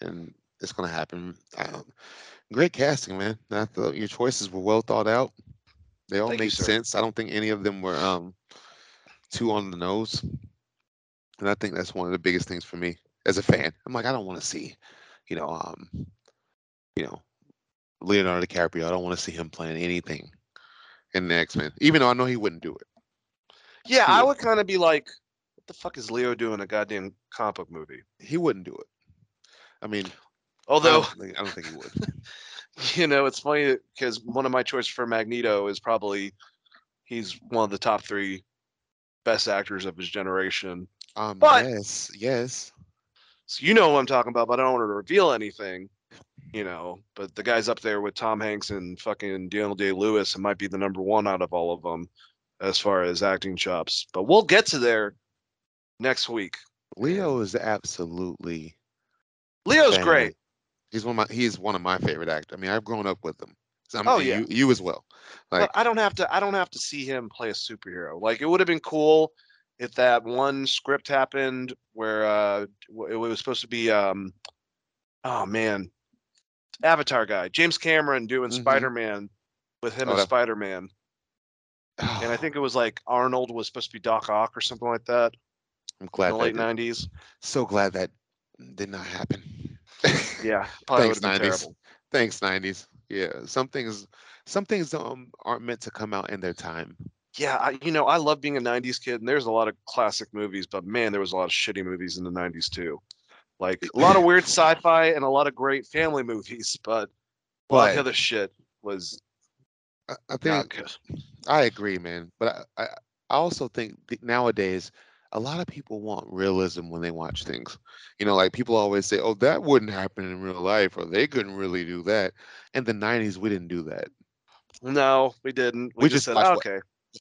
and it's gonna happen. Um, great casting, man. I thought your choices were well thought out. They all Thank you, made sir. sense. I don't think any of them were um too on the nose, and I think that's one of the biggest things for me as a fan. I'm like, I don't want to see, you know, um, you know, Leonardo DiCaprio. I don't want to see him playing anything in the X Men, even though I know he wouldn't do it. Yeah, I would kind of be like, what the fuck is Leo doing a goddamn comic book movie? He wouldn't do it. I mean, I Although, don't think, I don't think he would. you know, it's funny because one of my choices for Magneto is probably he's one of the top three best actors of his generation. Um, But- yes, yes. So you know what I'm talking about, but I don't want to reveal anything. You know, but the guy's up there with Tom Hanks and fucking Daniel Day Lewis and might be the number one out of all of them as far as acting chops. But we'll get to there next week. Leo is absolutely Leo's fan- great. He's one of my he's one of my favorite actors. I mean, I've grown up with him. So I'm, Oh, yeah. you, you as well. Like but I don't have to. I don't have to see him play a superhero. Like it would have been cool if that one script happened where uh it was supposed to be um oh man Avatar guy James Cameron doing Mhm. Spider Man with him Oh, as that- Spider Man, and I think it was like Arnold was supposed to be Doc Ock or something like that I'm in glad the late did- nineties. so glad that did not happen. Yeah, Thanks, would have been 90s. terrible. Thanks, nineties. Yeah, some things some things um aren't meant to come out in their time. Yeah, I, you know I love being a '90s kid, and there's a lot of classic movies, but man, there was a lot of shitty movies in the '90s too. Like a lot of weird sci-fi and a lot of great family movies, but a lot of other shit was I, I think. I agree, man. But I, I, I also think nowadays a lot of people want realism when they watch things. You know, like people always say, "Oh, that wouldn't happen in real life," or "They couldn't really do that." In the '90s, we didn't do that. No, we didn't. We, We just, just said, watched okay.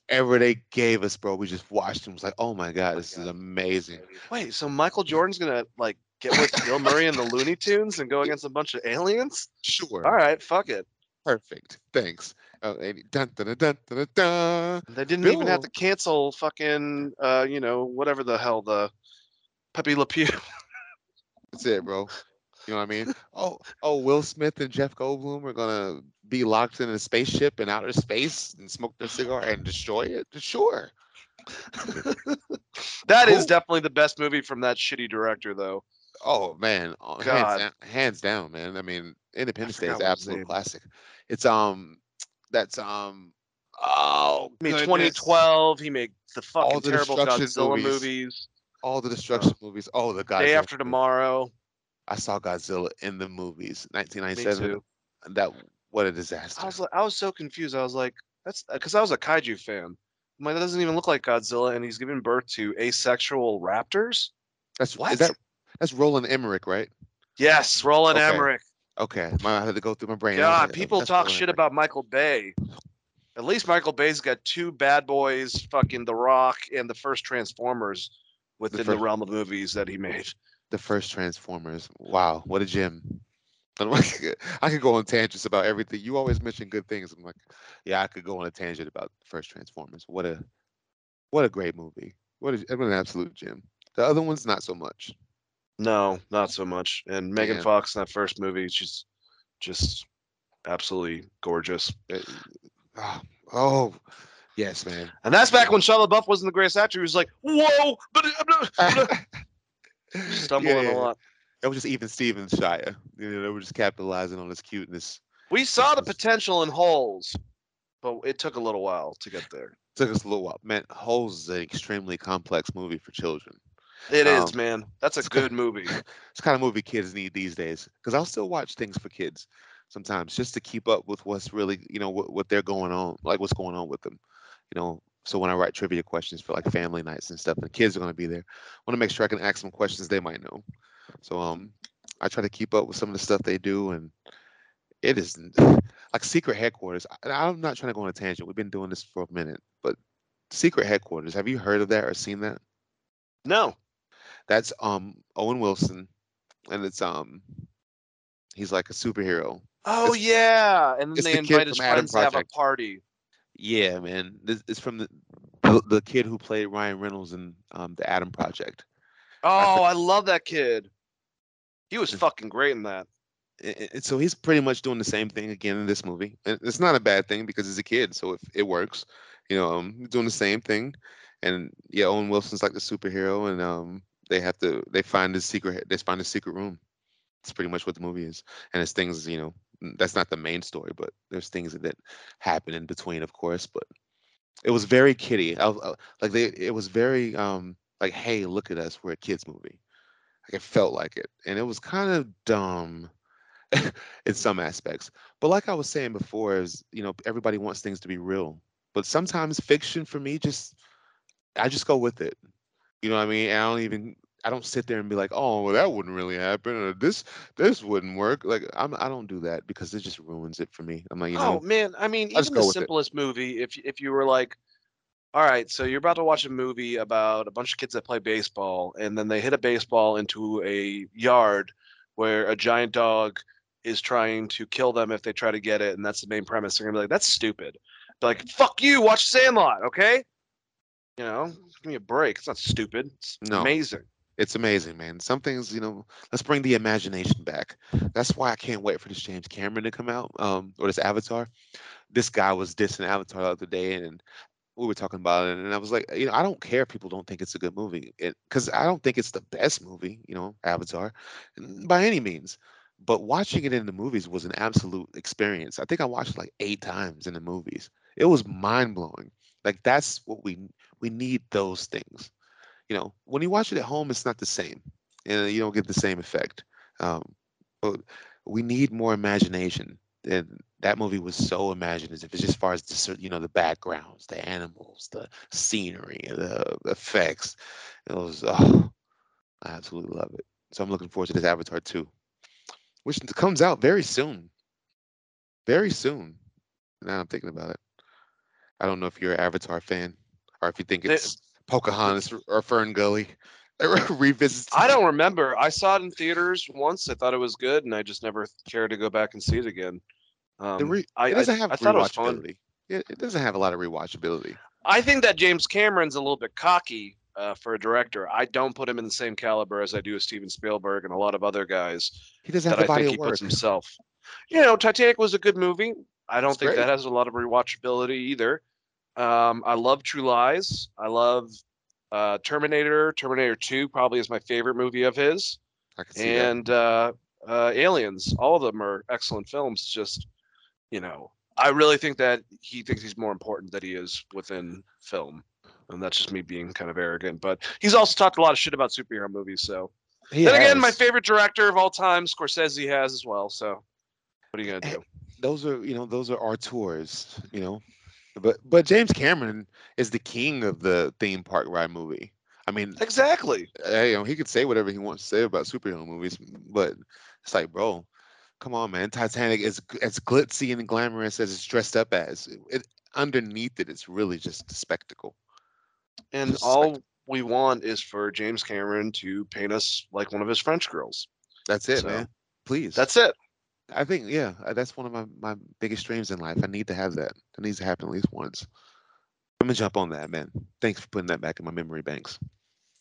Whatever they gave us, bro, we just watched and was like, "Oh my god, oh this is amazing." Wait, so Michael Jordan's gonna like get with Bill Murray and the Looney Tunes and go against a bunch of aliens? Sure, All right, fuck it. perfect. Thanks. Oh, dun, dun, dun, dun, dun, dun. They didn't even have to cancel fucking uh, you know, whatever the hell the Pepe Le Pew. That's it, bro. You know what I mean? Oh, oh, Will Smith and Jeff Goldblum are gonna be locked in a spaceship in outer space and smoke their cigar and destroy it. Sure. That is Cool. definitely the best movie from that shitty director, though. Oh man, uh, hands down, hands down, man. I mean, Independence Day is forgot what his absolute classic. It's um, that's um, oh, I mean, 2012, he made the fucking the terrible Godzilla movies. movies. all the destruction movies. Oh, the Godzilla. Day After movie. Tomorrow. I saw Godzilla in the movies, Me 1997. too. That what a disaster. I was like, I was so confused. I was like, that's because I was a kaiju fan. I'm like, that doesn't even look like Godzilla, and he's giving birth to asexual raptors. that's what? That that's Roland Emmerich, right? Yes, Roland Okay. Emmerich. Okay, I had to go through my brain. God, people that's talk shit about Michael Bay. At least Michael Bay's got two bad boys, fucking The Rock, and the first Transformers within the, first- realm of movies that he made. the first Transformers. Wow, what a gem! I could go on tangents about everything. You always mention good things. I'm like, yeah, I could go on a tangent about the first Transformers. What a, what a great movie. What, a, what an absolute gem. The other ones, not so much. No, not so much. And Megan Yeah. Fox in that first movie, she's just absolutely gorgeous. Uh, ah, oh, yes, man. And that's back when Shia LaBeouf wasn't the greatest actor. He was like, "Whoa!" But stumbling Yeah, yeah. a lot. It was just even Stevens Shia. You know, they were just capitalizing on his cuteness. We saw the potential in holes, but it took a little while to get there. Took us a little while. Man, Holes is an extremely complex movie for children. It is, Um, man. That's a it's kinda- good movie. It's the kind of movie kids need these days. Because I'll still watch things for kids sometimes just to keep up with what's really, you know, what, what they're going on, like what's going on with them. You know, so when I write trivia questions for like family nights and stuff, and kids are going to be there, I want to make sure I can ask them questions they might know. So um, I try to keep up with some of the stuff they do, and it is like Secret Headquarters. I, I'm not trying to go on a tangent. We've been doing this for a minute, but Secret Headquarters. Have you heard of that or seen that? No. That's um Owen Wilson, and it's um he's like a superhero. Oh It's- yeah, and then they invite his friends to have a party. Yeah, man. This is from the the, the kid who played Ryan Reynolds in um, the Adam Project. Oh, I love that kid. He was fucking great in that. A- a- so he's pretty much doing the same thing again in this movie. And it's not a bad thing because he's a kid, so if it works, you know, um, doing the same thing. And yeah, Owen Wilson's like the superhero, and um, they have to they find the secret they find the secret room. It's pretty much what the movie is, and it's things you know that's not the main story, but there's things that happen in between, of course. But it was very kiddie. I, I- like they, it was very um like, hey, look at us, we're a kids movie. Like it felt like it, and it was kind of dumb in some aspects. But like I was saying before, is you know everybody wants things to be real, but sometimes fiction for me just I just go with it. You know what I mean? I don't even I don't sit there and be like, oh, well, that wouldn't really happen, or this this wouldn't work. Like I'm I don't do that because it just ruins it for me. I'm like, you oh, know, oh man, I mean, even the it. simplest movie, if if you were like, all right, so you're about to watch a movie about a bunch of kids that play baseball, and then they hit a baseball into a yard where a giant dog is trying to kill them if they try to get it, and that's the main premise. They're gonna be like, that's stupid. They're like, fuck you, watch Sandlot, okay? You know, give me a break. It's not stupid. It's No. amazing. It's amazing, man. Some things, you know, let's bring the imagination back. That's why I can't wait for this James Cameron to come out, um, or this Avatar. This guy was dissing Avatar the other day, and we were talking about it, and I was like, you know, I don't care if people don't think it's a good movie, because I don't think it's the best movie, you know, Avatar, by any means. But watching it in the movies was an absolute experience. I think I watched it like eight times in the movies. It was mind blowing. Like that's what we we need those things you know, when you watch it at home, it's not the same, and you don't get the same effect. Um, but we need more imagination, and that movie was so imaginative. It's just as far as the, you know the backgrounds, the animals, the scenery, the effects. It was oh, I absolutely love it. So I'm looking forward to this Avatar 2, which comes out very soon. Very soon. Now I'm thinking about it. I don't know if you're an Avatar fan or if you think it's Pocahontas or- Fern Gully. Revisits. I don't remember. I saw it in theaters once. I thought it was good, and I just never cared to go back and see it again. Um, re- I, it doesn't I, have I thought it was fun. rewatchability. It, it doesn't have a lot of rewatchability. I think that James Cameron's a little bit cocky uh, for a director. I don't put him in the same caliber as I do with Steven Spielberg and a lot of other guys He doesn't have the I body think he of work. puts himself. You know, Titanic was a good movie. I don't It's think great. that has a lot of rewatchability either. Um, I love True Lies. I love uh, Terminator. Terminator 2 probably is my favorite movie of his. I can see that. and uh, uh, Aliens. All of them are excellent films. Just you know, I really think that he thinks he's more important than he is within film, and that's just me being kind of arrogant. But he's also talked a lot of shit about superhero movies. So He then again, my favorite director of all time, Scorsese, has as well. So what are you gonna do? Those are you know those are auteurs you know? But but james cameron is the king of the theme park ride movie. I mean Exactly. you um, know he could say whatever he wants to say about superhero movies but it's like bro come on man. Titanic is as glitzy and glamorous as it's dressed up as. It, underneath it it's really just a spectacle. And Just all we want is for James Cameron to paint us like one of his French girls. that's it So, man. Please. That's it. I think yeah uh, that's one of my, my biggest dreams in life i need to have that it needs to happen at least once i'm gonna jump on that man thanks for putting that back in my memory banks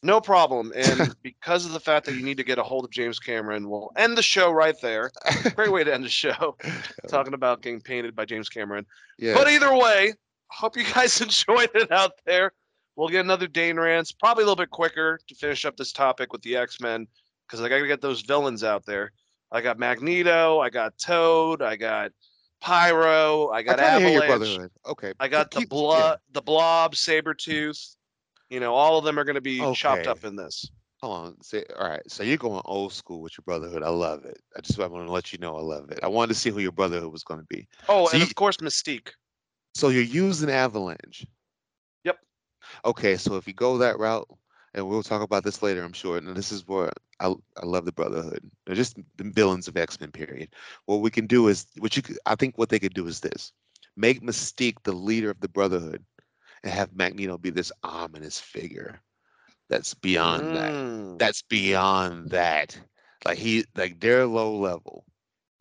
No problem. And because of the fact that you need to get a hold of James Cameron, we'll end the show right there. Great way to end the show, talking about getting painted by James Cameron. yeah But either way, hope you guys enjoyed it out there. We'll get another Dane Rants, probably a little bit quicker to finish up this topic with the X Men, because I got to get those villains out there. I got Magneto, I got Toad, I got Pyro, I I got your Avalanche. brotherhood. Okay. I got the keep- yeah. blood, the blob, Sabretooth. You know, all of them are going to be chopped up in this. Hold on. Say, all right. So you're going old school with your brotherhood. I love it. I just want to let you know I love it. I wanted to see who your brotherhood was going to be. Oh, So and you- of course Mystique. So you're using Avalanche. Yep. Okay. So if you go that route, and we'll talk about this later, I'm sure. And this is where I, I love the Brotherhood. They're just the villains of X Men. Period. What we can do is, what you could, I think, what they could do is this: make Mystique the leader of the Brotherhood, and have Magneto be this ominous figure that's beyond that. Mm. that's beyond that. Like he like they're low level.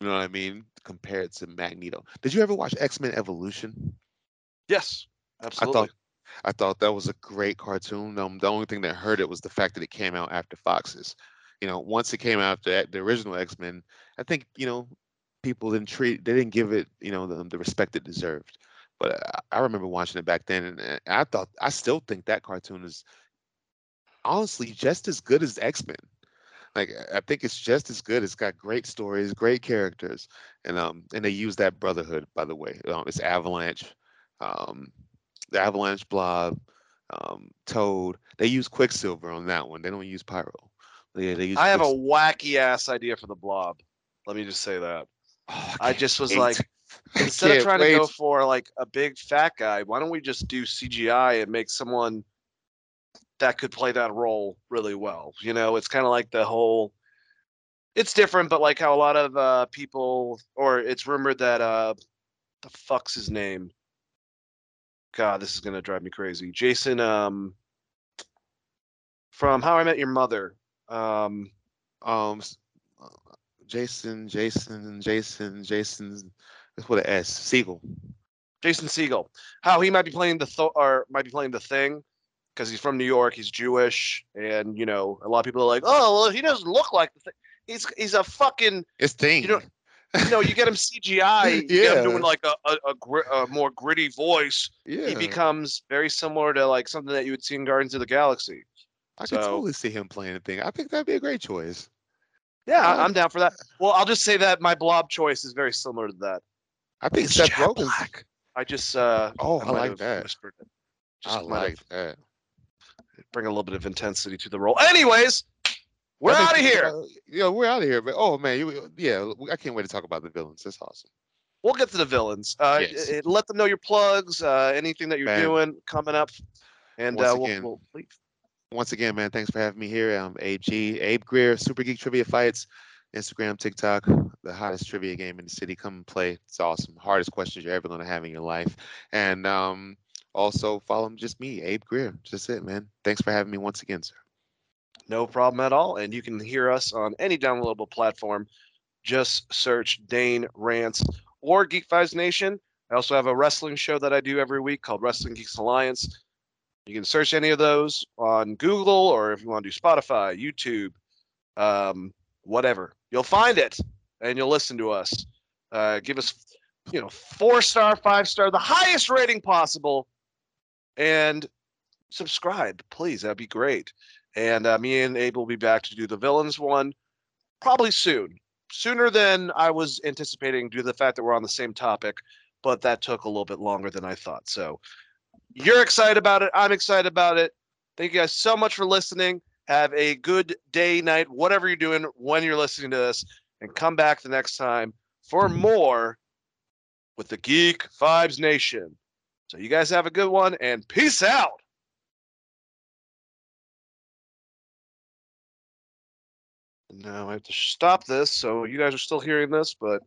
You know what I mean? Compared to Magneto. Did you ever watch X Men Evolution? Yes, I absolutely. thought I thought that was a great cartoon. Um, the only thing that hurt it was the fact that it came out after Fox's. You know, once it came out after the original X Men, I think you know people didn't treat they didn't give it you know the, the respect it deserved. But I, I remember watching it back then, and I thought I still think that cartoon is honestly just as good as X Men. Like I think it's just as good. It's got great stories, great characters, and um and they use that brotherhood. By the way, um, it's Avalanche, um, the Avalanche Blob, um, Toad. They use Quicksilver on that one. They don't use Pyro. Yeah, they use. I have a wacky ass idea for the blob. Let me just say that. Oh, I can't just was wait. like, instead of trying to go for like a big fat guy, why don't we just do CGI and make someone that could play that role really well? You know, it's kind of like the whole. It's different, but like how a lot of uh, people, or it's rumored that uh, the fuck's his name? God, this is gonna drive me crazy. Jason, um, from How I Met Your Mother. Um, um uh, Jason, Jason, Jason, Jason. That's what an S. Segel. Jason Segel, how he might be playing the Thor, or might be playing the Thing, because he's from New York, he's Jewish, and you know a lot of people are like, oh, well, he doesn't look like the Thing. He's he's a fucking, It's thing. You know, you know, you get him CGI, you get him doing like a a, a, gri- a more gritty voice. yeah. He becomes very similar to like something that you would see in Guardians of the Galaxy. I could totally see him playing the thing. I think that'd be a great choice. Yeah. I- I'm down for that. Well, I'll just say that my Blob choice is very similar to that. I think It's Seth Rogen's. I just uh, Oh, I might like that. whispered it. Just I like that. bring a little bit of intensity to the role. Anyways, we're out of here. uh, yeah, we're out of here. But oh man, you, yeah, I can't wait to talk about the villains. That's awesome. We'll get to the villains. Uh, Yes. i- i- let them know your plugs, uh, anything that you're Bam. doing coming up, and Once uh, we'll, again. we'll leave. Once again, man, thanks for having me here. I'm AG Abe Greer, Super Geek Trivia Fights, Instagram, TikTok, the hottest trivia game in the city. Come and play. It's awesome. Hardest questions you're ever gonna have in your life. And um, also follow just me, Abe Greer. Just it, man. Thanks for having me once again, sir. No problem at all. And you can hear us on any downloadable platform. Just search Dane Rants or Geek Vibes Nation. I also have a wrestling show that I do every week called Wrestling Geeks Alliance. You can search any of those on Google or if you want to do Spotify, YouTube, um, whatever. You'll find it and you'll listen to us. Uh, give us, you know, four star, five star, the highest rating possible, and subscribe, please. That'd be great. And uh, me and Abe will be back to do the villains one probably soon, sooner than I was anticipating due to the fact that we're on the same topic. But that took a little bit longer than I thought. So you're excited about it. I'm excited about it. Thank you guys so much for listening. Have a good day, night, whatever you're doing when you're listening to this, and come back the next time for more with the Geek Vibes Nation. So you guys have a good one and peace out. Now I have to stop this, so you guys are still hearing this, but